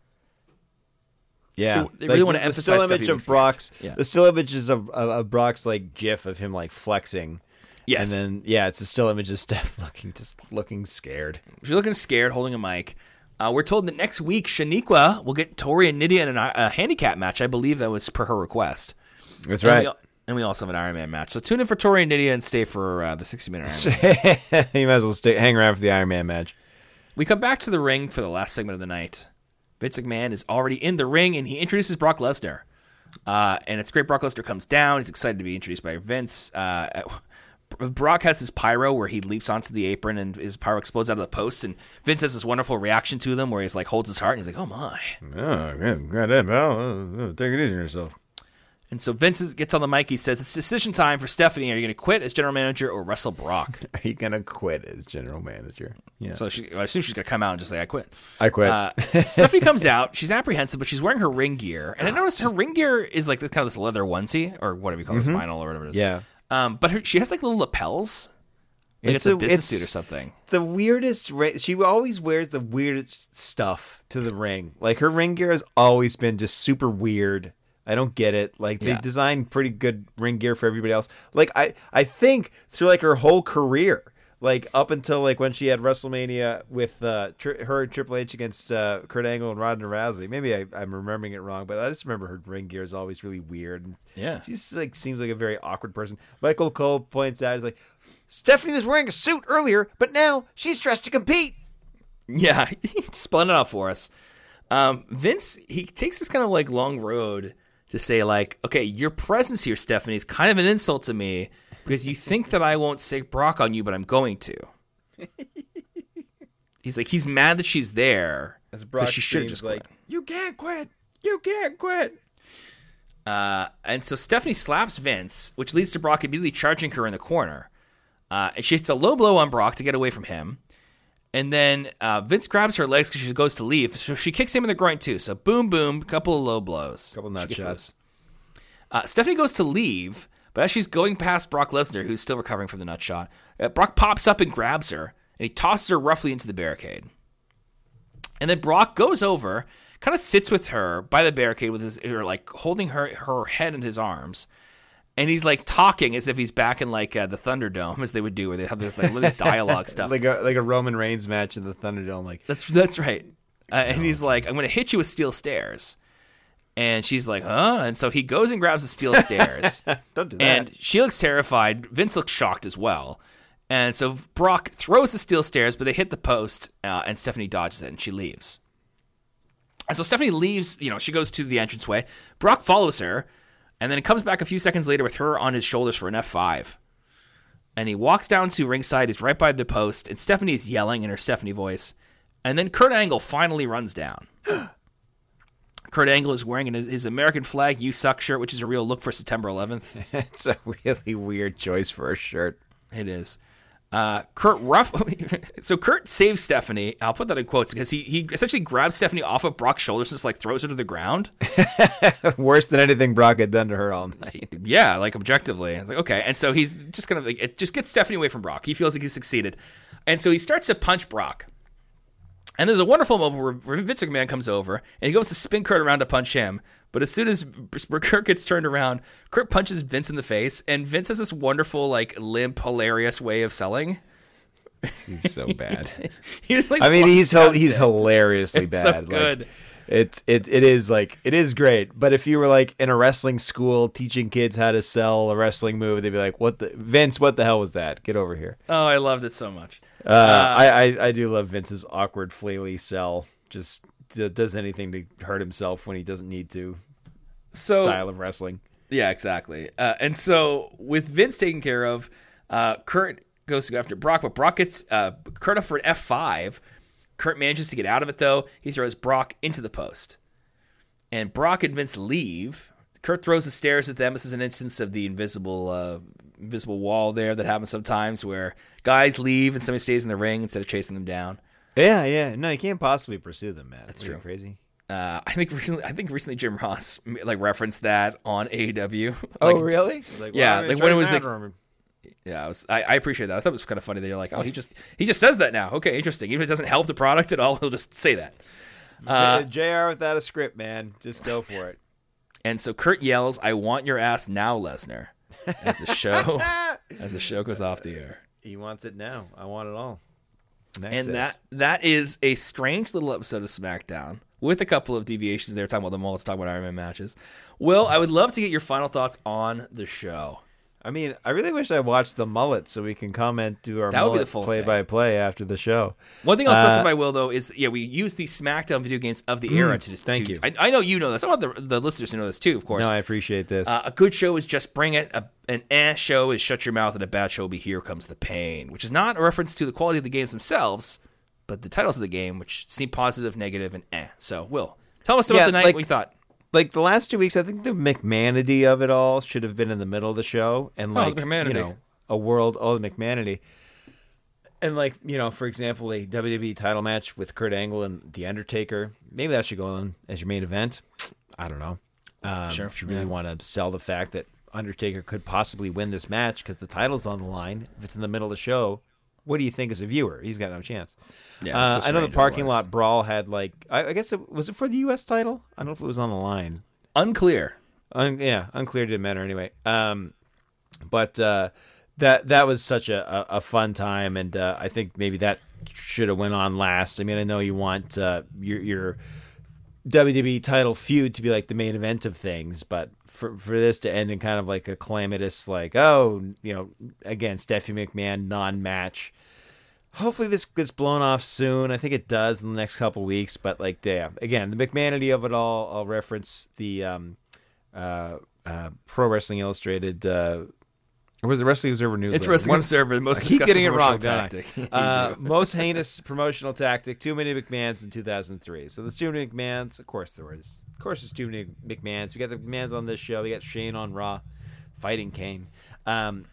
Yeah, They really wanna the, emphasize the still image of Brock's. Yeah. The still images of, of, of Brock's like GIF of him like flexing. Yes. and then yeah, it's a still image of *laughs* Steph looking just looking scared. She's looking scared, holding a mic. Uh, we're told that next week Shaniqua will get Tori and Nydia in a, a handicap match. I believe that was per her request. That's And right. we, and we also have an Iron Man match. So tune in for Tori and Nydia and stay for uh, the 60 minute Iron Man. *laughs* you might as well stay hang around for the Iron Man match. We come back to the ring for the last segment of the night. Vince McMahon is already in the ring and he introduces Brock Lesnar. Uh, and it's great. Brock Lesnar comes down. He's excited to be introduced by Vince. Uh, *laughs* Brock has his pyro where he leaps onto the apron and his pyro explodes out of the posts. And Vince has this wonderful reaction to them where he's like holds his heart and he's like, "Oh my!" Oh, goddamn, pal, take it easy on yourself. And so Vince gets on the mic. He says, "It's decision time for Stephanie. Are you going to quit as general manager or wrestle Brock?" *laughs* Are you gonna quit as general manager? Yeah, so she, I assume she's going to come out and just say, "I quit." I quit. Uh, *laughs* Stephanie comes out. She's apprehensive, but she's wearing her ring gear. And I noticed her ring gear is like this kind of this leather onesie or whatever you call it, vinyl or whatever it is. yeah, Um, but her, she has like little lapels. Like it's, It's a, a- business it's- suit or something. the weirdest. She always wears the weirdest stuff to the ring. Like her ring gear has always been just super weird. I don't get it. Like they Yeah. designed pretty good ring gear for everybody else. Like I, I think through like her whole career, like up until like when she had WrestleMania with uh, tri- her and Triple H against uh, Kurt Angle and Ronda Rousey. Maybe I, I'm remembering it wrong, but I just remember her ring gear is always really weird. And Yeah. she's like seems like a very awkward person. Michael Cole points out, he's like, Stephanie was wearing a suit earlier, but now she's dressed to compete. *laughs* Yeah, *laughs* he spun it out for us. Um, Vince, he takes this kind of like long road to say like, okay, your presence here, Stephanie, is kind of an insult to me because you think that I won't sick Brock on you, but I'm going to. *laughs* he's like, he's mad that she's there As because she should just like, quit. you can't quit. You can't quit. Uh, and so Stephanie slaps Vince, which leads to Brock immediately charging her in the corner. Uh, and she hits a low blow on Brock to get away from him. And then uh, Vince grabs her legs because she goes to leave. So she kicks him in the groin too. So boom, boom, couple of low blows. Couple nut shots. Uh, Stephanie goes to leave, but as she's going past Brock Lesnar, who's still recovering from the nut shot, uh, Brock pops up and grabs her, and he tosses her roughly into the barricade. And then Brock goes over, kind of sits with her by the barricade with his, or like holding her her head in his arms, and he's like talking as if he's back in like uh, the Thunderdome, as they would do, where they have this like this dialogue stuff. Like a like a Roman Reigns match in the Thunderdome. Like That's that's right. Uh, and he's like, "I'm going to hit you with steel stairs," and she's like, "Huh?" And so he goes and grabs the steel stairs, *laughs* don't do that. and she looks terrified. Vince looks shocked as well. And so Brock throws the steel stairs, but they hit the post, uh, and Stephanie dodges it, and she leaves. And so Stephanie leaves. You know, she goes to the entranceway. Brock follows her, and then it comes back a few seconds later with her on his shoulders for an F5. And he walks down to ringside. He's right by the post, and Stephanie is yelling in her Stephanie voice. And then Kurt Angle finally runs down. *gasps* Kurt Angle is wearing his American flag "You Suck" shirt, which is a real look for September 11th. *laughs* it's a really weird choice for a shirt. It is. Uh, Kurt rough. *laughs* so Kurt saves Stephanie. I'll put that in quotes because he he essentially grabs Stephanie off of Brock's shoulders and just like throws her to the ground. *laughs* Worse than anything Brock had done to her all night. yeah, like objectively. It's like okay, and so he's just kind of like it just gets Stephanie away from Brock. He feels like he's succeeded, and so he starts to punch Brock. And there's a wonderful moment where, where Vince McMahon comes over and he goes to spin Kurt around to punch him. But as soon as where gets turned around, Kurt punches Vince in the face, and Vince has this wonderful, like limp, hilarious way of selling. He's so *laughs* bad. He just, like, I mean, he's he's hilariously It's bad. so Like, it's it it is like it is great. But if you were like in a wrestling school teaching kids how to sell a wrestling move, they'd be like, "What the Vince? What the hell was that? Get over here." Oh, I loved it so much. Uh, I, I I do love Vince's awkward flaily sell. Just d- does anything to hurt himself when he doesn't need to. So Style of wrestling. Yeah, exactly. Uh, and so with Vince taken care of, uh, Kurt goes to go after Brock, but Brock gets uh, Kurt up for an F five. Kurt manages to get out of it though. He throws Brock into the post, and Brock and Vince leave. Kurt throws the stairs at them. This is an instance of the invisible uh, invisible wall there that happens sometimes where guys leave and somebody stays in the ring instead of chasing them down. Yeah, yeah. No, you can't possibly pursue them, man. That's are true. Crazy. Uh, I think recently, I think recently Jim Ross like referenced that on AEW. *laughs* oh, Like, really? *laughs* Like, Yeah, like when it was, like- or- Yeah, I, was, I, I appreciate that. I thought it was kind of funny that you're like, oh, he just he just says that now. Okay, interesting. Even if it doesn't help the product at all, *laughs* he'll just say that. Uh, Jr. without a script, man. Just go for it. and so Kurt yells, "I want your ass now, Lesnar," as the show as the show goes off the air. He wants it now. I want it all. Next And that that is a strange little episode of SmackDown with a couple of deviations there, talking about the mullets, talking about Iron Man matches. Will, I would love to get your final thoughts on the show. I mean, I really wish I watched the mullet so we can comment do our That mullet play by play after the show. One thing I'll Uh, specify, Will, though, is yeah, we use the SmackDown video games of the era to. Mm, thank to- you. I, I know you know this. I want the, the listeners to know this too, of course. No, I appreciate this. Uh, a good show is just bring it. A, an eh show is shut your mouth, and a bad show will be here comes the pain, which is not a reference to the quality of the games themselves, but the titles of the game, which seem positive, negative, and eh. So, Will, tell us about Yeah, the night. like- what you thought? Like the last two weeks, I think the McManity of it all should have been in the middle of the show, and Oh, like McManity. you know, a world. Oh, the McManity, and like you know, for example, a WWE title match with Kurt Angle and The Undertaker. Maybe that should go on as your main event. I don't know. Um, Sure, If you really yeah. want to sell the fact that Undertaker could possibly win this match because the title's on the line, if it's in the middle of the show, what do you think as a viewer? He's got no chance. Yeah, Uh, I know the parking lot brawl had like I, I guess it was it for the U.S. title. I don't know if it was on the line. Unclear. Un- yeah, unclear didn't matter anyway. Um, but uh, that that was such a, a, a fun time, and uh, I think maybe that should have went on last. I mean, I know you want uh, your your WWE title feud to be like the main event of things, but for for this to end in kind of like a calamitous, like oh, you know, again, Stephanie McMahon non-match. Hopefully this gets blown off soon. I think it does in the next couple weeks. But like, yeah, again, the McMahonity of it all. I'll reference the um, uh, uh, Pro Wrestling Illustrated. Uh, or was it Wrestling Observer newsletter? It's Wrestling One- Observer, the most I keep getting it wrong, tactic. *laughs* uh, most heinous promotional tactic. Too many McMahons in 2003. So there's too many McMahons. Of course there was. Of course there's too many McMahons. We got the McMahons on this show. We got Shane on Raw, fighting Kane. Um,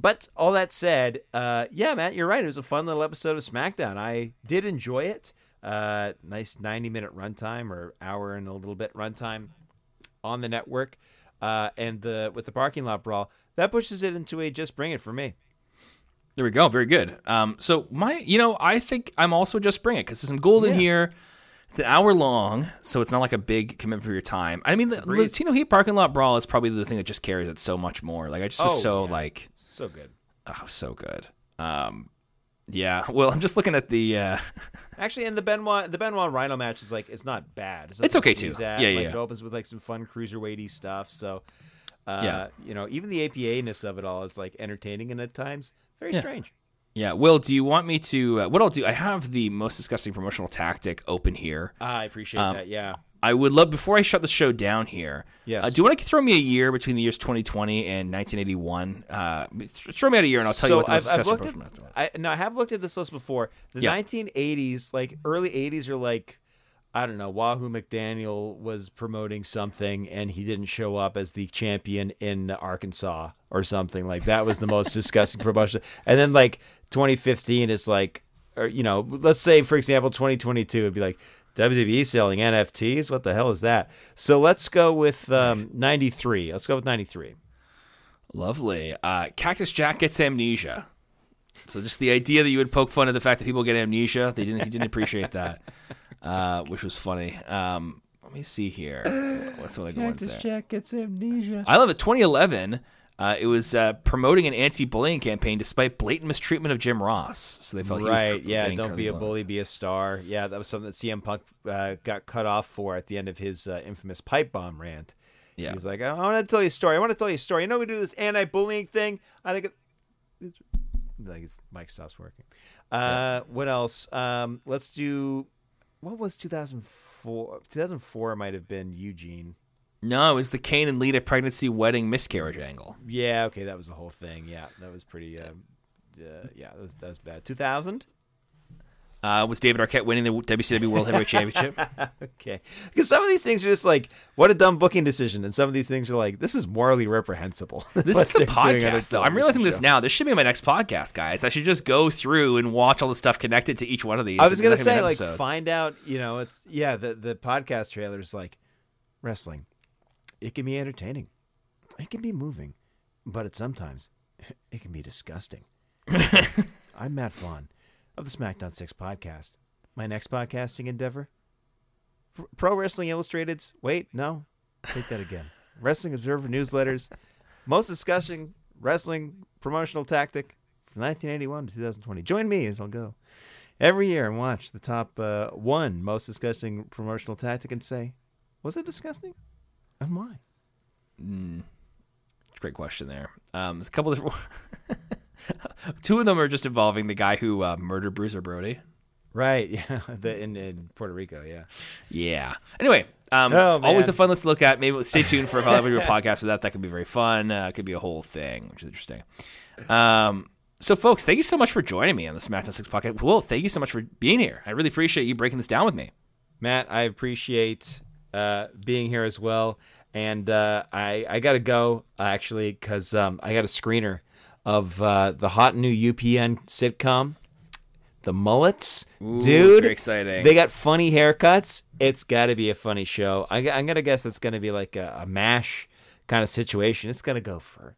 but all that said, uh, yeah, Matt, you're right. It was a fun little episode of SmackDown. I did enjoy it. Uh, nice 90 minute runtime or hour and a little bit runtime on the network. Uh, and the with the parking lot brawl, that pushes it into a just bring it for me. There we go. Very good. Um, so my, you know, I think I'm also just bring it because there's some gold in Yeah. here. It's an hour long, so it's not like a big commitment for your time. I mean, the. Latino Heat parking lot brawl is probably the thing that just carries it so much more. Like I just was Oh, so yeah. like, So good. oh, so good. Um, yeah. Well, I'm just looking at the. Uh, *laughs* Actually, and the Benoit the Benoit Rhino match is like it's not bad. It's nothing okay, too. at. Yeah, yeah, Like, yeah. It opens with like some fun cruiserweighty stuff. So, uh, Yeah. you know, even the APA ness of it all is like entertaining and at times very Yeah. strange. yeah. Will, do you want me to? Uh, what I'll do? I have the most disgusting promotional tactic open here. Ah, I appreciate Um, that. Yeah. I would love before I shut the show down here. Yes. Uh, do you want to throw me a year between the years 2020 and 1981? Uh, throw me out a year, and I'll tell you what the I've, most I've looked at. I no, I have looked at this list before. The Yeah. 1980s, like early 80s, are like I don't know. Wahoo McDaniel was promoting something, and he didn't show up as the champion in Arkansas or something like that. Was the most disgusting promotion. And then like 2015 is like, or you know, let's say for example 2022 would be like. WWE selling NFTs? What the hell is that? So let's go with um, 93. Let's go with 93. Lovely. Uh, Cactus Jack gets amnesia. So just the idea that you would poke fun at the fact that people get amnesia, they didn't. He didn't appreciate that, *laughs* uh, which was funny. Um, let me see here. What's some of the good ones there? Jack gets amnesia. I love it. 2011. Uh, it was uh, promoting an anti-bullying campaign despite blatant mistreatment of Jim Ross. So they felt he was right. cr- Yeah. Don't be a incredibly bully, be a star. Yeah, that was something that CM Punk uh, got cut off for at the end of his uh, infamous pipe bomb rant. Yeah. He was like, I want to tell you a story. I want to tell you a story. You know, we do this anti-bullying thing. I think it- like his mic stops working. Uh, What else? Um, let's do. What was 2004? 2004 might have been Eugene. No, it was the Kane and Lita pregnancy wedding miscarriage angle. Yeah. Okay, that was the whole thing. Yeah, that was pretty. Uh, uh, yeah, that was, that was bad. 2000. Uh, was David Arquette winning the WCW World Heavyweight *laughs* Championship. okay. Because some of these things are just like, what a dumb booking decision. And some of these things are like, this is morally reprehensible. *laughs* This is a they're doing on a podcast, though. I'm realizing this show. now. This should be my next podcast, guys. I should just go through and watch all the stuff connected to each one of these. I was gonna then have an say, like, find out. You know, it's yeah. The the podcast trailer is like wrestling. It can be entertaining. It can be moving, but it sometimes *laughs* it can be disgusting. I'm Matt Vaughn of the SmackDown Six podcast. My next podcasting endeavor: Pro Wrestling Illustrated's. Wait, no, take that again. *laughs* Wrestling Observer newsletters. Most disgusting wrestling promotional tactic from 1981 to 2020. Join me as I'll go every year and watch the top uh, one most disgusting promotional tactic and say, was it disgusting? And why? Great question there. Um, there's a couple different. *laughs* *laughs* *laughs* Two of them are just involving the guy who uh, murdered Bruiser Brody. Right, *laughs* yeah, the, in, in Puerto Rico, yeah. Yeah. Anyway, um, Oh, always a fun list to look at. Maybe stay tuned for if I'll ever do a *laughs* podcast with that. That could be very fun. Uh, it could be a whole thing, which is interesting. Um, so, folks, thank you so much for joining me on the SmackDown Six podcast. Will, thank you so much for being here. I really appreciate you breaking this down with me. Matt, I appreciate uh, being here as well, and uh, I I gotta go actually because um, I got a screener of uh, the hot new UPN sitcom, The Mullets. Ooh, Dude, very exciting. They got funny haircuts. It's got to be a funny show. I, am gonna guess it's gonna be like a, a mash kind of situation. It's gonna go for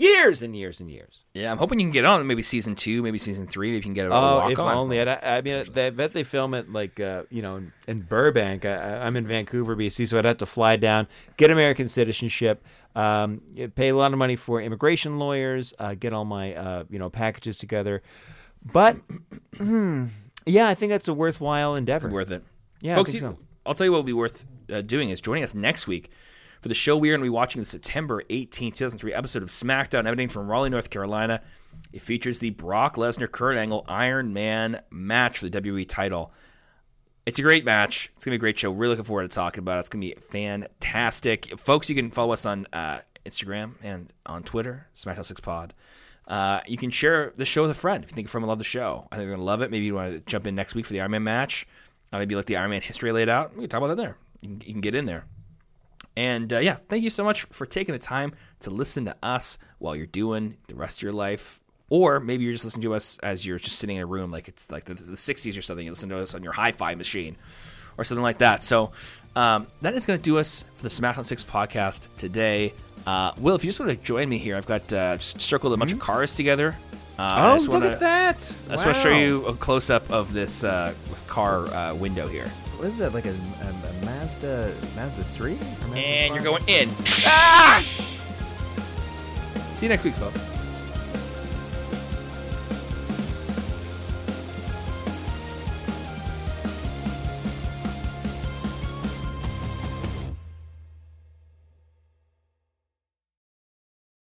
years and years and years. Yeah, I'm hoping you can get on maybe season two, maybe season three. Maybe you can get a, a Oh, if on. only. I, I mean, I bet they film it like uh, you know in, in Burbank. I, I'm in Vancouver, BC, so I'd have to fly down, get American citizenship, um, pay a lot of money for immigration lawyers, uh, get all my uh, you know packages together. But *clears throat* hmm, yeah, I think that's a worthwhile endeavor. worth it. Yeah, folks. You, so. I'll tell you what will be worth uh, doing is joining us next week for the show we are going to be watching the September 18th, 2003 episode of SmackDown, emanating from Raleigh, North Carolina. It features the Brock Lesnar Kurt Angle Iron Man match for the WWE title. It's a great match. It's gonna be a great show. Really looking forward to talking about it. It's gonna be fantastic, folks. You can follow us on uh, Instagram and on Twitter, SmackDown Six Pod. Uh, you can share the show with a friend if you think a friend will love the show. I think they're gonna love it. Maybe you want to jump in next week for the Iron Man match. Uh, maybe like the Iron Man history laid out. We can talk about that there. You can, you can get in there. And uh, yeah, thank you so much for taking the time to listen to us while you're doing the rest of your life. Or maybe you're just listening to us as you're just sitting in a room, like it's like the, the 60s or something. You listen to us on your hi fi machine or something like that. So um, that is going to do us for the SmackDown 6 podcast today. Uh, Will, if you just want to join me here, I've got uh, just circled a bunch of cars together. Uh, Oh, look wanna- at that! I just want to show you a close up of this uh, car uh, window here. What is that? Like a, a, a Mazda Mazda three? And you're going in. Ah! See you next week, folks.